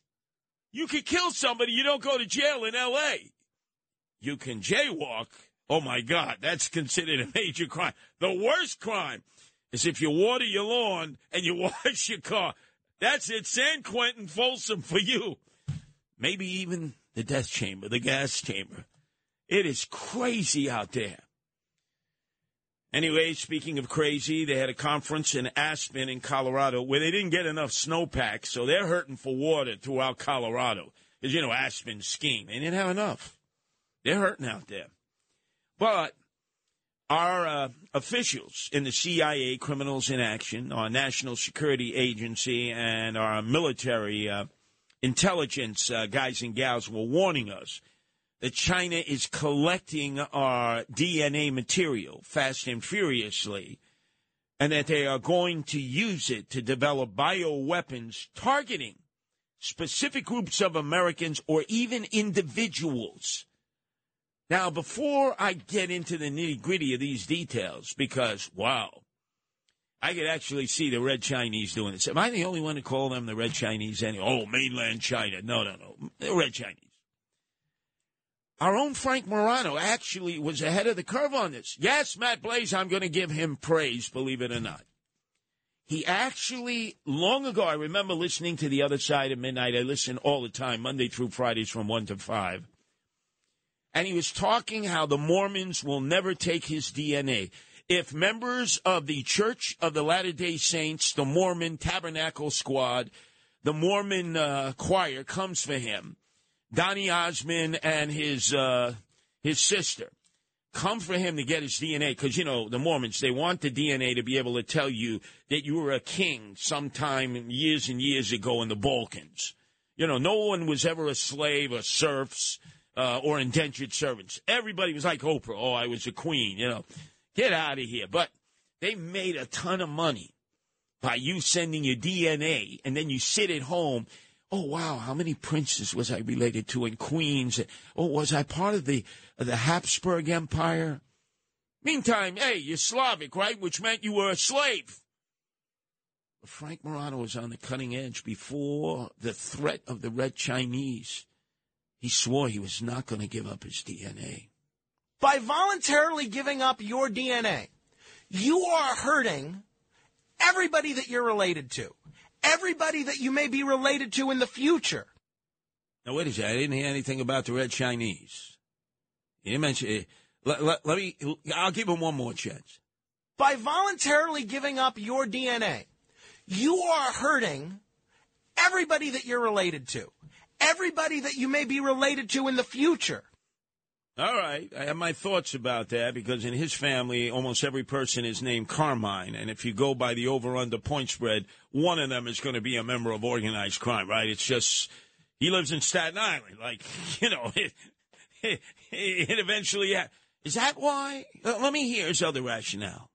You could kill somebody, you don't go to jail in LA. You can jaywalk. Oh my God, that's considered a major crime. The worst crime is if you water your lawn and you wash your car. That's it, San Quentin Folsom for you. Maybe even the death chamber, the gas chamber. It is crazy out there. Anyway, speaking of crazy, they had a conference in Aspen in Colorado where they didn't get enough snowpack, so they're hurting for water throughout Colorado. Because, you know, Aspen skiing, They didn't have enough. They're hurting out there. But our uh, officials in the CIA, Criminals in Action, our National Security Agency, and our military uh, intelligence uh, guys and gals were warning us that China is collecting our DNA material fast and furiously, and that they are going to use it to develop bioweapons targeting specific groups of Americans or even individuals. Now, before I get into the nitty gritty of these details, because, wow, I could actually see the Red Chinese doing this. Am I the only one to call them the Red Chinese? Any? Oh, mainland China. No, no, no. The Red Chinese. Our own Frank Morano actually was ahead of the curve on this. Yes, Matt Blaze, I'm going to give him praise, believe it or not. He actually, long ago, I remember listening to The Other Side of Midnight. I listen all the time, Monday through Fridays from 1 to 5 and he was talking how the Mormons will never take his DNA. If members of the Church of the Latter day Saints, the Mormon Tabernacle Squad, the Mormon uh, choir comes for him, Donny Osmond and his uh, his sister come for him to get his DNA because you know the Mormons they want the DNA to be able to tell you that you were a king sometime years and years ago in the Balkans. You know, no one was ever a slave or serfs uh, or indentured servants. Everybody was like Oprah. Oh, I was a queen. You know, get out of here. But they made a ton of money by you sending your DNA, and then you sit at home. Oh wow, how many princes was I related to and queens? Oh, was I part of the the Habsburg Empire? Meantime, hey, you're Slavic, right? Which meant you were a slave. Frank Morano was on the cutting edge before the threat of the Red Chinese. He swore he was not going to give up his DNA. By voluntarily giving up your DNA, you are hurting everybody that you're related to, everybody that you may be related to in the future. Now, wait a second. I didn't hear anything about the Red Chinese. You didn't mention it. Let, let, let me, I'll give him one more chance. By voluntarily giving up your DNA, you are hurting everybody that you're related to, everybody that you may be related to in the future. All right. I have my thoughts about that because in his family, almost every person is named Carmine. And if you go by the over under point spread, one of them is going to be a member of organized crime, right? It's just, he lives in Staten Island. Like, you know, it, it, it eventually, is that why? Uh, let me hear his other rationale.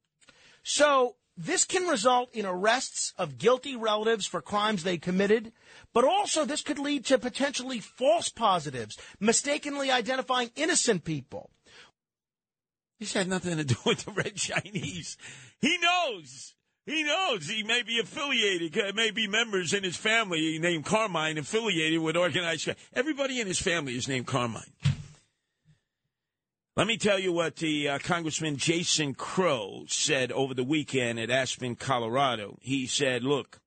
So this can result in arrests of guilty relatives for crimes they committed, but also this could lead to potentially false positives, mistakenly identifying innocent people. This had nothing to do with the Red Chinese. He knows. He knows he may be affiliated, uh, may be members in his family named Carmine affiliated with organized. Everybody in his family is named Carmine. Let me tell you what the uh, Congressman Jason Crow said over the weekend at Aspen, Colorado. He said, look,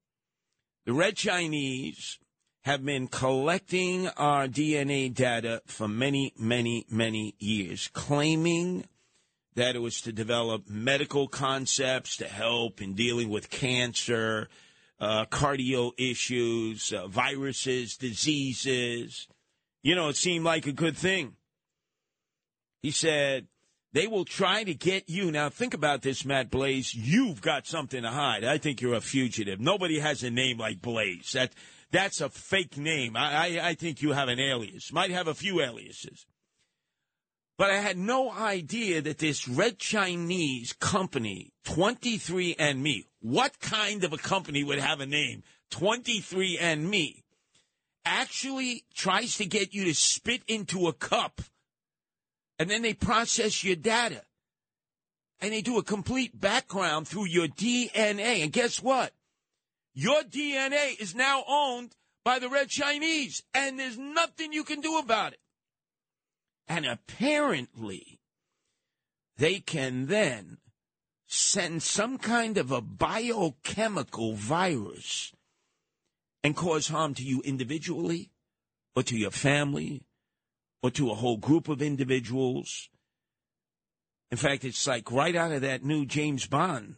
the Red Chinese have been collecting our DNA data for many, many, many years, claiming that it was to develop medical concepts to help in dealing with cancer, uh, cardio issues, uh, viruses, diseases. You know, it seemed like a good thing. He said, they will try to get you. Now, think about this, Matt Blaze. You've got something to hide. I think you're a fugitive. Nobody has a name like Blaze. That, that's a fake name. I, I, I think you have an alias. Might have a few aliases. But I had no idea that this red Chinese company, 23andMe, what kind of a company would have a name? 23andMe actually tries to get you to spit into a cup and then they process your data. And they do a complete background through your DNA. And guess what? Your DNA is now owned by the Red Chinese, and there's nothing you can do about it. And apparently, they can then send some kind of a biochemical virus and cause harm to you individually or to your family or to a whole group of individuals. In fact, it's like right out of that new James Bond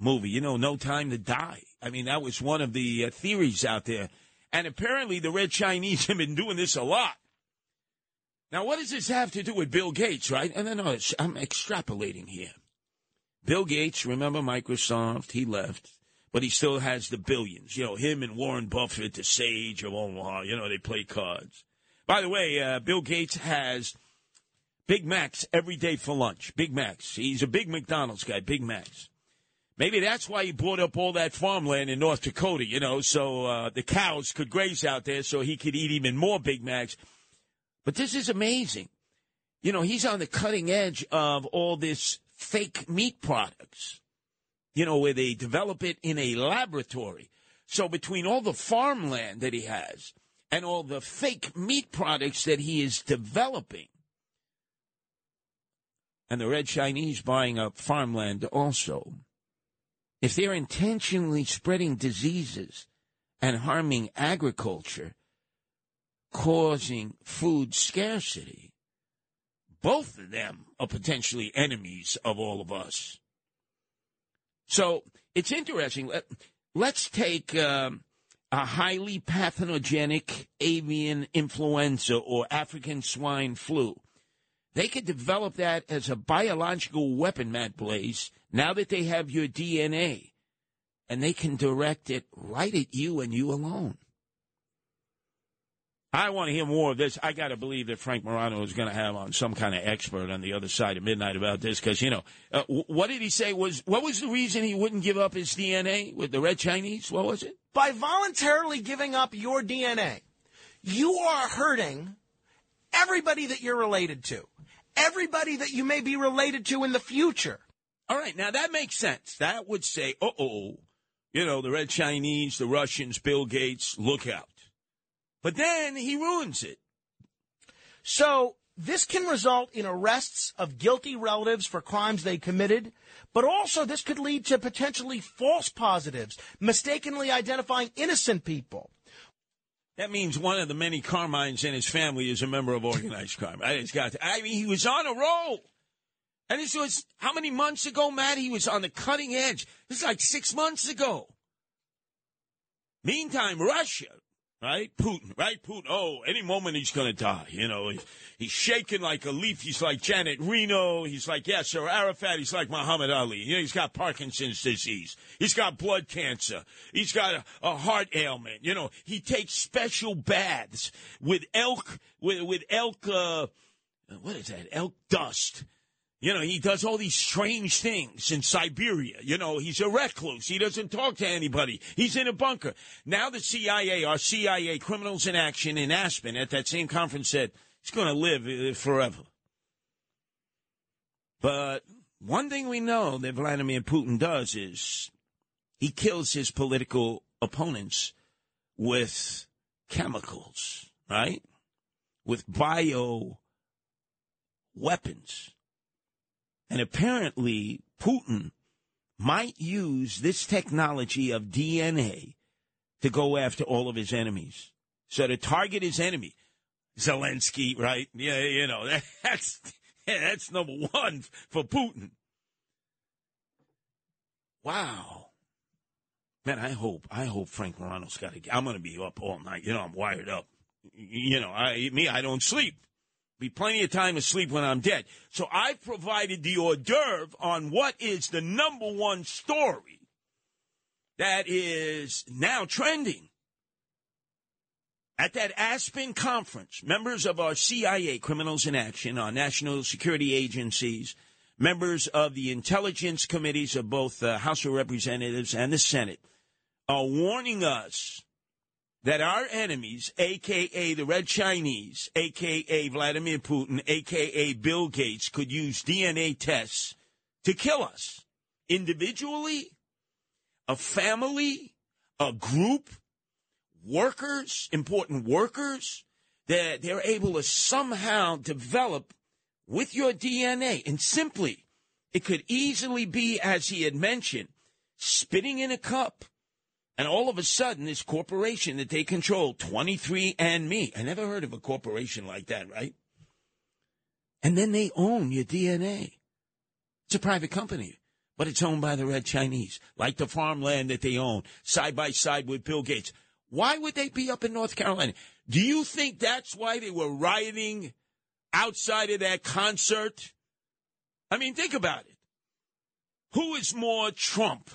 movie, you know, No Time to Die. I mean, that was one of the uh, theories out there. And apparently, the Red Chinese have been doing this a lot. Now, what does this have to do with Bill Gates, right? And then no, I'm extrapolating here. Bill Gates, remember Microsoft? He left, but he still has the billions. You know, him and Warren Buffett, the sage of Omaha, you know, they play cards. By the way, uh, Bill Gates has Big Macs every day for lunch. Big Macs. He's a big McDonald's guy, Big Macs. Maybe that's why he bought up all that farmland in North Dakota, you know, so uh, the cows could graze out there so he could eat even more Big Macs. But this is amazing. You know, he's on the cutting edge of all this fake meat products, you know, where they develop it in a laboratory. So between all the farmland that he has and all the fake meat products that he is developing, and the red Chinese buying up farmland also, if they're intentionally spreading diseases and harming agriculture, causing food scarcity, both of them are potentially enemies of all of us. So it's interesting. Let's take um, a highly pathogenic avian influenza or African swine flu. They could develop that as a biological weapon, Matt Blaze, now that they have your DNA. And they can direct it right at you and you alone. I want to hear more of this. I got to believe that Frank Morano is going to have on some kind of expert on the other side of midnight about this because you know uh, what did he say was what was the reason he wouldn't give up his DNA with the Red Chinese? What was it? By voluntarily giving up your DNA, you are hurting everybody that you're related to, everybody that you may be related to in the future. All right, now that makes sense. That would say, uh oh, you know, the Red Chinese, the Russians, Bill Gates, look out. But then he ruins it. So this can result in arrests of guilty relatives for crimes they committed, but also this could lead to potentially false positives, mistakenly identifying innocent people. That means one of the many Carmines in his family is a member of organized crime. I, it's got to, I mean, he was on a roll. And this was how many months ago, Matt? He was on the cutting edge. This is like six months ago. Meantime, Russia, right? Putin, right? Putin. Oh, any moment he's going to die. You know, he's, he's shaking like a leaf. He's like Janet Reno. He's like Yasser Arafat. He's like Muhammad Ali. You know, he's got Parkinson's disease. He's got blood cancer. He's got a, a heart ailment. You know, he takes special baths with elk, with, with elk, uh, what is that? Elk dust. You know, he does all these strange things in Siberia. You know, he's a recluse. He doesn't talk to anybody. He's in a bunker. Now the CIA, our CIA criminals in action in Aspen at that same conference said he's going to live uh, forever. But one thing we know that Vladimir Putin does is he kills his political opponents with chemicals, right? With bio weapons. And apparently, Putin might use this technology of DNA to go after all of his enemies. So to target his enemy, Zelensky, right? Yeah, you know, that's, yeah, that's number one for Putin. Wow. Man, I hope, I hope Frank Morano's got to, I'm going to be up all night. You know, I'm wired up. You know, I, me, I don't sleep be plenty of time to sleep when I'm dead. So I've provided the hors d'oeuvre on what is the number one story that is now trending. At that Aspen conference, members of our CIA, Criminals in Action, our national security agencies, members of the intelligence committees of both the House of Representatives and the Senate, are warning us that our enemies, aka the Red Chinese, aka Vladimir Putin, aka Bill Gates, could use DNA tests to kill us individually, a family, a group, workers, important workers, that they're able to somehow develop with your DNA. And simply, it could easily be, as he had mentioned, spitting in a cup and all of a sudden, this corporation that they control, 23andMe, I never heard of a corporation like that, right? And then they own your DNA. It's a private company, but it's owned by the Red Chinese, like the farmland that they own, side by side with Bill Gates. Why would they be up in North Carolina? Do you think that's why they were rioting outside of that concert? I mean, think about it. Who is more Trump?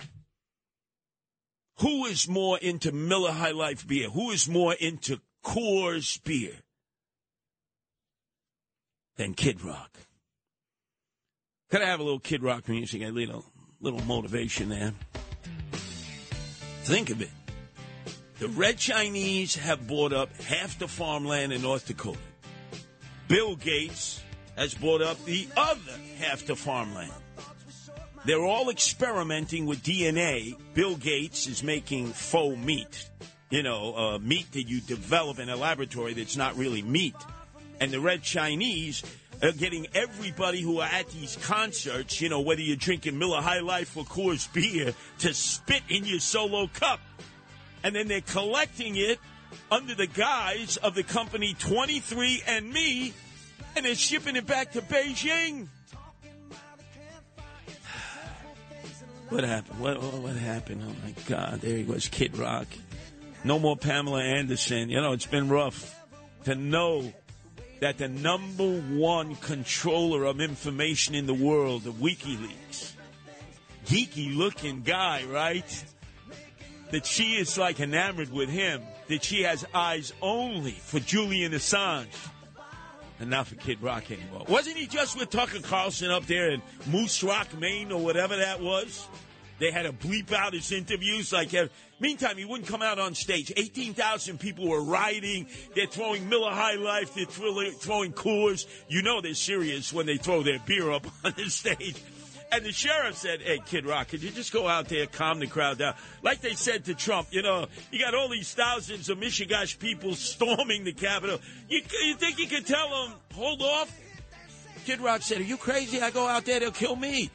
Who is more into Miller High Life beer? Who is more into Coors beer than Kid Rock? Could I have a little Kid Rock music? A little, little motivation there. Think of it. The Red Chinese have bought up half the farmland in North Dakota. Bill Gates has bought up the other half the farmland. They're all experimenting with DNA. Bill Gates is making faux meat, you know, uh, meat that you develop in a laboratory that's not really meat. And the Red Chinese are getting everybody who are at these concerts, you know, whether you're drinking Miller High Life or Coors beer, to spit in your solo cup. And then they're collecting it under the guise of the company 23andMe, and they're shipping it back to Beijing. What happened? What, what, what happened? Oh my God! There he was, Kid Rock. No more Pamela Anderson. You know, it's been rough to know that the number one controller of information in the world, of WikiLeaks, geeky looking guy, right? That she is like enamored with him. That she has eyes only for Julian Assange. And not for Kid Rock anymore. Wasn't he just with Tucker Carlson up there in Moose Rock, Maine, or whatever that was? They had to bleep out his interviews. Like, uh, meantime, he wouldn't come out on stage. Eighteen thousand people were rioting. They're throwing Miller High Life. They're throwing, throwing Coors. You know they're serious when they throw their beer up on the stage. And the sheriff said, "Hey, Kid Rock, could you just go out there, calm the crowd down?" Like they said to Trump, you know, you got all these thousands of Michigash people storming the Capitol. You, you think you could tell them, hold off? Kid Rock said, "Are you crazy? I go out there, they'll kill me."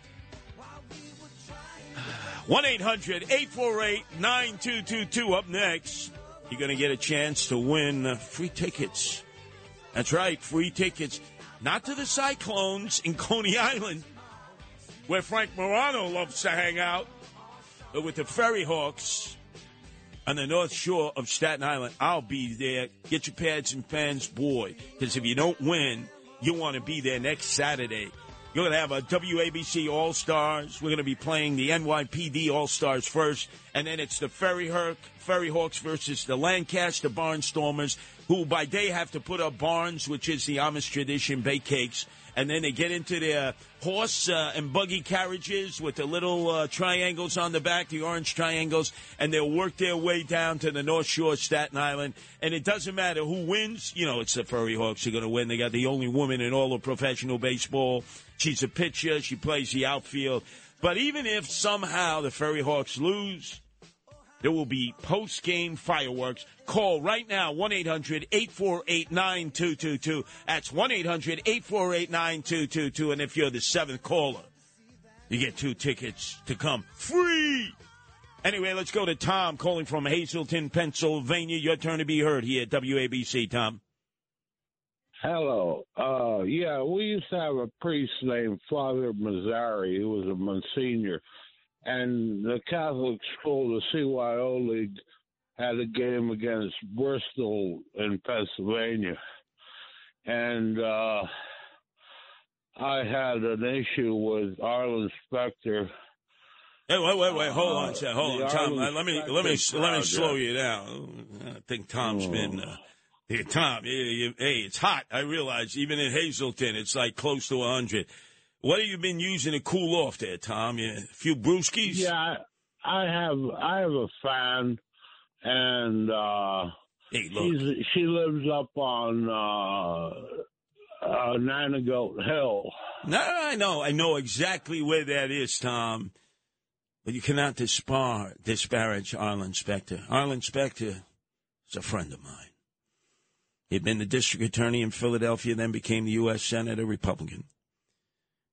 1 800 848 9222 up next. You're going to get a chance to win uh, free tickets. That's right, free tickets. Not to the Cyclones in Coney Island, where Frank Morano loves to hang out, with the Ferry Hawks on the North Shore of Staten Island. I'll be there. Get your pads and fans, boy, because if you don't win, you want to be there next Saturday. You're going to have a WABC All Stars. We're going to be playing the NYPD All Stars first, and then it's the Ferry, Hawk, Ferry Hawks versus the Lancaster Barnstormers, who by day have to put up barns, which is the Amish tradition, bake cakes, and then they get into their horse uh, and buggy carriages with the little uh, triangles on the back, the orange triangles, and they'll work their way down to the North Shore of Staten Island. And it doesn't matter who wins. You know, it's the Ferry Hawks are going to win. They got the only woman in all of professional baseball. She's a pitcher. She plays the outfield. But even if somehow the Ferry Hawks lose, there will be post game fireworks. Call right now 1 800 848 9222. That's 1 800 848 9222. And if you're the seventh caller, you get two tickets to come free. Anyway, let's go to Tom calling from Hazleton, Pennsylvania. Your turn to be heard here at WABC, Tom. Hello. Uh, yeah, we used to have a priest named Father Mazzari. He was a Monsignor. And the Catholic school, the CYO League, had a game against Bristol in Pennsylvania. And uh, I had an issue with Arlen Specter. Hey, wait, wait, wait! Hold on, Uh. Hold on, Tom. Let me let me Specter let me slow you down. I think Tom's been. Uh, hey, Tom, you, you, hey, it's hot. I realize even in Hazleton, it's like close to hundred. What have you been using to cool off there, Tom? You, a few brewskis? Yeah, I I have I have a fan, and uh, hey, she's, she lives up on uh, uh, Nanagoat Hill. No, I know. I know exactly where that is, Tom. But you cannot dispar, disparage Arlen Specter. Arlen Specter is a friend of mine. He'd been the district attorney in Philadelphia, then became the U.S. Senator, Republican.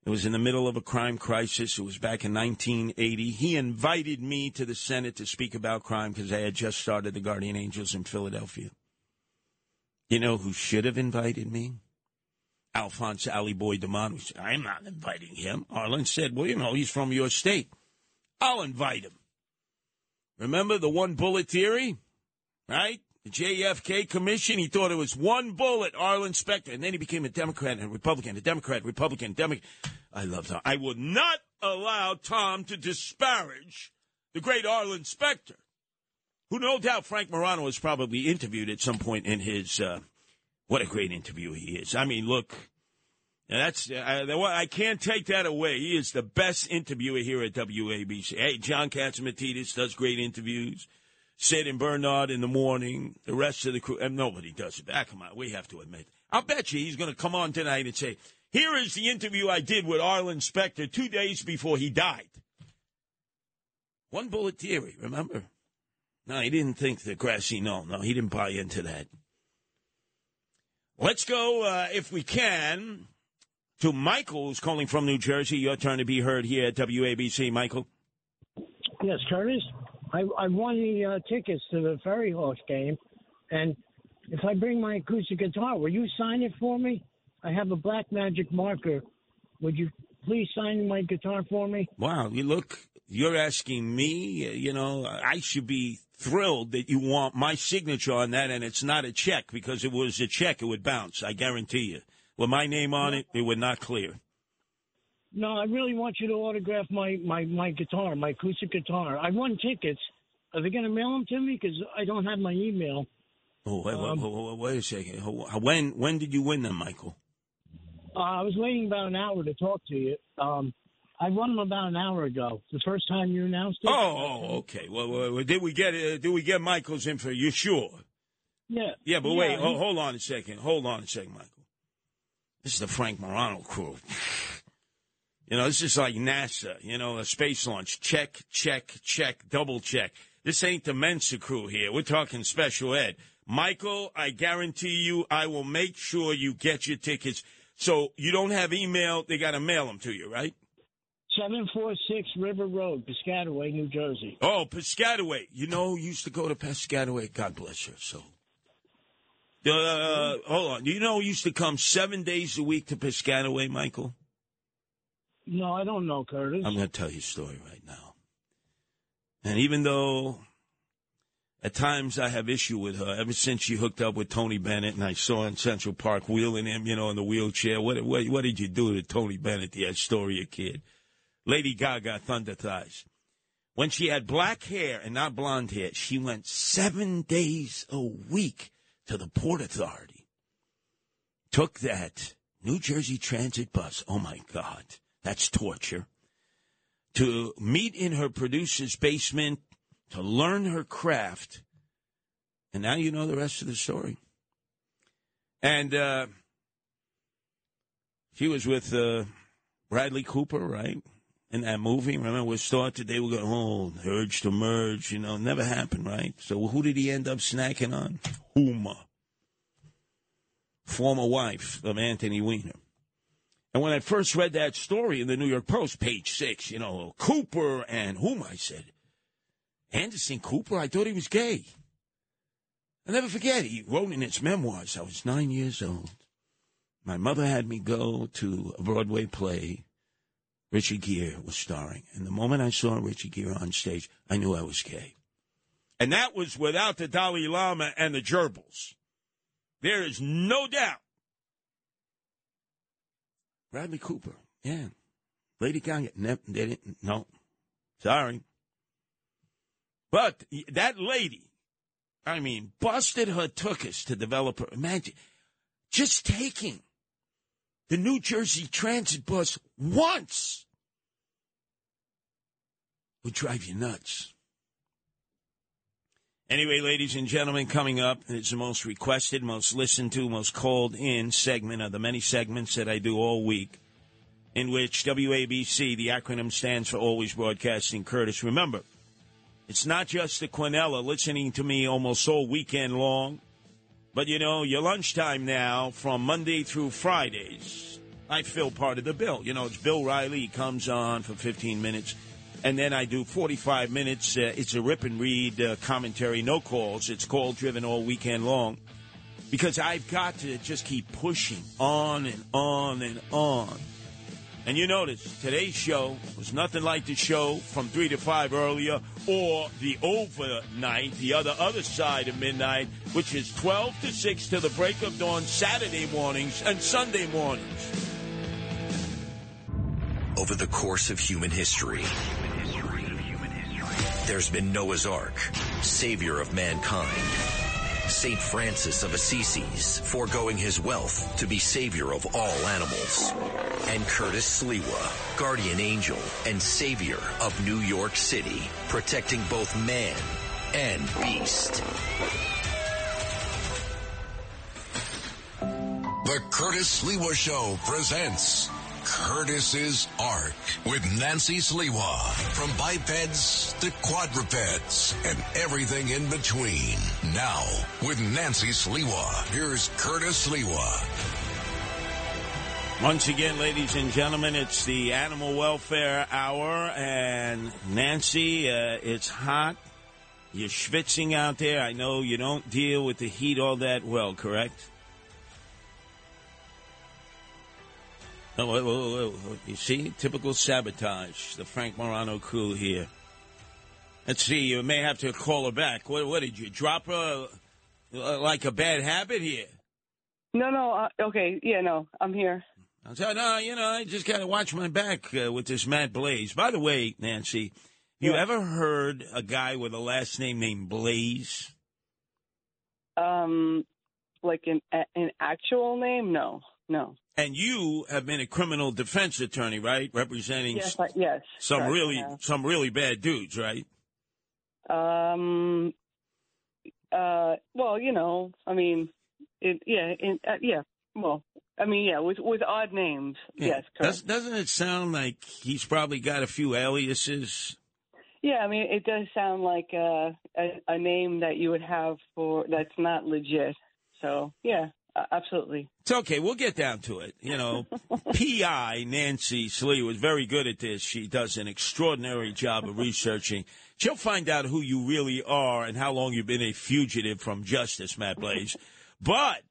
It was in the middle of a crime crisis. It was back in 1980. He invited me to the Senate to speak about crime because I had just started the Guardian Angels in Philadelphia. You know who should have invited me? Alphonse Ali Boy DeMond. said, I'm not inviting him. Arlen said, Well, you know, he's from your state. I'll invite him. Remember the one bullet theory? right? The JFK Commission, he thought it was one bullet, Arlen Specter, and then he became a Democrat and a Republican, a Democrat, Republican, Democrat. I love Tom. I will not allow Tom to disparage the great Arlen Specter, who no doubt Frank Morano has probably interviewed at some point in his. Uh, what a great interview he is. I mean, look, that's uh, I can't take that away. He is the best interviewer here at WABC. Hey, John Catsimatidis does great interviews. Sid and Bernard in the morning. The rest of the crew, and nobody does it. Ah, come on, we have to admit. I'll bet you he's going to come on tonight and say, "Here is the interview I did with Arlen Specter two days before he died." One bullet theory, remember? No, he didn't think the grassy knoll. No, he didn't buy into that. Let's go, uh, if we can, to Michael, who's calling from New Jersey. Your turn to be heard here at WABC, Michael. Yes, Curtis. I, I won the uh, tickets to the Ferry Hawks game, and if I bring my acoustic guitar, will you sign it for me? I have a black magic marker. Would you please sign my guitar for me? Wow, you look, you're asking me, you know, I should be thrilled that you want my signature on that and it's not a check because if it was a check, it would bounce. I guarantee you. With my name on it, it would not clear. No, I really want you to autograph my, my, my guitar, my acoustic guitar. I won tickets. Are they going to mail them to me? Because I don't have my email. Oh, wait, Um, wait, wait, wait, a second. When when did you win them, Michael? Uh, I was waiting about an hour to talk to you. Um, I won them about an hour ago. The first time you announced it. Oh, oh, okay. Well, well, did we get uh, did we get Michael's info? You sure? Yeah. Yeah, but Yeah, wait, he- ho- hold on a second. Hold on a second, Michael. This is the Frank Morano crew. You know, this is like NASA, you know, a space launch. Check, check, check, double check. This ain't the Mensa crew here. We're talking special ed. Michael, I guarantee you, I will make sure you get your tickets. So you don't have email, they got to mail them to you, right? 746 River Road, Piscataway, New Jersey. Oh, Piscataway. You know, used to go to Piscataway. God bless her soul. Uh, hold on. Do you know used to come seven days a week to Piscataway, Michael? No, I don't know, Curtis. I'm going to tell you a story right now. And even though at times I have issue with her, ever since she hooked up with Tony Bennett and I saw in Central Park wheeling him, you know, in the wheelchair. What, what, what did you do to Tony Bennett, the Astoria kid? Lady Gaga, Thunder Thighs. When she had black hair and not blonde hair, she went seven days a week to the Port Authority. Took that New Jersey Transit bus. Oh my God, that's torture. To meet in her producer's basement, to learn her craft. And now you know the rest of the story. And uh, she was with uh, Bradley Cooper, right? In that movie, remember, we started, they were going, oh, urge to merge, you know, never happened, right? So who did he end up snacking on? Huma, former wife of Anthony Weiner. And when I first read that story in the New York Post, page six, you know, Cooper and Huma I said, Anderson Cooper, I thought he was gay. I'll never forget, he wrote in his memoirs, I was nine years old. My mother had me go to a Broadway play. Richard Gere was starring. And the moment I saw Richard Gere on stage, I knew I was gay. And that was without the Dalai Lama and the gerbils. There is no doubt. Bradley Cooper, yeah. Lady Gaga, ne- they didn't, no. Sorry. But that lady, I mean, busted her tuchus to develop her. Imagine just taking the New Jersey Transit bus once would drive you nuts. Anyway, ladies and gentlemen, coming up is the most requested, most listened to, most called in segment of the many segments that I do all week, in which WABC, the acronym stands for Always Broadcasting Curtis. Remember, it's not just the Quinella listening to me almost all weekend long, but you know, your lunchtime now from Monday through Fridays, I fill part of the bill. You know, it's Bill O'Reilly comes on for 15 minutes, and then I do 45 minutes. Uh, it's a rip and read uh, commentary, no calls. It's call driven all weekend long because I've got to just keep pushing on and on and on And you notice today's show was nothing like the show from 3 to 5 earlier or the overnight, the other other side of midnight, which is 12 to 6 to the break of dawn Saturday mornings and Sunday mornings. Over the course of human history, there's been Noah's Ark, savior of mankind. St. Francis of Assisi's, foregoing his wealth to be savior of all animals. And Curtis Sliwa, guardian angel and savior of New York City, protecting both man and beast. The Curtis Sliwa Show presents Curtis's Ark with Nancy Sliwa. From bipeds to quadrupeds and everything in between. Now, with Nancy Sliwa, here's Curtis Sliwa. Once again, ladies and gentlemen, it's the Animal Welfare Hour. And Nancy, uh, it's hot. You're schwitzing out there. I know you don't deal with the heat all that well, correct? Oh, wait, wait, wait. You see? Typical sabotage. The Frank Morano crew here. Let's see. You may have to call her back. What, what did you drop her uh, like a bad habit here? No, no. Uh, okay. Yeah, no. I'm here. I said, no, you know, I just got to watch my back uh, with this Matt Blaze. By the way, Nancy, you Yeah. ever heard a guy with a last name named Blaze? Um, like an an actual name? No, no. And you have been a criminal defense attorney, right? Representing Yes, I, yes. some correct, really yeah. some really bad dudes, right? Um. Uh. Well, you know. I mean, it. Yeah. In, uh, yeah. Well. I mean, yeah. With with odd names. Yes. Does, Correct. doesn't it sound like he's probably got a few aliases? Yeah. I mean, it does sound like uh, a a name that you would have for that's not legit. So yeah. Absolutely. It's okay. We'll get down to it. You know, PI Nancy Slee was very good at this. She does an extraordinary job of researching. She'll find out who you really are and how long you've been a fugitive from justice, Matt Blaze. But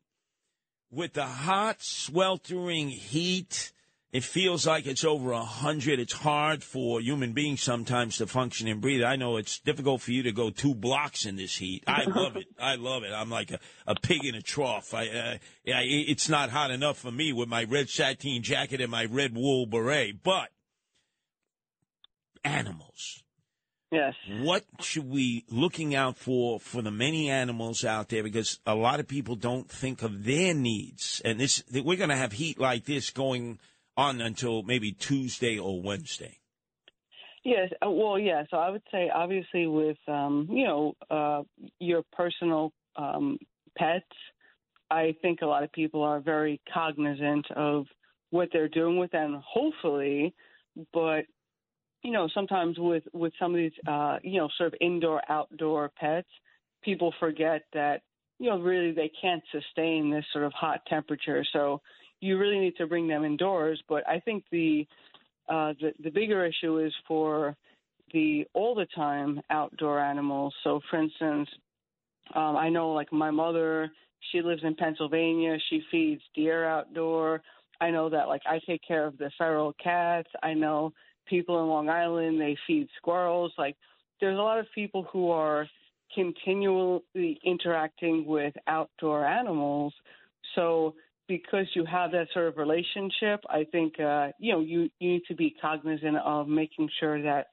with the hot, sweltering heat, it feels like it's over a hundred. It's hard for human beings sometimes to function and breathe. I know it's difficult for you to go two blocks in this heat. I love it. I love it. I'm like a, a pig in a trough. I, uh, yeah, it- it's not hot enough for me with my red sateen jacket and my red wool beret, but animals. Yes. What should we looking out for for the many animals out there? Because a lot of people don't think of their needs, and this we're going to have heat like this going on until maybe Tuesday or Wednesday. Yes. uh, Well, yeah. So I would say, obviously, with um, you know uh, your personal um, pets, I think a lot of people are very cognizant of what they're doing with them. Hopefully, but you know, sometimes with with some of these uh, you know sort of indoor outdoor pets, people forget that you know really they can't sustain this sort of hot temperature. So you really need to bring them indoors. But I think the uh, the the bigger issue is for the all the time outdoor animals. So, for instance, um, I know like my mother, she lives in Pennsylvania. She feeds deer outdoor. I know that like I take care of the feral cats. I know people in Long Island they feed squirrels. Like there's a lot of people who are continually interacting with outdoor animals. So because you have that sort of relationship, I think uh, you know you you need to be cognizant of making sure that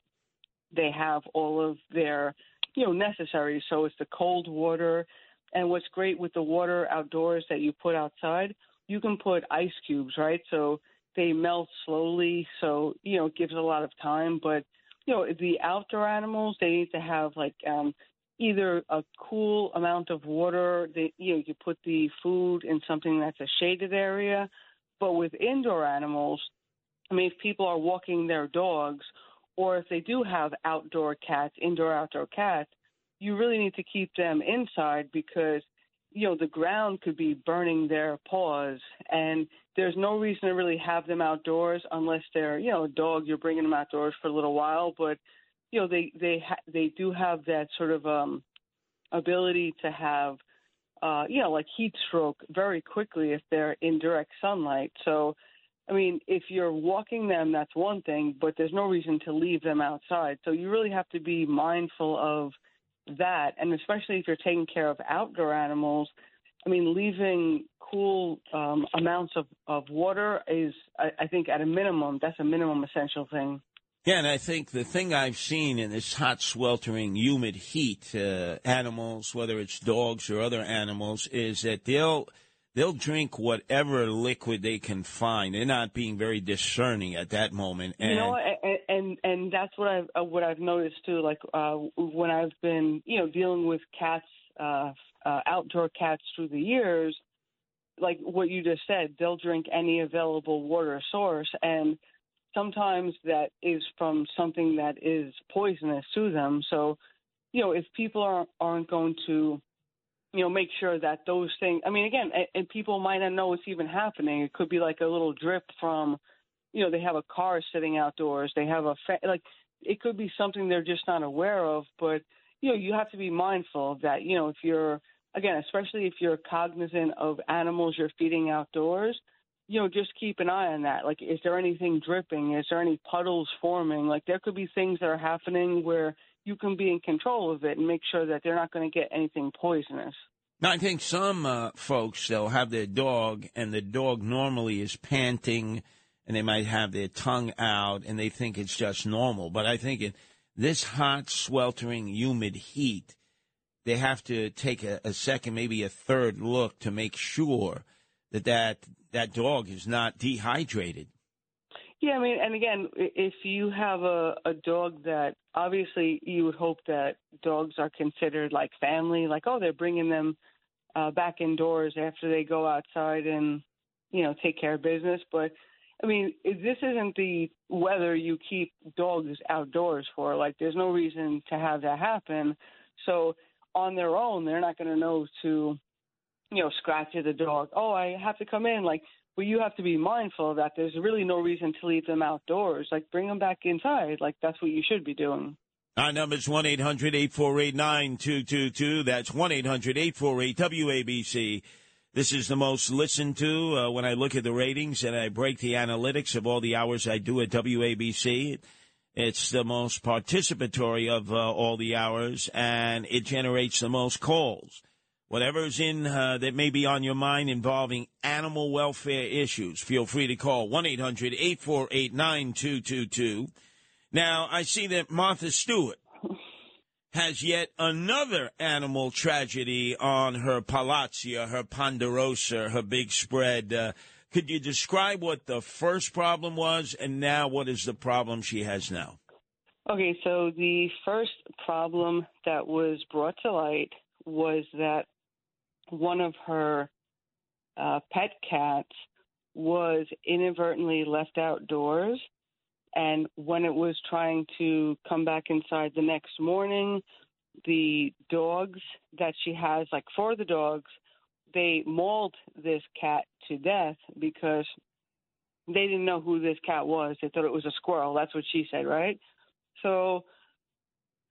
they have all of their you know necessary. So it's the cold water, and what's great with the water outdoors that you put outside, you can put ice cubes, right? So they melt slowly, so you know it gives a lot of time. But you know the outdoor animals, they need to have like um, either a cool amount of water. They, you know, you put the food in something that's a shaded area. But with indoor animals, I mean, if people are walking their dogs, or if they do have outdoor cats, indoor outdoor cats, you really need to keep them inside because you know the ground could be burning their paws and there's no reason to really have them outdoors unless they're you know a dog you're bringing them outdoors for a little while but you know they they ha- they do have that sort of um ability to have uh you know like heat stroke very quickly if they're in direct sunlight so I mean, if you're walking them, that's one thing, but there's no reason to leave them outside. So you really have to be mindful of that, and especially if you're taking care of outdoor animals. I mean, leaving cool um, amounts of, of water is, I, I think, at a minimum, that's a minimum essential thing. Yeah, and I think the thing I've seen in this hot, sweltering, humid heat, uh, animals, whether it's dogs or other animals, is that they'll they'll drink whatever liquid they can find. They're not being very discerning at that moment. And you know, and and, and that's what I've uh, what I've noticed too. Like uh, when I've been, you know, dealing with cats, uh, uh, outdoor cats through the years, like what you just said, they'll drink any available water source, and sometimes that is from something that is poisonous to them. So, you know, if people aren't aren't going to you know, make sure that those things. I mean, again, and, and people might not know it's even happening. It could be like a little drip from, you know, they have a car sitting outdoors. They have a fa- like, it could be something they're just not aware of. But you know, you have to be mindful of that. You know, if you're again, especially if you're cognizant of animals you're feeding outdoors, you know, just keep an eye on that. Like, is there anything dripping? Is there any puddles forming? Like, there could be things that are happening where you can be in control of it and make sure that they're not going to get anything poisonous. Now, I think some uh, folks they'll have their dog, and the dog normally is panting, and they might have their tongue out, and they think it's just normal. But I think in this hot, sweltering, humid heat, they have to take a, a second, maybe a third look to make sure that that, that dog is not dehydrated. Yeah, I mean, and again, if you have a, a dog that obviously you would hope that dogs are considered like family, like oh, they're bringing them uh, back indoors after they go outside and you know take care of business. But I mean, this isn't the weather you keep dogs outdoors for. Like, there's no reason to have that happen. So on their own, they're not going to know to you know scratch at the dog. Oh, I have to come in. Like well, you have to be mindful of that. There's really no reason to leave them outdoors. Like, bring them back inside. Like, that's what you should be doing. Our number is 1 800 848 9222. That's 1 800 848 WABC. This is the most listened to uh, when I look at the ratings and I break the analytics of all the hours I do at WABC. It's the most participatory of uh, all the hours, and it generates the most calls whatever's in uh, that may be on your mind involving animal welfare issues, feel free to call 1 800 848 9222. Now, I see that Martha Stewart has yet another animal tragedy on her Palazzo, her Ponderosa, her big spread. Uh, could you describe what the first problem was and now what is the problem she has now? Okay, so the first problem that was brought to light was that one of her uh, pet cats was inadvertently left outdoors. And when it was trying to come back inside the next morning, the dogs that she has, like four of the dogs, they mauled this cat to death because they didn't know who this cat was. They thought it was a squirrel. That's what she said, right? So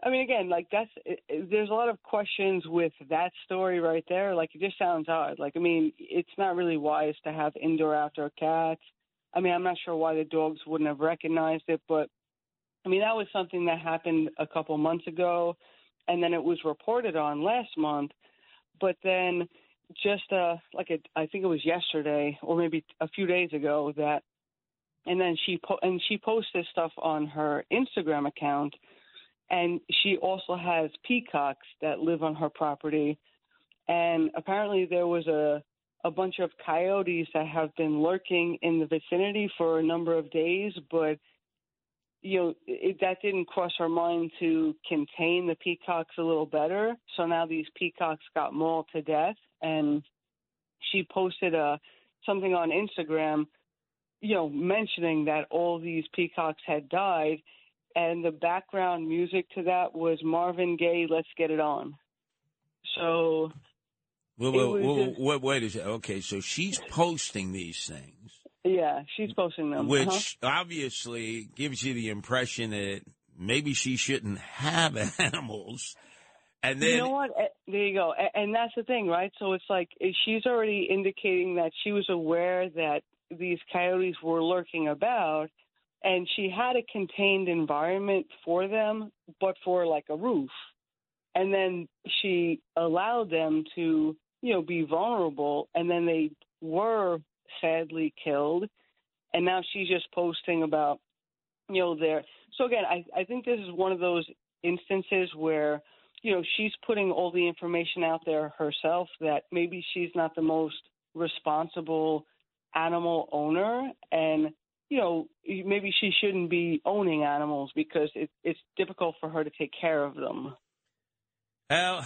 I mean, again, like that's it, it, there's a lot of questions with that story right there. Like it just sounds odd. Like I mean, it's not really wise to have indoor outdoor cats. I mean, I'm not sure why the dogs wouldn't have recognized it, but I mean that was something that happened a couple months ago, and then it was reported on last month. But then, just uh, like it, I think it was yesterday or maybe a few days ago that, and then she po- and she posted stuff on her Instagram account and she also has peacocks that live on her property. And apparently, there was a a bunch of coyotes that have been lurking in the vicinity for a number of days, but you know it, that didn't cross her mind to contain the peacocks a little better. So now these peacocks got mauled to death, and she posted a uh, something on Instagram, you know, mentioning that all these peacocks had died, and the background music to that was Marvin Gaye, "Let's Get It On." So, well, well, well, just, wait, wait a second. Okay, so she's posting these things. Yeah, she's posting them, which uh-huh. obviously gives you the impression that maybe she shouldn't have animals. And then you know what? Eh, there you go. And that's the thing, right? So it's like eh, she's already indicating that she was aware that these coyotes were lurking about, and she had a contained environment for them, but for like a roof. And then she allowed them to, you know, be vulnerable, and then they were sadly killed. And now she's just posting about, you know, their. So again, I I think this is one of those instances where you know she's putting all the information out there herself that maybe she's not the most responsible animal owner and you know maybe she shouldn't be owning animals because it, it's difficult for her to take care of them Well,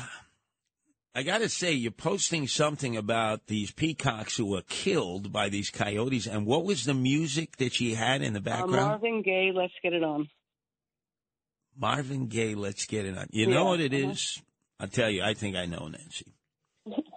I got to say, you're posting something about these peacocks who were killed by these coyotes, and what was the music that she had in the uh, background? marvin gaye let's get it on Marvin Gaye, let's get it on. You Yeah, know what it uh-huh. is? I'll tell you, I think I know Nancy.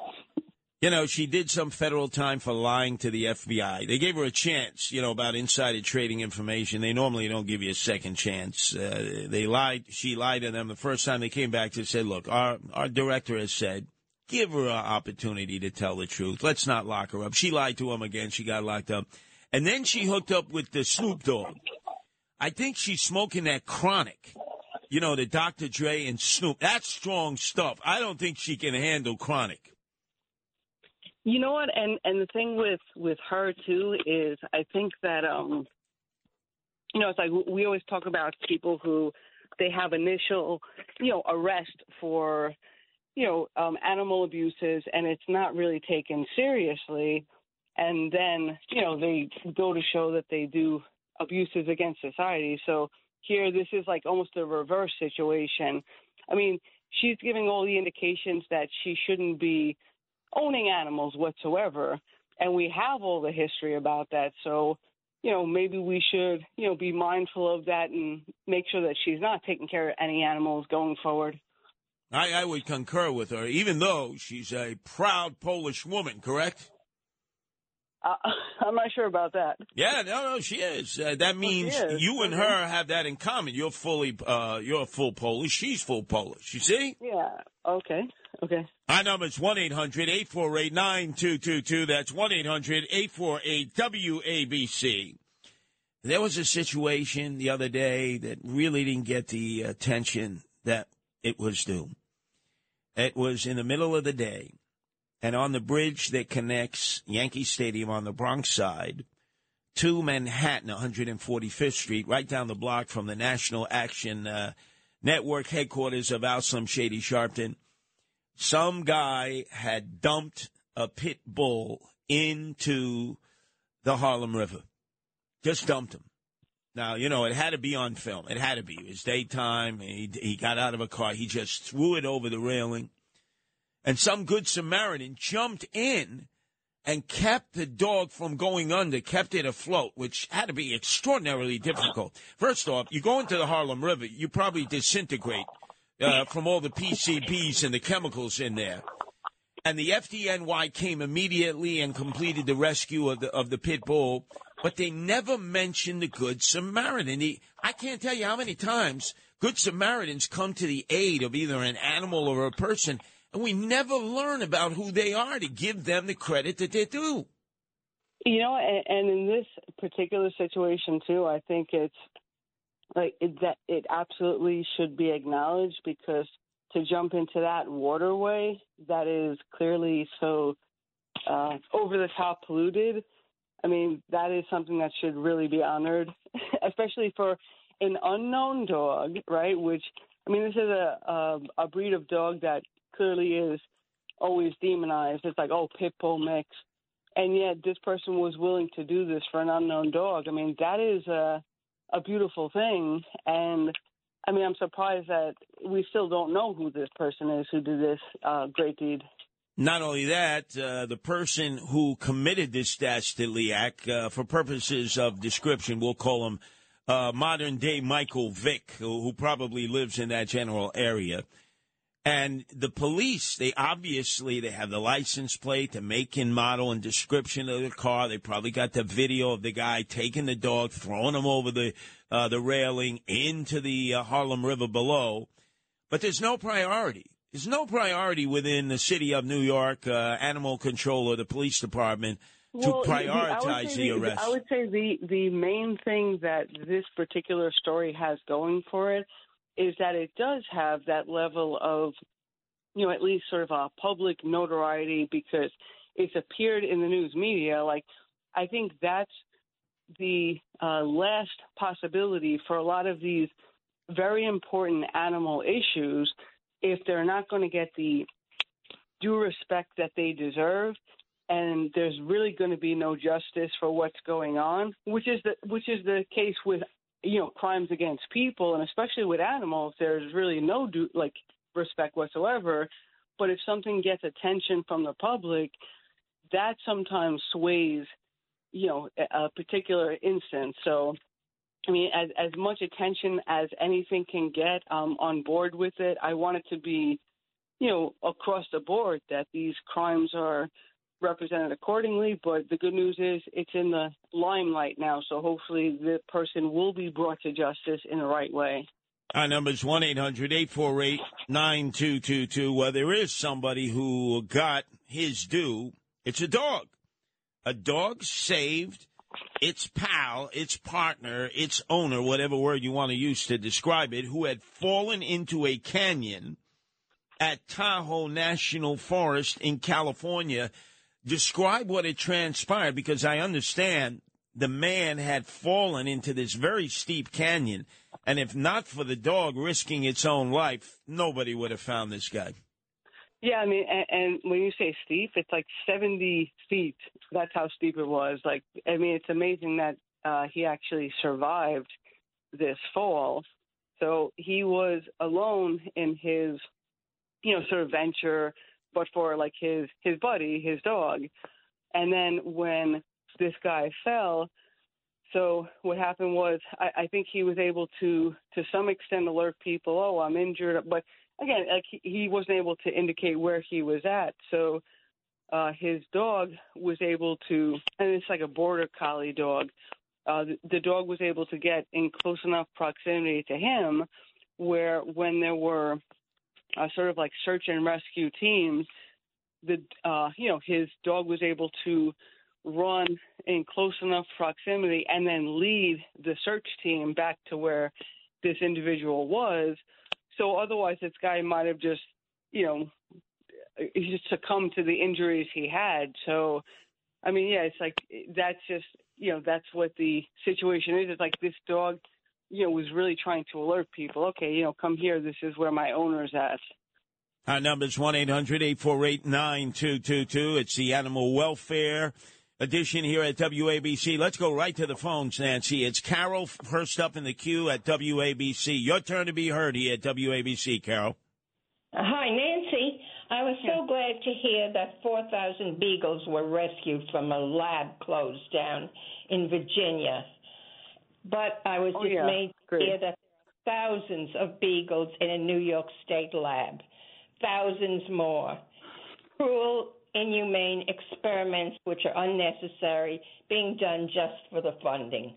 You know, she did some federal time for lying to the FBI. They gave her a chance, you know, about insider trading information. They normally don't give you a second chance. Uh, they lied. She lied to them the first time they came back to say, look, our, our director has said, give her an opportunity to tell the truth. Let's not lock her up. She lied to him again. She got locked up. And then she hooked up with the Snoop Dogg. I think she's smoking that chronic. You know, the Dr. Dre and Snoop. That's strong stuff. I don't think she can handle chronic. You know what? And and the thing with with her too is I think that um you know it's like we always talk about people who they have initial you know arrest for you know um animal abuses and it's not really taken seriously. And then you know they go to show that they do abuses against society. So here this is like almost a reverse situation. I mean she's giving all the indications that she shouldn't be owning animals whatsoever and we have all the history about that so you know maybe we should you know be mindful of that and make sure that she's not taking care of any animals going forward I, I would concur with her, even though she's a proud Polish woman, correct? uh, i'm not sure about that Yeah, no, no, she is. Uh, that means is. you and her have that in common. You're fully, uh, you're full Polish. She's full Polish. You see? yeah okay okay Our number is 1 800 848 9222. That's 1 800 848 WABC. There was a situation the other day that really didn't get the attention that it was due. It was in the middle of the day, and on the bridge that connects Yankee Stadium on the Bronx side to Manhattan, 145th Street, right down the block from the National Action uh, Network headquarters of Alsam Shady Sharpton some guy had dumped a pit bull into the Harlem River. Just dumped him. Now, you know, it had to be on film. It had to be. It was daytime. He, he got out of a car. He just threw it over the railing. And some good Samaritan jumped in and kept the dog from going under, kept it afloat, which had to be extraordinarily difficult. First off, you go into the Harlem River, you probably disintegrate uh, from all the PCBs and the chemicals in there. And the FDNY came immediately and completed the rescue of the of the pit bull, but they never mentioned the Good Samaritan. He, I can't tell you how many times Good Samaritans come to the aid of either an animal or a person, and we never learn about who they are to give them the credit that they do. You know, and, and in this particular situation too, I think it's like it, that it absolutely should be acknowledged because to jump into that waterway that is clearly so uh, over the top polluted. I mean, that is something that should really be honored, especially for an unknown dog, right? Which I mean, this is a a, a breed of dog that clearly is always demonized. It's like, oh, pit bull mix, and yet this person was willing to do this for an unknown dog. I mean, that is a a beautiful thing, and I mean, I'm surprised that we still don't know who this person is who did this uh, great deed. Not only that, uh, the person who committed this dastardly act, uh, for purposes of description, we'll call him uh, modern day Michael Vick, who, who probably lives in that general area. And the police, they obviously they have the license plate, the make and model and description of the car. They probably got the video of the guy taking the dog, throwing him over the uh, the railing into the uh, Harlem River below. But there's no priority. There's no priority within the city of New York, uh, animal control or the police department to would prioritize the the- arrest. I would say the the main thing that this particular story has going for it is that it does have that level of, you know, at least sort of a public notoriety because it's appeared in the news media. Like, I think that's the uh, last possibility for a lot of these very important animal issues if they're not going to get the due respect that they deserve and there's really going to be no justice for what's going on which is the which is the case with you know crimes against people and especially with animals there's really no due, like respect whatsoever but if something gets attention from the public that sometimes sways you know a a particular instance so I mean, as as much attention as anything can get, um, on board with it. I want it to be, you know, across the board that these crimes are represented accordingly. But the good news is it's in the limelight now, so hopefully the person will be brought to justice in the right way. Our number is 1 800 848 9222. Well, there is somebody who got his due. It's a dog. A dog saved its pal, its partner, its owner, whatever word you want to use to describe it, who had fallen into a canyon at Tahoe National Forest in California. Describe what had transpired because I understand the man had fallen into this very steep canyon. And if not for the dog risking its own life, nobody would have found this guy. Yeah, I mean, and, and when you say steep, it's like 70 feet. That's how steep it was. Like, I mean, it's amazing that uh, he actually survived this fall. So he was alone in his, you know, sort of venture, but for like his his buddy, his dog. And then when this guy fell, so what happened was I, I think he was able to to some extent alert people, oh, I'm injured, but again, like he, wasn't able to indicate where he was at. So uh, his dog was able to, and it's like a border collie dog. Uh, the, the dog was able to get in close enough proximity to him, where when there were uh, sort of like search and rescue teams, the uh, you know his dog was able to run in close enough proximity and then lead the search team back to where this individual was. So otherwise, this guy might have just, you know, he just succumbed to the injuries he had. So, I mean, yeah, it's like that's just, you know, that's what the situation is. It's like this dog, you know, was really trying to alert people. Okay, you know, come here. This is where my owner's at. Our number is 1 800 848 9222. It's the animal welfare edition here at WABC. Let's go right to the phones, Nancy. It's Carol first up in the queue at WABC. Your turn to be heard here at WABC, Carol. Hi, Nancy. I was so glad to hear that 4,000 beagles were rescued from a lab closed down in Virginia. But I was Oh, yeah. dismayed to Great. hear that thousands of beagles in a New York State lab. Thousands more. Cruel, inhumane experiments which are unnecessary being done just for the funding.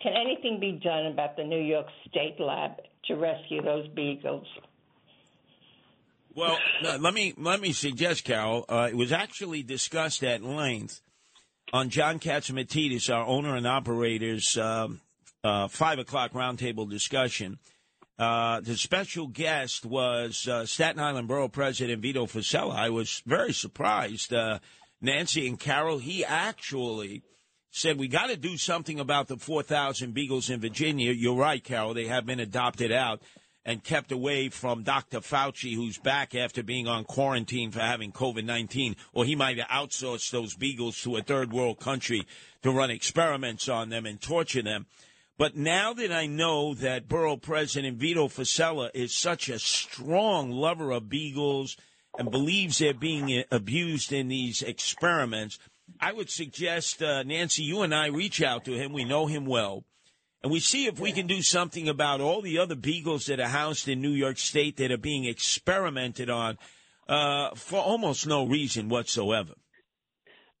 Can anything be done about the New York State lab to rescue those beagles? Well, no, let me let me suggest, Carol. Uh, it was actually discussed at length on John Catsimatidis, our owner and operator's um, uh, five o'clock roundtable discussion. Uh, the special guest was uh, Staten Island Borough President Vito Fossella. I was very surprised. Uh, Nancy and Carol, he actually said we got to do something about the 4,000 beagles in Virginia. You're right, Carol. They have been adopted out and kept away from Dr. Fauci, who's back after being on quarantine for having COVID 19, or he might have outsourced those beagles to a third world country to run experiments on them and torture them. But now that I know that Borough President Vito Fossella is such a strong lover of beagles and believes they're being abused in these experiments, I would suggest, uh, Nancy, you and I reach out to him. We know him well. And we see if we can do something about all the other beagles that are housed in New York State that are being experimented on uh, for almost no reason whatsoever.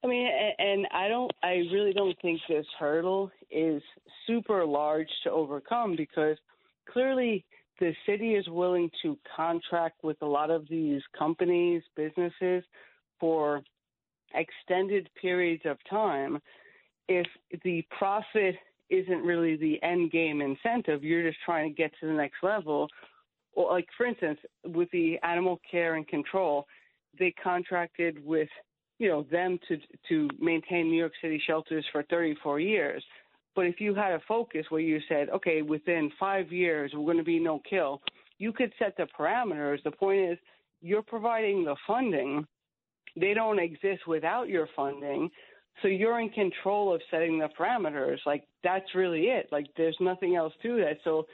I mean, and I don't, I really don't think this hurdle is super large to overcome because clearly the city is willing to contract with a lot of these companies, businesses for extended periods of time, if the profit isn't really the end game incentive, you're just trying to get to the next level. Or like for instance, with the animal care and control, they contracted with you know them to to maintain New York City shelters for 34 years. But if you had a focus where you said, okay, within five years we're going to be no kill, you could set the parameters. The point is, you're providing the funding. They don't exist without your funding. So you're in control of setting the parameters. Like that's really it. Like there's nothing else to that. So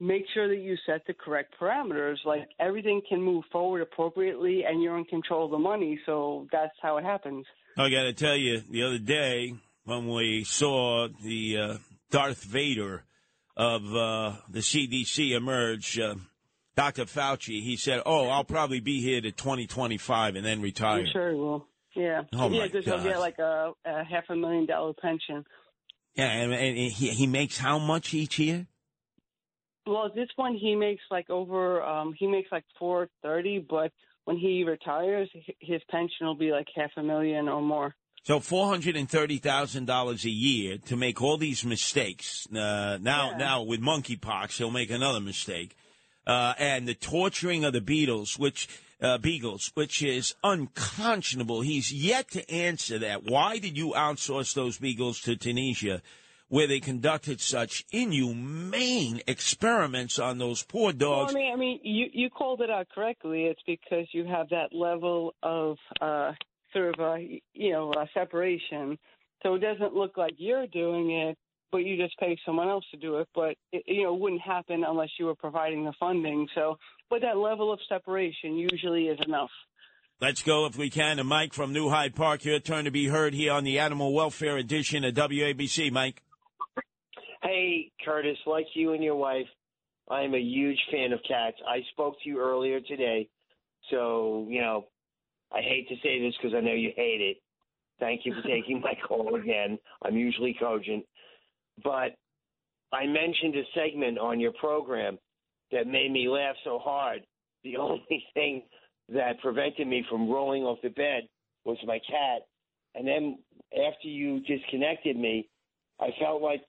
make sure that you set the correct parameters. Like everything can move forward appropriately and you're in control of the money. So that's how it happens. I got to tell you, the other day when we saw the uh, Darth Vader of uh, the CDC emerge, uh, Dr. Fauci, he said, "Oh, I'll probably be here to 2025 and then retire." I'm sure he will. Yeah. Oh, yeah, because he'll get like a, a half a million dollar pension. Yeah, and, and he he makes how much each year? Well, at this point, he makes like over. Um, he makes like four thirty, but when he retires, his pension will be like half a million or more. So four hundred and thirty thousand dollars a year to make all these mistakes. Uh, now, now with monkeypox, he'll make another mistake, uh, and the torturing of the beetles, which uh, beagles, which is unconscionable. He's yet to answer that. Why did you outsource those beagles to Tunisia, where they conducted such inhumane experiments on those poor Well, dogs? I mean, I mean, you you called it out correctly. It's because you have that level of uh, sort of a you know uh, separation, so it doesn't look like you're doing it, but you just pay someone else to do it. But it, you know, it wouldn't happen unless you were providing the funding. So, but that level of separation usually is enough. Let's go, if we can, to Mike from New Hyde Park. Your turn to be heard here on the Animal Welfare Edition of WABC. Mike. Hey, Curtis, like you and your wife, I am a huge fan of cats. I spoke to you earlier today, so, you know, I hate to say this because I know you hate it. Thank you for taking my call again. I'm usually cogent. But I mentioned a segment on your program that made me laugh so hard. The only thing that prevented me from rolling off the bed was my cat. And then after you disconnected me, I felt like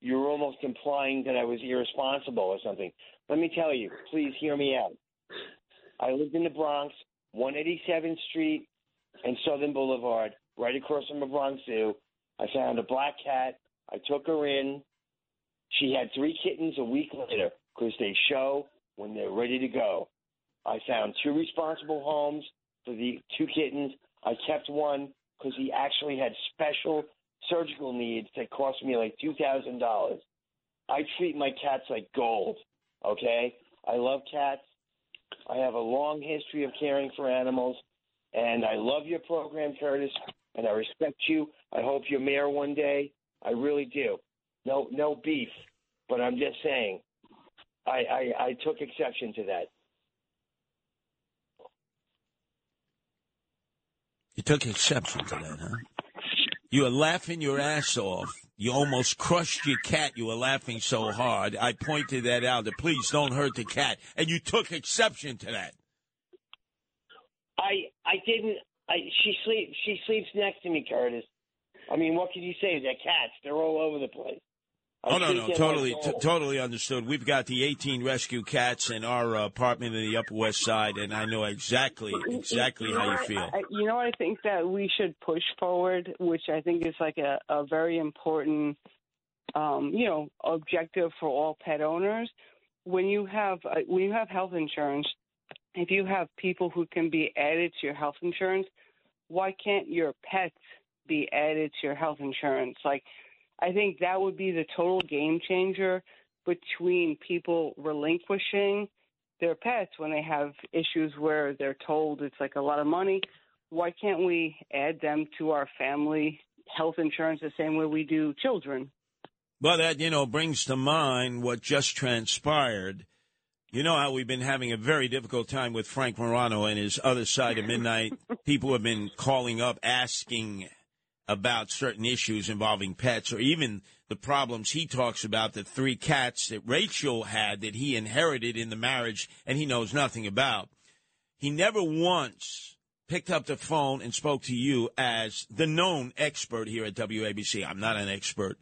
you were almost implying that I was irresponsible or something. Let me tell you, please hear me out. I lived in the Bronx, 187th Street and Southern Boulevard, right across from the Bronx Zoo. I found a black cat. I took her in. She had three kittens a week later because they show when they're ready to go. I found two responsible homes for the two kittens. I kept one because he actually had special surgical needs that cost me like two thousand dollars. I treat my cats like gold. Okay, I love cats. I have a long history of caring for animals, and I love your program, Curtis, and I respect you. I hope you're mayor one day. I really do. No, no beef, but I'm just saying. I, I, I took exception to that. You took exception to that, huh? You were laughing your ass off. You almost crushed your cat. You were laughing so hard. I pointed that out. That please don't hurt the cat, and you took exception to that. I I didn't. I she sleep she sleeps next to me, Curtis. I mean, what can you say? They're cats. They're all over the place. I Oh no, no, totally, t- totally understood. We've got the 18 rescue cats in our uh, apartment in the Upper West Side, and I know exactly, exactly how you feel. I, you know, I think that we should push forward, which I think is like a, a very important, um, you know, objective for all pet owners. When you have uh, when you have health insurance, if you have people who can be added to your health insurance, why can't your pets be added to your health insurance? Like, I think that would be the total game changer between people relinquishing their pets when they have issues where they're told it's like a lot of money. Why can't we add them to our family health insurance the same way we do children? Well, that, you know, brings to mind what just transpired. You know how we've been having a very difficult time with Frank Morano and his other side of midnight. People have been calling up asking about certain issues involving pets or even the problems he talks about the three cats that Rachel had that he inherited in the marriage and he knows nothing about. He never once picked up the phone and spoke to you as the known expert here at WABC. I'm not an expert.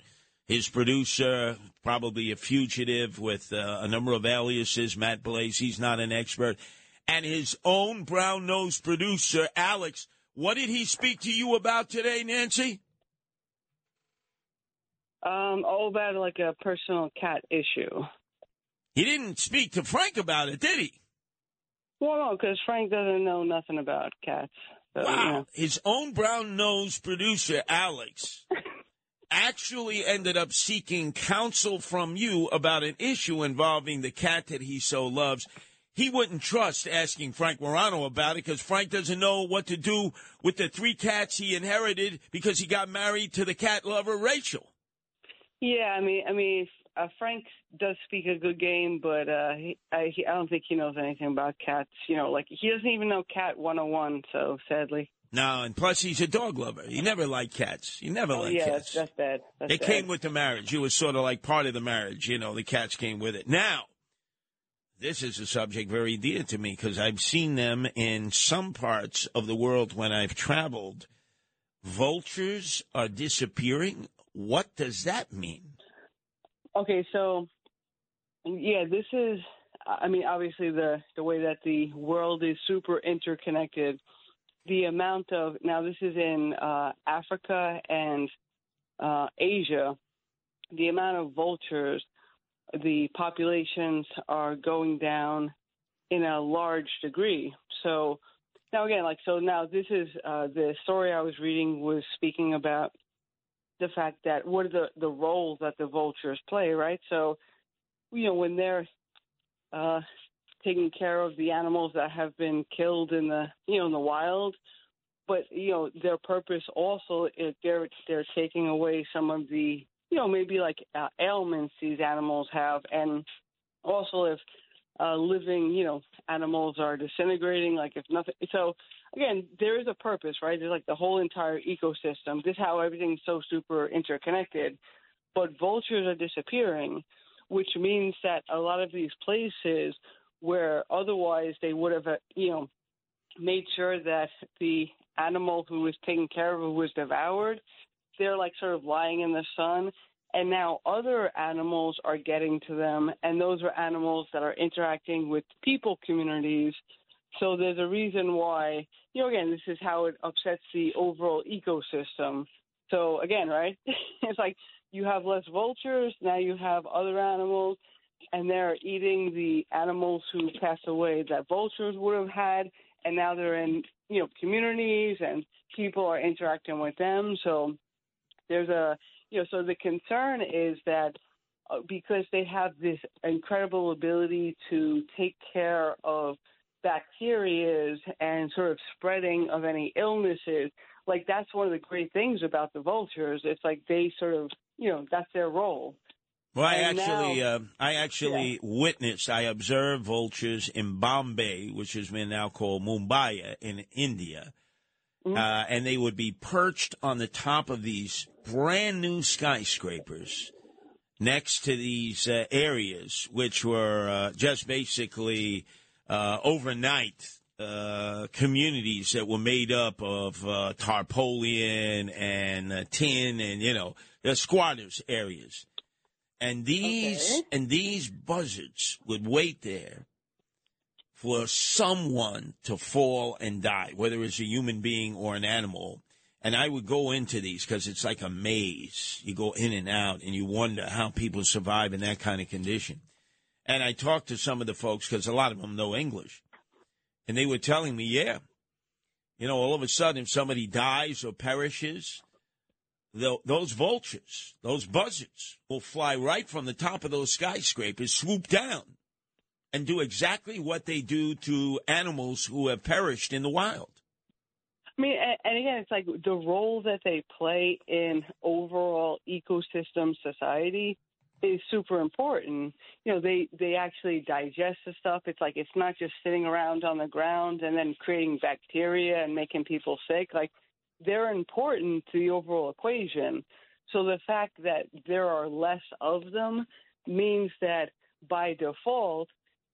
His producer, probably a fugitive with uh, a number of aliases, Matt Blaze, he's not an expert. And his own brown nosed producer, Alex, what did he speak to you about today, Nancy? Um, all about like a personal cat issue. He didn't speak to Frank about it, did he? Well, no, because Frank doesn't know nothing about cats. So, wow. you know. His own brown nosed producer, Alex, actually ended up seeking counsel from you about an issue involving the cat that he so loves. He wouldn't trust asking Frank Morano about it because Frank doesn't know what to do with the three cats he inherited because he got married to the cat lover Rachel. Yeah, I mean, I mean, uh, Frank does speak a good game, but uh, he, I, he, I don't think he knows anything about cats. You know, like he doesn't even know Cat 101. So sadly. No, and plus he's a dog lover. He never liked cats. He never Oh liked yeah, cats. that's, that's bad. That's They bad. came with the marriage. It was sort of like part of the marriage. You know, the cats came with it. Now, this is a subject very dear to me because I've seen them in some parts of the world when I've traveled. Vultures are disappearing. What does that mean? Okay, so yeah, this is. I mean, obviously the the way that the world is super interconnected. The amount of now this is in uh, Africa and uh, Asia. The amount of vultures, the populations are going down in a large degree. So now again, like so now this is uh, the story I was reading was speaking about the fact that what are the the roles that the vultures play, right? So, you know, when they're uh, taking care of the animals that have been killed in the you know in the wild, but you know their purpose also is they're they're taking away some of the you know maybe like uh, ailments these animals have, and also if uh, living you know animals are disintegrating, like if nothing so again, there is a purpose, right? There's like the whole entire ecosystem. This is how everything's so super interconnected. But vultures are disappearing, which means that a lot of these places where otherwise they would have, uh, you know, made sure that the animal who was taken care of who was devoured, they're like sort of lying in the sun. And now other animals are getting to them, and those are animals that are interacting with people communities so there's a reason why, you know, again, this is how it upsets the overall ecosystem. So again, right? it's like you have less vultures, now you have other animals, and they're eating the animals who passed away that vultures would have had, and now they're in, you know, communities and people are interacting with them. So there's a, you know, so the concern is that uh, because they have this incredible ability to take care of bacteria and sort of spreading of any illnesses. Like that's one of the great things about the vultures. It's like they sort of, you know, that's their role. Well, I And actually, now- uh, I actually witnessed, I observed vultures in Bombay, which has been now called Mumbai in India, Mm-hmm. uh, and they would be perched on the top of these brand new skyscrapers next to these uh, areas, which were uh, just basically uh, overnight uh, communities that were made up of uh, tarpaulin and uh, tin and you know the squatters areas and these and these buzzards would wait there for someone to fall and die, whether it's a human being or an animal. And I would go into these because it's like a maze. You go in and out, and you wonder how people survive in that kind of condition. And I talked to some of the folks because a lot of them know English, and they were telling me, yeah, you know, all of a sudden, if somebody dies or perishes, those vultures, those buzzards, will fly right from the top of those skyscrapers, swoop down, and do exactly what they do to animals who have perished in the wild. I mean, and, again, it's like the role that they play in overall ecosystem society is super important. You know, they they actually digest the stuff. It's like it's not just sitting around on the ground and then creating bacteria and making people sick. Like they're important to the overall equation. So the fact that there are less of them means that by default,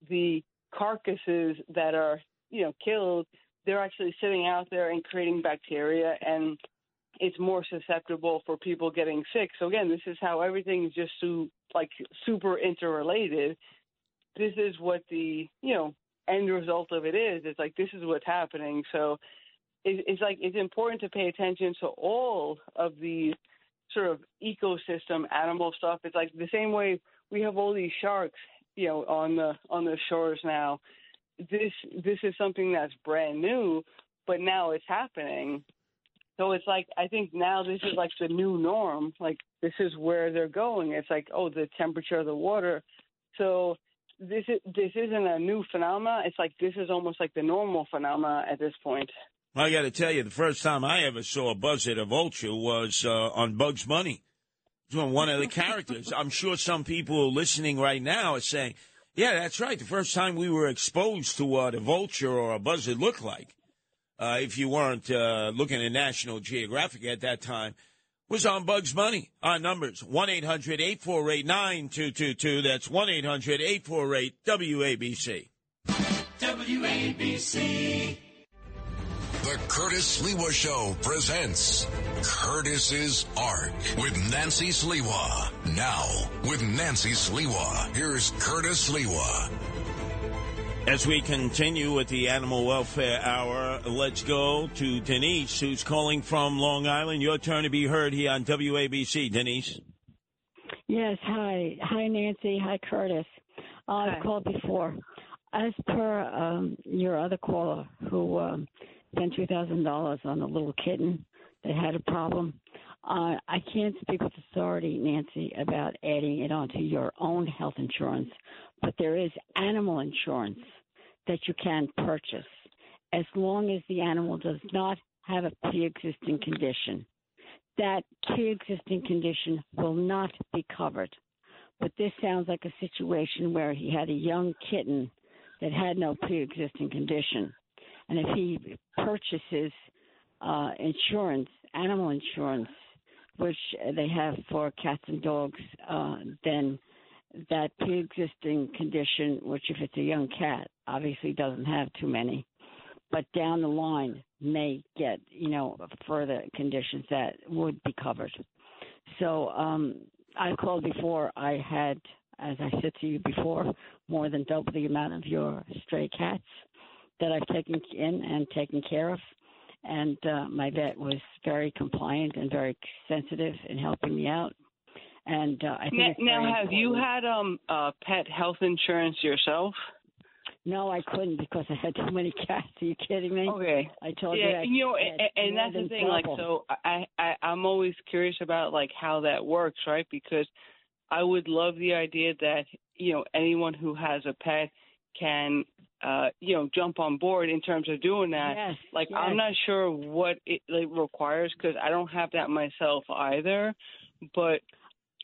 the carcasses that are you know killed they're actually sitting out there and creating bacteria and it's more susceptible for people getting sick. So again, this is how everything is just so like super interrelated. This is what the you know end result of it is. It's like this is what's happening. So it, it's like it's important to pay attention to all of these sort of ecosystem animal stuff. It's like the same way we have all these sharks, you know, on the on the shores now. This this is something that's brand new, but now it's happening. So it's like I think now this is like the new norm. Like this is where they're going. It's like oh the temperature of the water. So this is this isn't a new phenomena. It's like this is almost like the normal phenomena at this point. I got to tell you, the first time I ever saw a buzzard, a vulture, was uh, on Bugs Bunny. It was one of the characters. I'm sure some people listening right now are saying, "Yeah, that's right." The first time we were exposed to what a vulture or a buzzard looked like, uh, if you weren't uh, looking at National Geographic at that time, was on Bugs Bunny. Our numbers 1 800 848 9222. That's 1 800 848 WABC. WABC. The Curtis Sliwa Show presents Curtis's Ark with Nancy Sliwa. Now, with Nancy Sliwa, here's Curtis Sliwa. As we continue with the Animal Welfare Hour, let's go to Denise, who's calling from Long Island. Your turn to be heard here on WABC. Denise. Yes, hi. Hi, Nancy. Hi, Curtis. Uh, I've called before. As per um, your other caller who um, spent $2,000 on a little kitten that had a problem, uh, I can't speak with authority, Nancy, about adding it onto your own health insurance, but there is animal insurance that you can purchase as long as the animal does not have a pre existing condition. That pre existing condition will not be covered. But this sounds like a situation where he had a young kitten that had no pre existing condition. And if he purchases uh, insurance, animal insurance, which they have for cats and dogs, uh, then that pre-existing condition, which if it's a young cat, obviously doesn't have too many, but down the line may get you know further conditions that would be covered. So um, I called before. I had, as I said to you before, more than double the amount of your stray cats that I've taken in and taken care of. And uh, my vet was very compliant and very sensitive in helping me out. And uh, I think Now, now have you had um uh, pet health insurance yourself? No, I couldn't because I had too many cats. Are you kidding me? Okay. I told yeah, you. And, you know, and, and that's the thing. Like, so I, I, I'm always curious about like how that works, right? Because I would love the idea that you know anyone who has a pet can, uh, you know, jump on board in terms of doing that. Yes, like, yes. I'm not sure what it like, requires because I don't have that myself either. But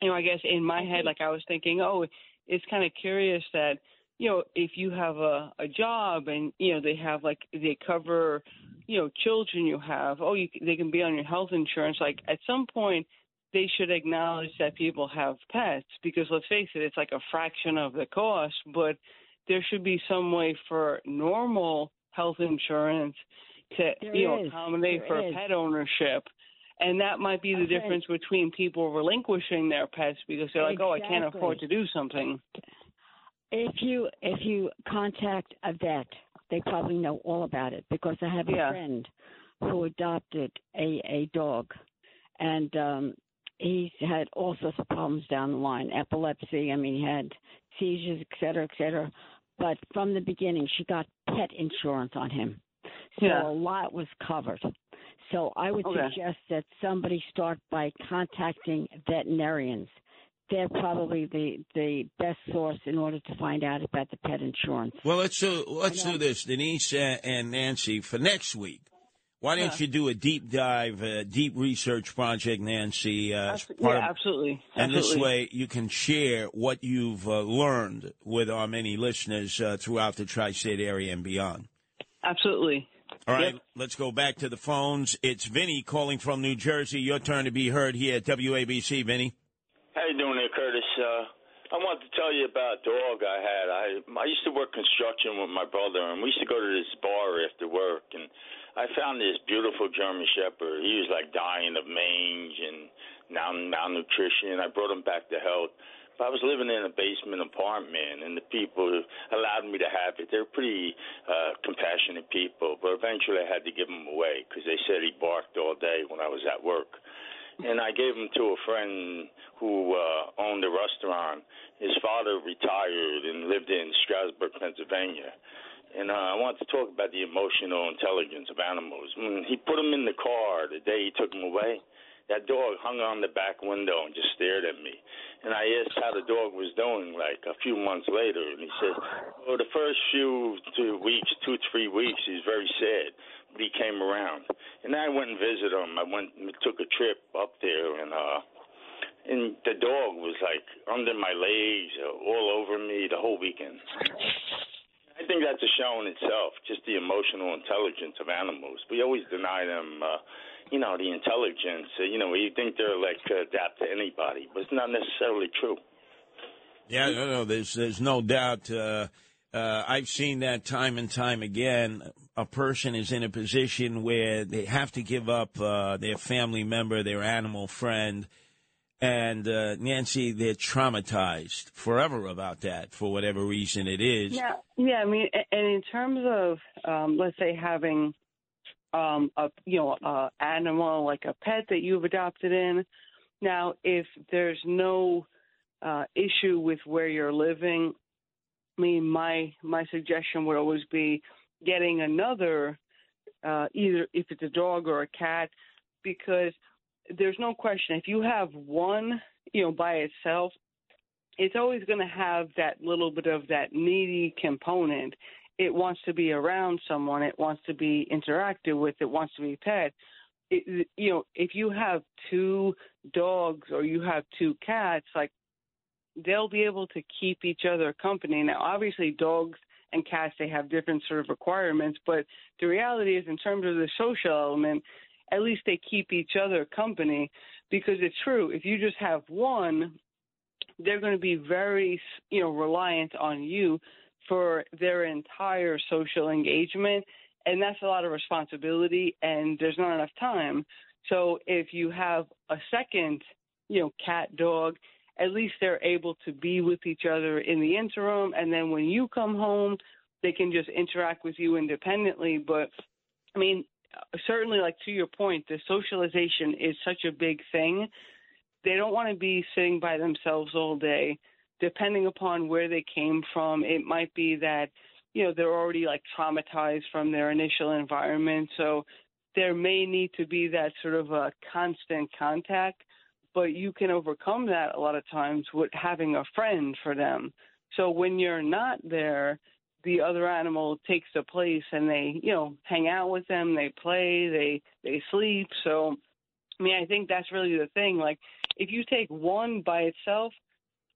you know, I guess in my head, like I was thinking, oh, it's kind of curious that you know if you have a a job and you know they have like they cover you know children you have, oh, you they can be on your health insurance. Like at some point, they should acknowledge that people have pets because let's face it, it's like a fraction of the cost, but there should be some way for normal health insurance to There you know is. accommodate There for is. pet ownership. And that might be the Okay. difference between people relinquishing their pets because they're like, oh, I can't afford to do something. if you if you contact a vet, they probably know all about it because I have a Yeah. friend who adopted a a dog, and um, he's had all sorts of problems down the line, epilepsy. I mean, he had seizures, et cetera, et cetera. But from the beginning, she got pet insurance on him, so Yeah. a lot was covered. So I would Okay. suggest that somebody start by contacting veterinarians they're probably the the best source in order to find out about the pet insurance. Well, let's do let's do this, Denise uh, and Nancy, for next week. Why don't Yeah. you do a deep dive, uh, deep research project, Nancy? Uh, as part yeah, of- absolutely. And this way, you can share what you've uh, learned with our many listeners uh, throughout the tri-state area and beyond. Absolutely. All right, Yep. let's go back to the phones. It's Vinny calling from New Jersey. Your turn to be heard here at WABC, Vinny. How you doing there, Curtis? Uh, I wanted to tell you about a dog I had. I I used to work construction with my brother, and we used to go to this bar after work. And I found this beautiful German Shepherd. He was like dying of mange and mal- malnutrition. I brought him back to health. But I was living in a basement apartment, and the people allowed me to have it. They're pretty uh, compassionate people, but eventually I had to give him away because they said he barked all day when I was at work. And I gave him to a friend who uh, owned a restaurant. His father retired and lived in Strasburg, Pennsylvania. And uh, I want to talk about the emotional intelligence of animals. When he put him in the car the day he took him away, that dog hung on the back window and just stared at me. And I asked how the dog was doing, like a few months later, and he said, "Oh, the first few two weeks, two three weeks, he's very sad, but he came around." And I went and visited him. I went and took a trip up there, and uh, and the dog was like under my legs, all over me the whole weekend. I think that's a show in itself, just the emotional intelligence of animals. We always deny them, uh, you know, the intelligence. Uh, you know, we think they're like uh, adapt to anybody, but it's not necessarily true. Yeah, no, no, there's there's no doubt. Uh, uh, I've seen that time and time again. A person is in a position where they have to give up uh, their family member, their animal friend, and uh, Nancy, they're traumatized forever about that for whatever reason it is. Yeah, yeah. I mean, and in terms of, um, let's say, having um, a you know a animal like a pet that you've adopted in. Now, if there's no uh, issue with where you're living, I mean, my my suggestion would always be getting another, uh, either if it's a dog or a cat, because there's no question if you have one, you know, by itself, it's always going to have that little bit of that needy component. It wants to be around someone. It wants to be interacted with. It wants to be pet. It, you know, if you have two dogs or you have two cats, like they'll be able to keep each other company. Now, obviously, dogs and cats they have different sort of requirements, but the reality is, in terms of the social element, at least they keep each other company. Because it's true, if you just have one, they're going to be very, you know, reliant on you for their entire social engagement, and that's a lot of responsibility, and there's not enough time. So if you have a second, you know, cat dog, at least they're able to be with each other in the interim, and then when you come home, they can just interact with you independently. But I mean, certainly, like to your point, the socialization is such a big thing. They don't want to be sitting by themselves all day. Depending upon where they came from, it might be that you know they're already like traumatized from their initial environment, so there may need to be that sort of a constant contact. But you can overcome that a lot of times with having a friend for them. So when you're not there, the other animal takes the place and they, you know, hang out with them, they play, they they sleep. So I mean, I think that's really the thing. Like if you take one by itself,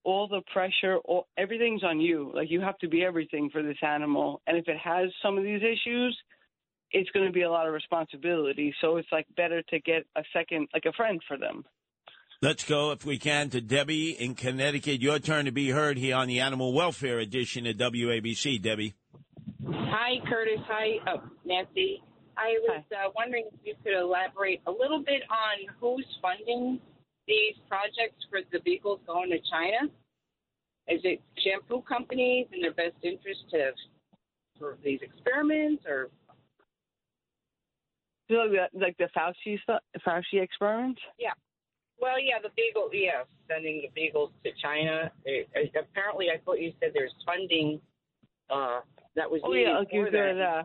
all the pressure, all, everything's on you. Like you have to be everything for this animal. And if it has some of these issues, it's going to be a lot of responsibility. So it's like better to get a second, like a friend for them. Let's go, if we can, to Debbie in Connecticut. Your turn to be heard here on the Animal Welfare Edition of WABC. Debbie. Hi, Curtis. Hi, oh, Nancy. I was uh, wondering if you could elaborate a little bit on who's funding these projects for the beagles going to China. Is it shampoo companies in their best interest to for these experiments, or So like the, like the Fauci stuff, Fauci experiments. yeah? Well, yeah, the beagle, yeah, sending the beagles to China. It, it- apparently, I thought you said there's funding uh, that was Oh yeah, like you for said, that. uh,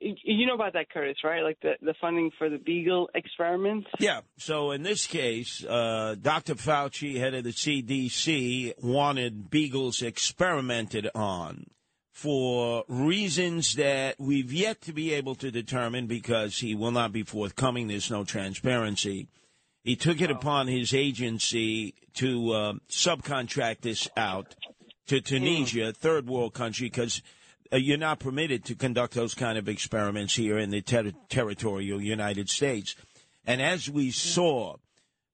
y- you know about that, Curtis, right? Like the the funding for the beagle experiments. Yeah. So in this case, uh, Dr. Fauci, head of the CDC, wanted beagles experimented on for reasons that we've yet to be able to determine because he will not be forthcoming. There's no transparency. He took it upon his agency to uh, subcontract this out to Tunisia, a third world country, because uh, you're not permitted to conduct those kind of experiments here in the ter- territorial United States. And as we saw,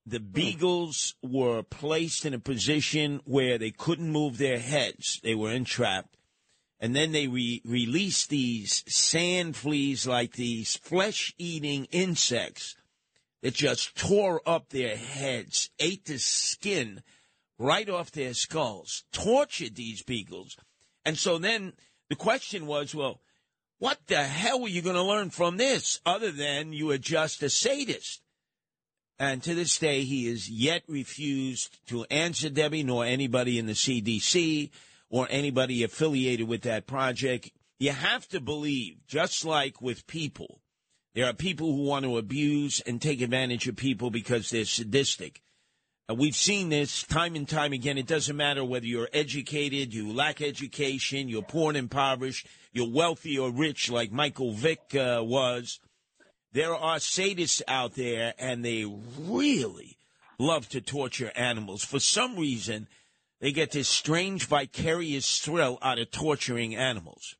the beagles were placed in a position where they couldn't move their heads. They were entrapped. And then they re- released these sand fleas, like these flesh eating insects that just tore up their heads, ate the skin right off their skulls, tortured these beagles. And so then the question was, well, what the hell were you going to learn from this other than you are just a sadist? And to this day, he has yet refused to answer Debbie nor anybody in the CDC or anybody affiliated with that project. You have to believe, just like with people, there are people who want to abuse and take advantage of people because they're sadistic. Uh, we've seen this time and time again. It doesn't matter whether you're educated, you lack education, you're poor and impoverished, you're wealthy or rich, like Michael Vick uh, was. There are sadists out there, and they really love to torture animals. For some reason, they get this strange vicarious thrill out of torturing animals.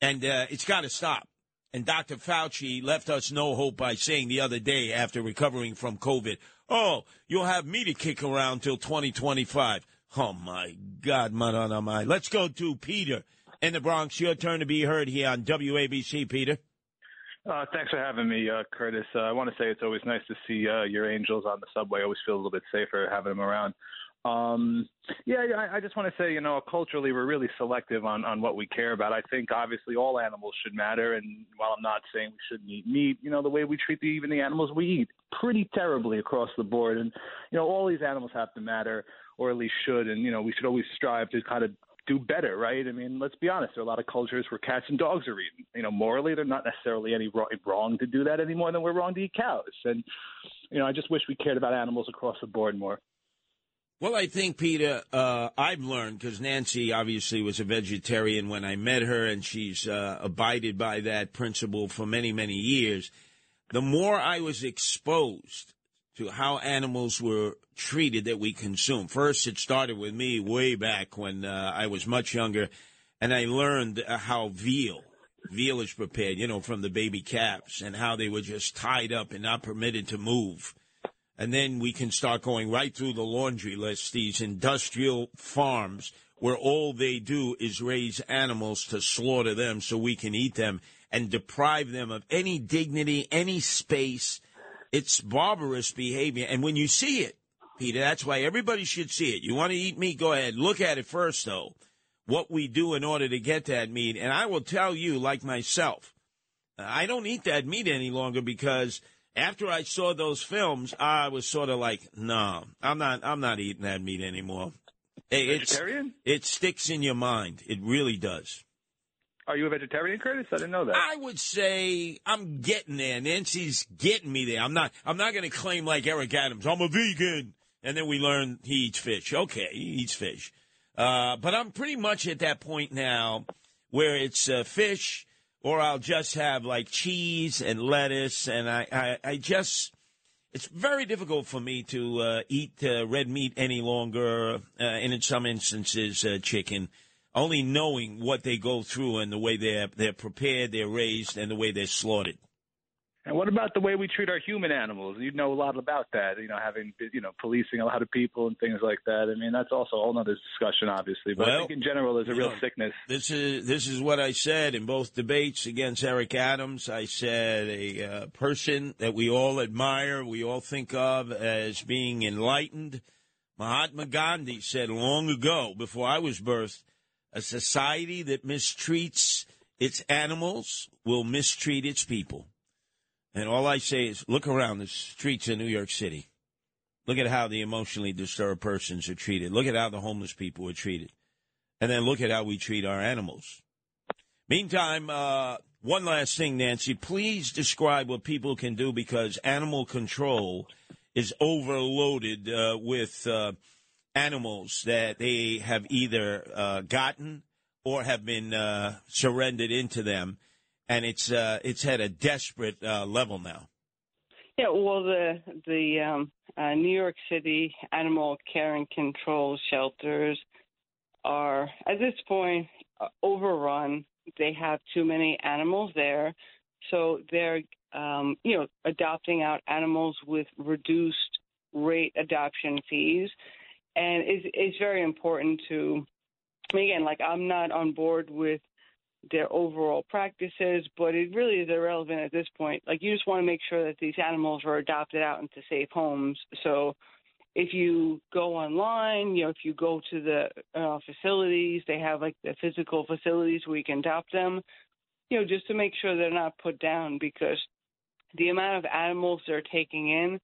And uh, it's got to stop. And Dr. Fauci left us no hope by saying the other day after recovering from COVID, oh, you'll have me to kick around till 2025. Oh, my God, my. Let's go to Peter in the Bronx. Your turn to be heard here on WABC, Peter. Uh, thanks for having me, uh, Curtis. Uh, I want to say it's always nice to see uh, your angels on the subway. I always feel a little bit safer having them around. Um, yeah, I, I just want to say, you know, culturally, we're really selective on, on what we care about. I think obviously all animals should matter. And while I'm not saying we shouldn't eat meat, you know, the way we treat the, even the animals we eat pretty terribly across the board. And, you know, all these animals have to matter, or at least should. And, you know, we should always strive to kind of do better, right? I mean, let's be honest. There are a lot of cultures where cats and dogs are eaten. You know, morally, they're not necessarily any wrong to do that any more than we're wrong to eat cows. And, you know, I just wish we cared about animals across the board more. Well, I think, Peter, uh, I've learned because Nancy obviously was a vegetarian when I met her, and she's uh, abided by that principle for many, many years. The more I was exposed to how animals were treated that we consume, first it started with me way back when uh, I was much younger, and I learned uh, how veal, veal is prepared, you know, from the baby calves, and how they were just tied up and not permitted to move and then we can start going right through the laundry list, these industrial farms where all they do is raise animals to slaughter them so we can eat them and deprive them of any dignity, any space. It's barbarous behavior. And when you see it, Peter, that's why everybody should see it. You want to eat meat? Go ahead. Look at it first, though. What we do in order to get that meat. And I will tell you, like myself, I don't eat that meat any longer because after I saw those films, I was sort of like, no, I'm not, I'm not eating that meat anymore. Vegetarian? it sticks in your mind. It really does. Are you a vegetarian, Curtis? I didn't know that. I would say I'm getting there. Nancy's getting me there. I'm not. I'm not going to claim like Eric Adams. I'm a vegan, and then we learn he eats fish. Okay, he eats fish, uh, but I'm pretty much at that point now where it's uh, fish or I'll just have like cheese and lettuce, and I, I, I just it's very difficult for me to uh, eat uh, red meat any longer, uh, and in some instances, uh, chicken. Only knowing what they go through and the way they're they're prepared, they're raised, and the way they're slaughtered. And what about the way we treat our human animals? You know a lot about that. You know, having you know policing a lot of people and things like that. I mean, that's also a whole other discussion, obviously. But well, I think in general, there's a real know, sickness. This is this is what I said in both debates against Eric Adams. I said a uh, person that we all admire, we all think of as being enlightened. Mahatma Gandhi said long ago, before I was birthed, a society that mistreats its animals will mistreat its people. And all I say is look around the streets of New York City. Look at how the emotionally disturbed persons are treated. Look at how the homeless people are treated. And then look at how we treat our animals. Meantime, uh, one last thing, Nancy. Please describe what people can do because animal control is overloaded uh, with uh, animals that they have either uh, gotten or have been uh, surrendered into them and it's uh, it's at a desperate uh, level now. Yeah, well, the the um, uh, New York City animal care and control shelters are at this point uh, overrun. They have too many animals there, so they're um, you know, adopting out animals with reduced rate adoption fees, and it's, it's very important to. I mean, again, like I'm not on board with their overall practices, but it really is irrelevant at this point. Like you just want to make sure that these animals are adopted out into safe homes. So if you go online, you know, if you go to the uh, facilities, they have like the physical facilities where you can adopt them, you know, just to make sure they're not put down because the amount of animals they're taking in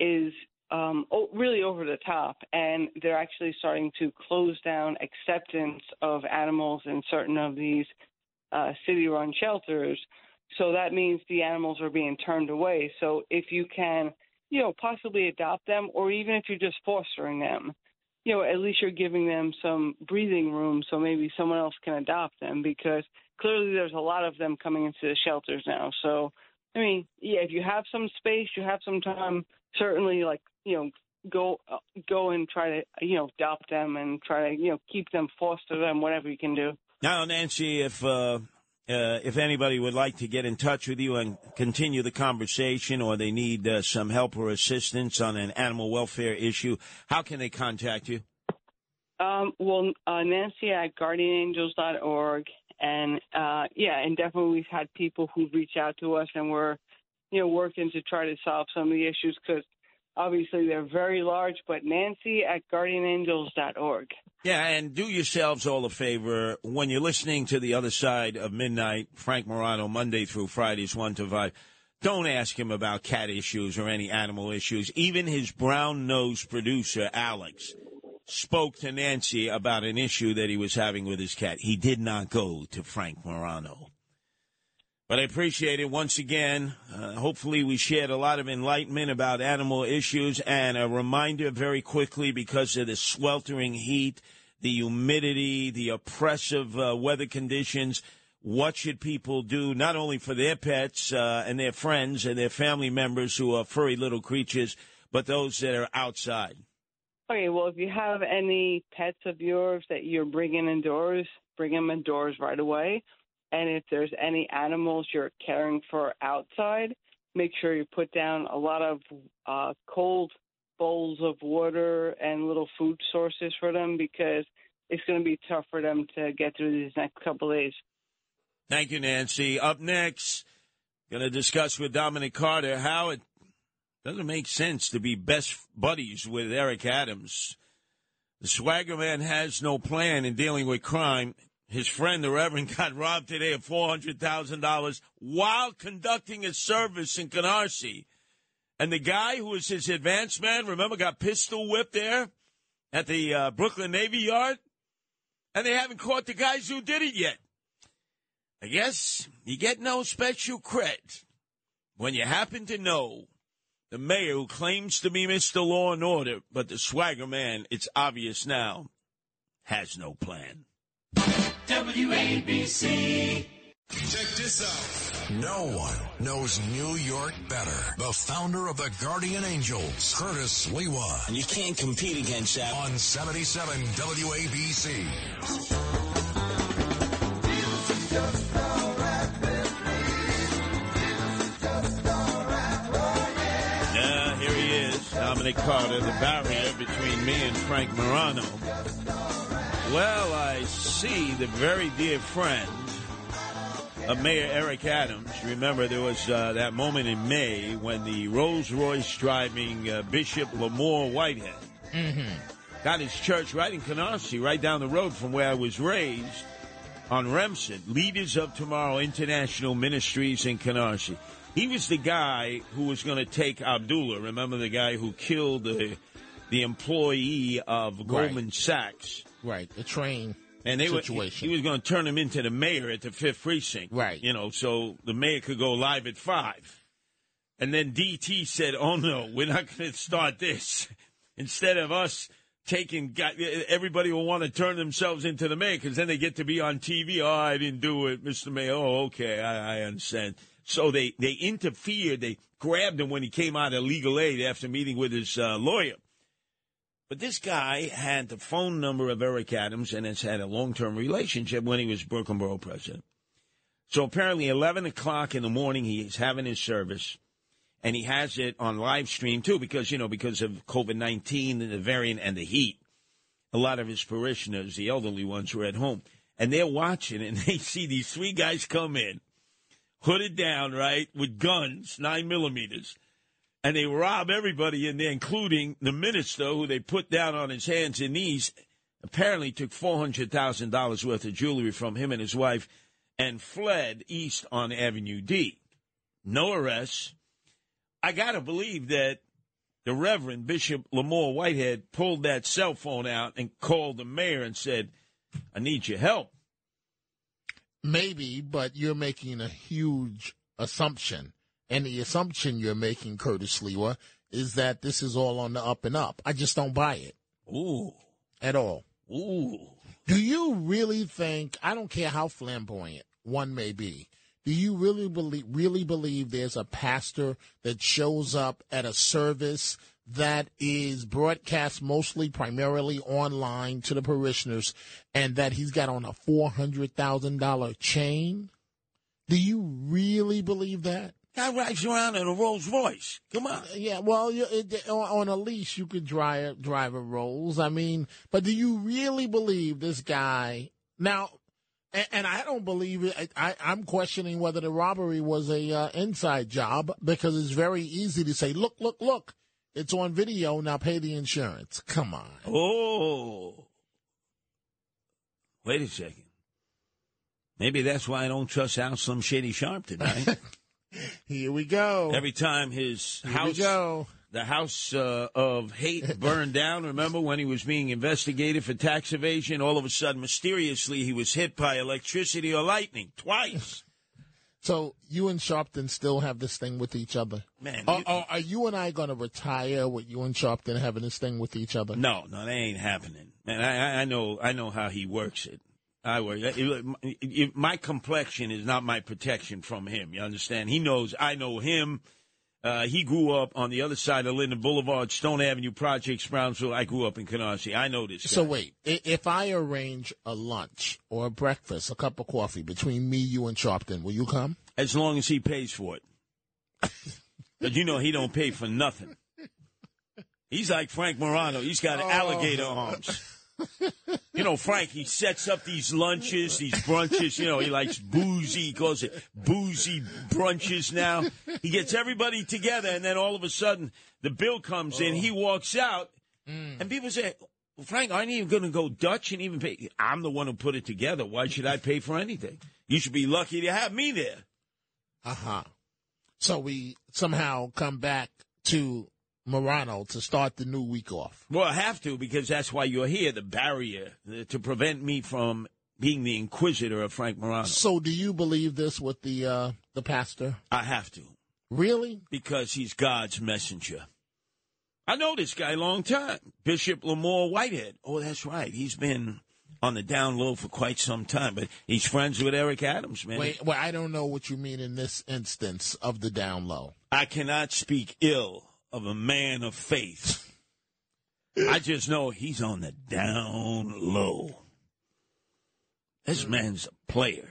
is um, really over the top, and they're actually starting to close down acceptance of animals in certain of these uh, city-run shelters. So that means the animals are being turned away. So if you can, you know, possibly adopt them, or even if you're just fostering them, you know, at least you're giving them some breathing room, so maybe someone else can adopt them because clearly there's a lot of them coming into the shelters now. So I mean, yeah, if you have some space, you have some time, certainly like, you know, go uh, go and try to, you know, adopt them and try to, you know, keep them, foster them, whatever you can do. Now, Nancy, if uh, uh, if anybody would like to get in touch with you and continue the conversation, or they need uh, some help or assistance on an animal welfare issue, how can they contact you? Um, well, uh, Nancy at guardianangels.org. And uh, yeah, and definitely we've had people who reach out to us and we're, you know, working to try to solve some of the issues because obviously they're very large. But Nancy at guardianangels.org. Yeah, and do yourselves all a favor when you're listening to the other side of midnight, Frank Morano, Monday through Fridays, 1 to 5. Don't ask him about cat issues or any animal issues. Even his brown nosed producer, Alex, spoke to Nancy about an issue that he was having with his cat. He did not go to Frank Morano. But I appreciate it once again. Uh, hopefully, we shared a lot of enlightenment about animal issues and a reminder very quickly because of the sweltering heat, the humidity, the oppressive uh, weather conditions. What should people do, not only for their pets uh, and their friends and their family members who are furry little creatures, but those that are outside? Okay, well, if you have any pets of yours that you're bringing indoors, bring them indoors right away. And if there's any animals you're caring for outside, make sure you put down a lot of uh, cold bowls of water and little food sources for them because it's going to be tough for them to get through these next couple days. Thank you, Nancy. Up next, going to discuss with Dominic Carter how it doesn't make sense to be best buddies with Eric Adams. The swagger man has no plan in dealing with crime. His friend, the Reverend, got robbed today of $400,000 while conducting a service in Canarsie. And the guy who was his advance man, remember, got pistol whipped there at the uh, Brooklyn Navy Yard? And they haven't caught the guys who did it yet. I guess you get no special credit when you happen to know the mayor who claims to be Mr. Law and Order, but the swagger man, it's obvious now, has no plan. WABC. Check this out. No one knows New York better. The founder of the Guardian Angels, Curtis Sliwa. And you can't compete against that. On 77 WABC. Yeah, here he is, Dominic Carter, the barrier between me and Frank Morano. Well, I see the very dear friend of Mayor Eric Adams. Remember, there was uh, that moment in May when the Rolls Royce driving uh, Bishop Lamor Whitehead Mm-hmm. got his church right in Canarsie, right down the road from where I was raised on Remsen. Leaders of Tomorrow International Ministries in Canarsie. He was the guy who was going to take Abdullah. Remember the guy who killed the the employee of Goldman Sachs. Right, the train And they were, situation. he was going to turn him into the mayor at the fifth precinct. Right. You know, so the mayor could go live at five. And then DT said, "Oh no, we're not going to start this. Instead of us taking, everybody will want to turn themselves into the mayor because then they get to be on TV. Oh, I didn't do it, Mr. Mayor. Oh, okay, I, I understand. So they they interfered. They grabbed him when he came out of legal aid after meeting with his uh, lawyer. But this guy had the phone number of Eric Adams and has had a long term relationship when he was Brooklyn Borough president. So apparently, 11 o'clock in the morning, he's having his service, and he has it on live stream too, because you know because of COVID 19 and the variant and the heat. A lot of his parishioners, the elderly ones, were at home, and they're watching, and they see these three guys come in, hooded down, right, with guns, nine millimeters, and they rob everybody in there, including the minister, who they put down on his hands and knees. Apparently, took four hundred thousand dollars worth of jewelry from him and his wife, and fled east on Avenue D. No arrests. I got to believe that the Reverend Bishop Lamor Whitehead pulled that cell phone out and called the mayor and said, I need your help. Maybe, but you're making a huge assumption. And the assumption you're making, Curtis Sliwa, is that this is all on the up and up. I just don't buy it. Ooh. At all. Ooh. Do you really think, I don't care how flamboyant one may be, do you really believe, really believe there's a pastor that shows up at a service that is broadcast mostly primarily online to the parishioners and that he's got on a $400,000 chain? Do you really believe that? Guy rides around in a Rolls Royce. Come on. Yeah, well, you- it, on a leash you could drive drive a Rolls. I mean, but do you really believe this guy now? And, and I don't believe it. I, I'm questioning whether the robbery was a uh, inside job because it's very easy to say, "Look, look, look, it's on video. Now pay the insurance." Come on. Oh. Wait a second. Maybe that's why I don't trust Al Slim Shady Sharp tonight. Here we go. Every time his Here house, the house uh, of hate burned down. Remember when he was being investigated for tax evasion? All of a sudden, mysteriously, he was hit by electricity or lightning twice. So you and Sharpton still have this thing with each other, Man, Are, you- are, are you and I going to retire with you and Sharpton having this thing with each other? No, no, that ain't happening. Man, I- I know, I know how he works it. I work. it- it- it- my complexion is not my protection from him. You understand? He knows. I know him. Uh, he grew up on the other side of Linden Boulevard, Stone Avenue Projects, Brownsville. I grew up in Canarsie. I know this. Guy. So wait, if I arrange a lunch or a breakfast, a cup of coffee between me, you, and Sharpton, will you come? as long as he pays for it. But you know he don't pay for nothing. He's like Frank Morano. He's got Oh. alligator arms. You know, Frank, he sets up these lunches, these brunches. You know, he likes boozy. He calls it boozy brunches now. He gets everybody together, and then all of a sudden, the bill comes in. He walks out, and people say, Frank, aren't you even going to go Dutch and even pay? I'm the one who put it together. Why should I pay for anything? You should be lucky to have me there. Uh huh. So we somehow come back to Morano to start the new week off. Well, I have to because that's why you're here, the barrier uh, to prevent me from being the inquisitor of Frank Morano. So do you believe this with the uh, the pastor? I have to. Really? Because he's God's messenger. I know this guy a long time. Bishop Lamor Whitehead. Oh, that's right. He's been on the down low for quite some time, but he's friends with Eric Adams, man. Wait, well, I don't know what you mean in this instance of the down low. I cannot speak ill of a man of faith. I just know he's on the down low. This man's a player.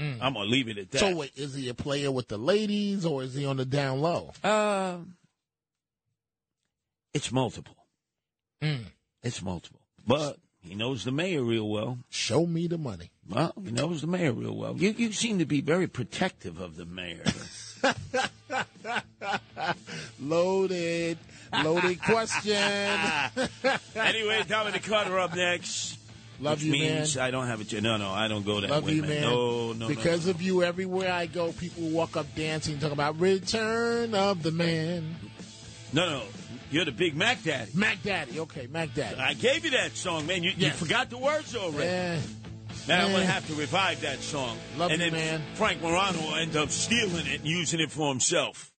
I'm gonna leave it at that. So wait, is he a player with the ladies or is he on the down low? Uh, it's multiple. Mm. It's multiple. But he knows the mayor real well. Show me the money. Well, he knows the mayor real well. You you seem to be very protective of the mayor. Loaded, loaded question. anyway, Dominic Carter up next. Love which you, means man. I don't have a no, no, I don't go that Love way, you, man. man. No, no, because no. of you, everywhere I go, people walk up dancing, talking about return of the man. no, no. You're the big Mac Daddy. Mac Daddy. Okay, Mac Daddy. I gave you that song, man. You, you forgot the words already. Yeah. Now I'm gonna have to revive that song. Love and you, then man. Frank Morano will end up stealing it and using it for himself.